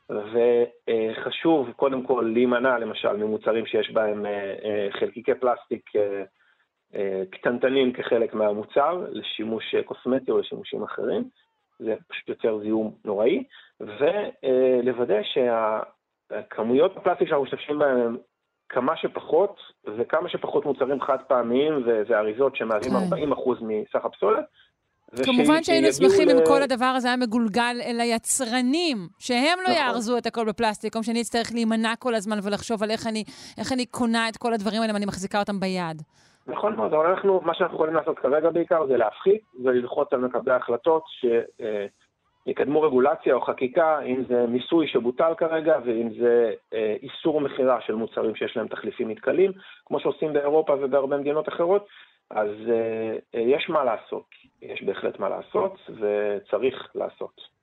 Speaker 11: וחשוב קודם כל להימנע למשל ממוצרים שיש בהם חלקיקי פלסטיק קטנטנים כחלק מהמוצר לשימוש קוסמטי או לשימושים אחרים. זה פשוט יוצר זיהום נוראי, ולוודא שהכמויות הפלסטיק שאנחנו משתמשים בהן כמה שפחות, וכמה שפחות מוצרים חד פעמיים ואריזות שמהווים
Speaker 1: כן.
Speaker 11: 40% מסך הפסולת.
Speaker 1: כמובן שהיינו שמחים. אם כל הדבר הזה היה מגולגל אל היצרנים, שהם לא
Speaker 11: נכון.
Speaker 1: יארזו את הכל בפלסטיק, או שאני אצטרך להימנע כל הזמן ולחשוב על איך אני, איך אני קונה את כל הדברים האלה ואני מחזיקה אותם ביד.
Speaker 11: נכון מאוד, אבל אנחנו, מה שאנחנו יכולים לעשות כרגע בעיקר זה להפחית וללחוץ על מקבלי ההחלטות שיקדמו רגולציה או חקיקה, אם זה מיסוי שבוטל כרגע ואם זה אה, איסור מכירה של מוצרים שיש להם תחליפים מתכלים, כמו שעושים באירופה ובהרבה מדינות אחרות, אז אה, יש מה לעשות, יש בהחלט מה לעשות וצריך לעשות.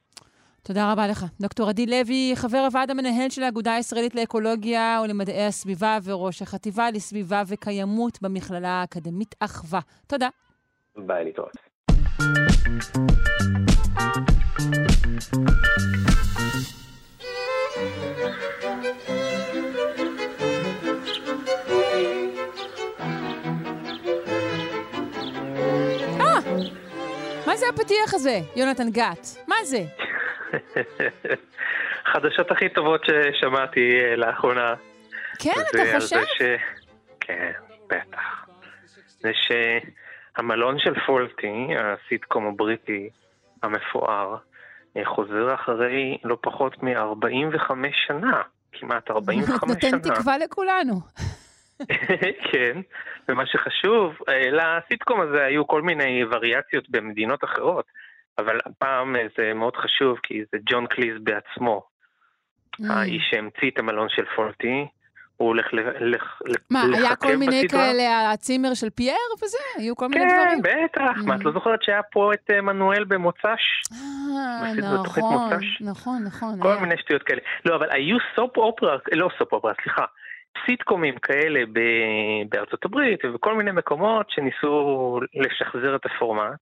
Speaker 1: תודה רבה לך. דוקטור עדי לוי, חבר הוועד המנהל של האגודה הישראלית לאקולוגיה ולמדעי הסביבה וראש החטיבה לסביבה וקיימות במכללה האקדמית אחווה. תודה.
Speaker 11: ביי, להתראות.
Speaker 1: אה! מה זה הפתיח הזה, יונתן גת? מה זה?
Speaker 12: חדשות הכי טובות ששמעתי אה, לאחרונה.
Speaker 1: כן, אתה
Speaker 12: על
Speaker 1: חושב?
Speaker 12: ש... כן, בטח. זה שהמלון של פולטי, הסיטקום הבריטי המפואר, אה, חוזר אחרי לא פחות מ-45 שנה, כמעט 45 שנה.
Speaker 1: נותן תקווה לכולנו.
Speaker 12: כן, ומה שחשוב, אה, לסיטקום הזה היו כל מיני וריאציות במדינות אחרות, אבל הפעם אה, זה מאוד חשוב כי זה ג'ון קליז בעצמו,
Speaker 1: Mm.
Speaker 12: האיש שהמציא את המלון של פולטי, הוא הולך ל- לח-
Speaker 1: מה, היה
Speaker 12: לחכם
Speaker 1: כל מיני
Speaker 12: בסדרה.
Speaker 1: כאלה, הצימר של פייר וזה? היו כל מיני
Speaker 12: כן,
Speaker 1: דברים?
Speaker 12: בטח, מה, את. לא זוכרת שהיה פה את אה, מנואל במוצ"ש?
Speaker 1: אה, נכון,
Speaker 12: מוצ"ש?
Speaker 1: נכון, נכון.
Speaker 12: כל. מיני שטויות כאלה. לא, אבל היו סופ אופרה, לא סופ אופרה, סליחה, סיטקומים כאלה בארצות הברית ובכל מיני מקומות שניסו לשחזר את הפורמט,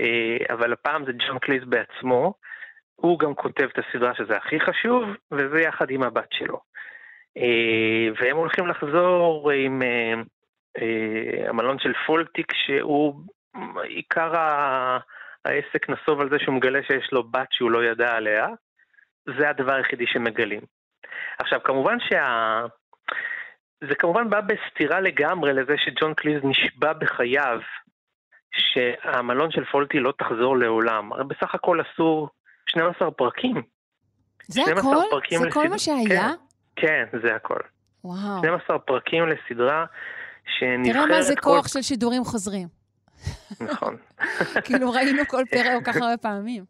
Speaker 12: אה, אבל הפעם זה ג'ון קליז בעצמו, הוא גם כותב את הסדרה שזה הכי חשוב, וזה יחד עם הבת שלו. אה, והם הולכים לחזור עם אה, המלון של פולטיק, שהוא עיקר העסק נסוב על זה שהוא מגלה שיש לו בת שהוא לא ידע עליה. זה הדבר היחידי שמגלים. עכשיו, כמובן שה... זה כמובן בא בסתירה לגמרי לזה שג'ון קליז נשבע בחייו שהמלון של פולטי לא תחזור לעולם. הרי בסך הכל עשו 12 פרקים.
Speaker 1: זה
Speaker 12: 12
Speaker 1: הכל?
Speaker 12: פרקים
Speaker 1: זה כל
Speaker 12: לסד-
Speaker 1: מה שהיה?
Speaker 12: כן, כן, זה הכל.
Speaker 1: וואו.
Speaker 12: 12 פרקים לסדרה שנבחרת...
Speaker 1: תראה מה זה
Speaker 12: כל-
Speaker 1: כוח של שידורים חוזרים.
Speaker 12: נכון.
Speaker 1: כאילו ראינו כל פרק כל כך הרבה פעמים.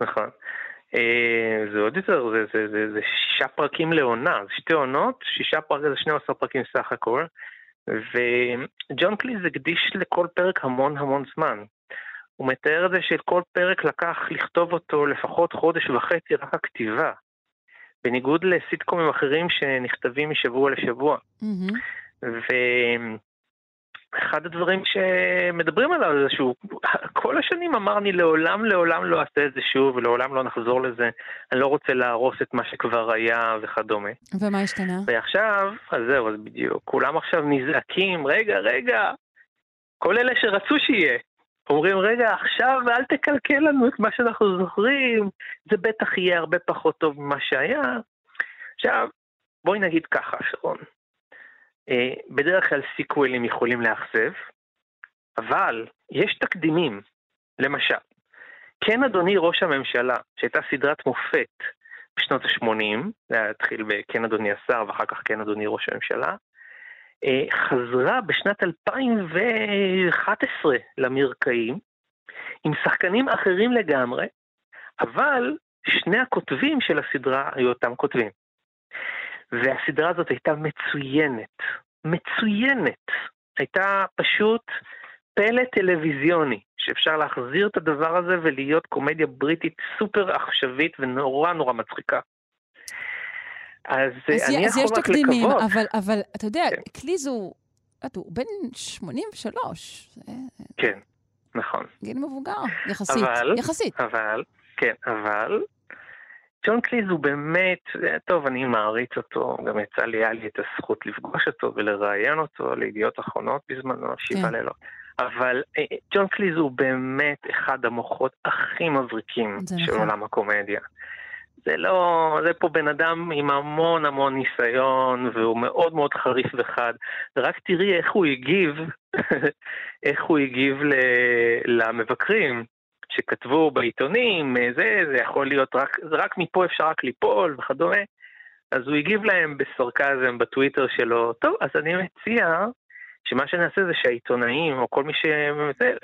Speaker 12: נכון. אה, זה עוד יותר, זה, זה, זה, זה שישה פרקים לעונה, זה שתי עונות, שישה פרקים, זה 12 פרקים סך הכל. וג'ון קליז הקדיש לכל פרק המון המון זמן. הוא מתאר את זה שכל פרק לקח לכתוב אותו לפחות חודש וחצי רק הכתיבה. בניגוד לסיטקומים אחרים שנכתבים משבוע לשבוע.
Speaker 1: מהמם.
Speaker 12: ואחד הדברים שמדברים עליו זה שהוא כל השנים אמר אני לעולם לעולם לא אעשה את זה שוב ולעולם לא נחזור לזה, אני לא רוצה להרוס את מה שכבר היה וכדומה.
Speaker 1: ומה השתנה?
Speaker 12: ועכשיו, אז זהו, אז בדיוק, כולם עכשיו נזעקים, רגע, רגע, כל אלה שרצו שיהיה, אומרים, רגע, עכשיו אל תקלקל לנו את מה שאנחנו זוכרים, זה בטח יהיה הרבה פחות טוב ממה שהיה. עכשיו, בואי נגיד ככה, שרון, בדרך כלל סיקוולים יכולים לאכזב, אבל יש תקדימים. למשל, כן אדוני ראש הממשלה, שהייתה סדרת מופת בשנות ה-80, זה היה התחיל ב"כן אדוני השר" ואחר כך "כן אדוני ראש הממשלה", אה, חזרה בשנת 2011 למרקעים, עם שחקנים אחרים לגמרי, אבל שני הכותבים של הסדרה היו אותם כותבים. והסדרה הזאת הייתה מצוינת, מצוינת. הייתה פשוט פלא טלוויזיוני, שאפשר להחזיר את הדבר הזה ולהיות קומדיה בריטית סופר עכשווית ונורא נורא מצחיקה. אז,
Speaker 1: אז,
Speaker 12: אני
Speaker 1: אז
Speaker 12: יכול רק
Speaker 1: תקדימים,
Speaker 12: לקוות.
Speaker 1: אבל, אבל אתה יודע,
Speaker 12: כן.
Speaker 1: קליז הוא... בן 83. זה
Speaker 12: כן, נכון.
Speaker 1: גיל מבוגר, יחסית.
Speaker 12: אבל,
Speaker 1: יחסית.
Speaker 12: אבל, כן, אבל, ג'ון קליז הוא באמת, אה, טוב, אני מעריץ אותו, גם יצא לי, היה לי את הזכות לפגוש אותו ולראיין אותו לידיעות אחרונות בזמנו, שבעה
Speaker 1: כן.
Speaker 12: לילות. אבל אה, ג'ון קליז הוא באמת אחד המוחות הכי מבריקים של
Speaker 1: נכון.
Speaker 12: עולם הקומדיה. זה לא, זה פה בן אדם עם המון המון ניסיון, והוא מאוד מאוד חריף וחד. רק תראי איך הוא הגיב, איך הוא הגיב ל- למבקרים, שכתבו בעיתונים, אה, זה, זה יכול להיות רק, זה רק מפה אפשר רק ליפול וכדומה. אז הוא הגיב להם בסרקזם בטוויטר שלו, טוב, אז אני מציע שמה שנעשה זה שהעיתונאים, או כל מי ש...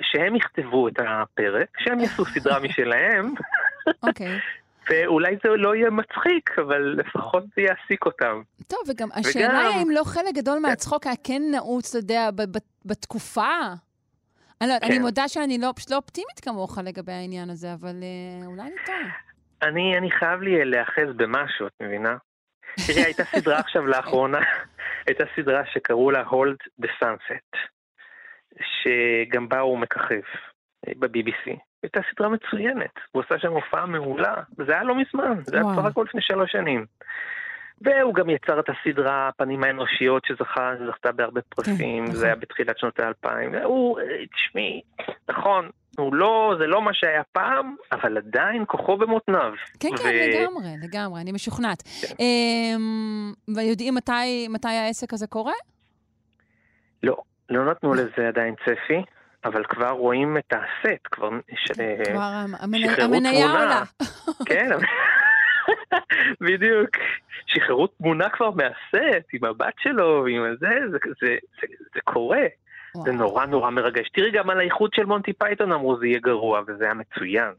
Speaker 12: שהם יכתבו את הפרק, שהם יעשו סדרה משלהם,
Speaker 1: אוקיי.
Speaker 12: ואולי זה לא יהיה מצחיק, אבל לפחות זה יעסיק אותם.
Speaker 1: טוב, וגם השאלה היא
Speaker 12: וגם-
Speaker 1: האם לא חלק גדול מהצחוק היה כן נעוץ, אתה יודע, בתקופה. אני לא יודעת, אני
Speaker 12: כן.
Speaker 1: מודה שאני לא, פשוט לא אופטימית כמוך לגבי העניין הזה, אבל אה, אולי אני טועה.
Speaker 12: אני, אני חייב לי להיאחז במשהו, את מבינה? תראי, הייתה סדרה עכשיו לאחרונה, הייתה סדרה שקראו לה Hold the Sunset, שגם בה הוא מככב אה, ב-BBC. הייתה סדרה מצוינת, הוא עשה שם הופעה מעולה, וזה היה לא מזמן, זה היה. בסך הכל לפני שלוש שנים. והוא גם יצר את הסדרה הפנים האנושיות שזכה, שזכתה בהרבה פרסים,
Speaker 1: נכון.
Speaker 12: זה היה בתחילת שנות האלפיים. הוא, אה, תשמעי, נכון, הוא לא, זה לא מה שהיה פעם, אבל עדיין כוחו במותניו.
Speaker 1: כן, כן, לגמרי, לגמרי, אני משוכנעת. אמ, ויודעים מתי, מתי העסק הזה קורה?
Speaker 12: לא, לא נתנו לזה עדיין צפי, אבל כבר רואים את הסט, כבר... ש...
Speaker 1: כבר המנ-
Speaker 12: שחררו
Speaker 1: המניה. עולה.
Speaker 12: כן, בדיוק. שחררו תמונה כבר מהסט, עם הבת שלו, ועם הזה, זה, זה, זה, זה קורה. זה נורא נורא מרגש. תראי, גם על האיחוד של מונטי פייתון אמרו זה יהיה גרוע, וזה היה מצוין.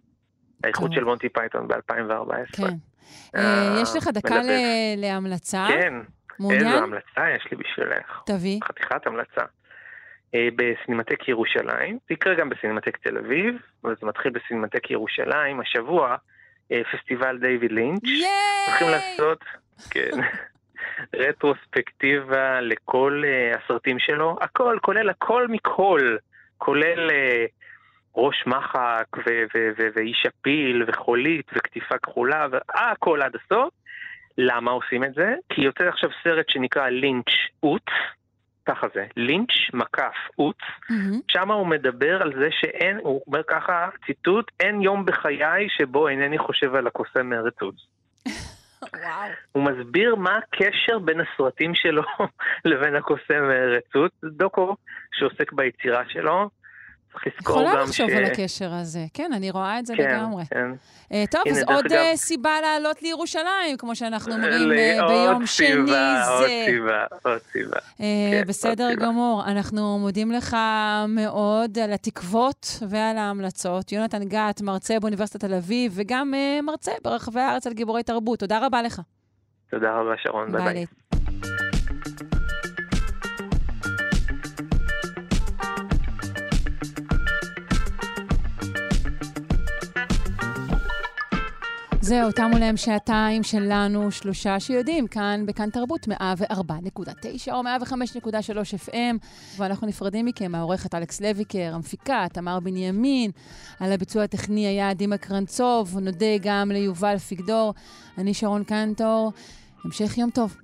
Speaker 12: האיחוד. של מונטי פייתון ב-2014.
Speaker 1: כן. אה, יש לך דקה ל- להמלצה?
Speaker 12: כן.
Speaker 1: מעוניין?
Speaker 12: איזו המלצה יש לי בשבילך.
Speaker 1: תביא.
Speaker 12: חתיכת המלצה. אה, בסינמטק ירושלים, זה יקרה גם בסינמטק תל אביב, אבל זה מתחיל בסינמטק ירושלים. השבוע, אה, פסטיבל דיוויד לינץ'. הולכים לעשות, כן, רטרוספקטיבה לכל uh, הסרטים שלו, הכל, כולל הכל מכל, כולל uh, ראש מחק ואיש הפיל וחולית וכתיפה כחולה והכל עד הסוף. למה עושים את זה? כי יוצא עכשיו סרט שנקרא לינץ' אוץ, ככה זה, לינץ' מקף אוץ, שם הוא מדבר על זה שאין, הוא אומר ככה, ציטוט, אין יום בחיי שבו אינני חושב על הקוסם מארץ עוז. הוא מסביר מה הקשר בין הסרטים שלו לבין הקוסם מארץ זה דוקו שעוסק ביצירה שלו. צריך לזכור גם ש...
Speaker 1: יכולה לחשוב על הקשר הזה. כן, אני רואה את זה
Speaker 12: כן,
Speaker 1: לגמרי.
Speaker 12: כן.
Speaker 1: אה, טוב,
Speaker 12: הנה,
Speaker 1: אז עוד
Speaker 12: אגב-
Speaker 1: אה, סיבה לעלות לירושלים, כמו שאנחנו אומרים
Speaker 12: ל-
Speaker 1: אה,
Speaker 12: עוד
Speaker 1: ביום שני
Speaker 12: סיבה, עוד
Speaker 1: זה.
Speaker 12: סיבה, עוד סיבה.
Speaker 1: אה,
Speaker 12: כן,
Speaker 1: בסדר
Speaker 12: עוד סיבה.
Speaker 1: גמור. אנחנו מודים לך מאוד על התקוות ועל ההמלצות. יונתן גת, מרצה באוניברסיטת תל אביב, וגם אה, מרצה ברחבי הארץ על גיבורי תרבות. תודה רבה לך.
Speaker 12: תודה רבה, שרון, ביי ביי.
Speaker 1: ביי. זהו, תמו להם שעתיים שלנו, שלושה שיודעים, כאן בכאן תרבות 104.9 או 105.3 FM, ואנחנו נפרדים מכם, העורכת אלכס לויקר, המפיקה תמר בנימין, על הביצוע הטכני היה דימה קרנצוב, נודה גם ליובל פיגדור, אני שרון קנטור, המשך יום טוב.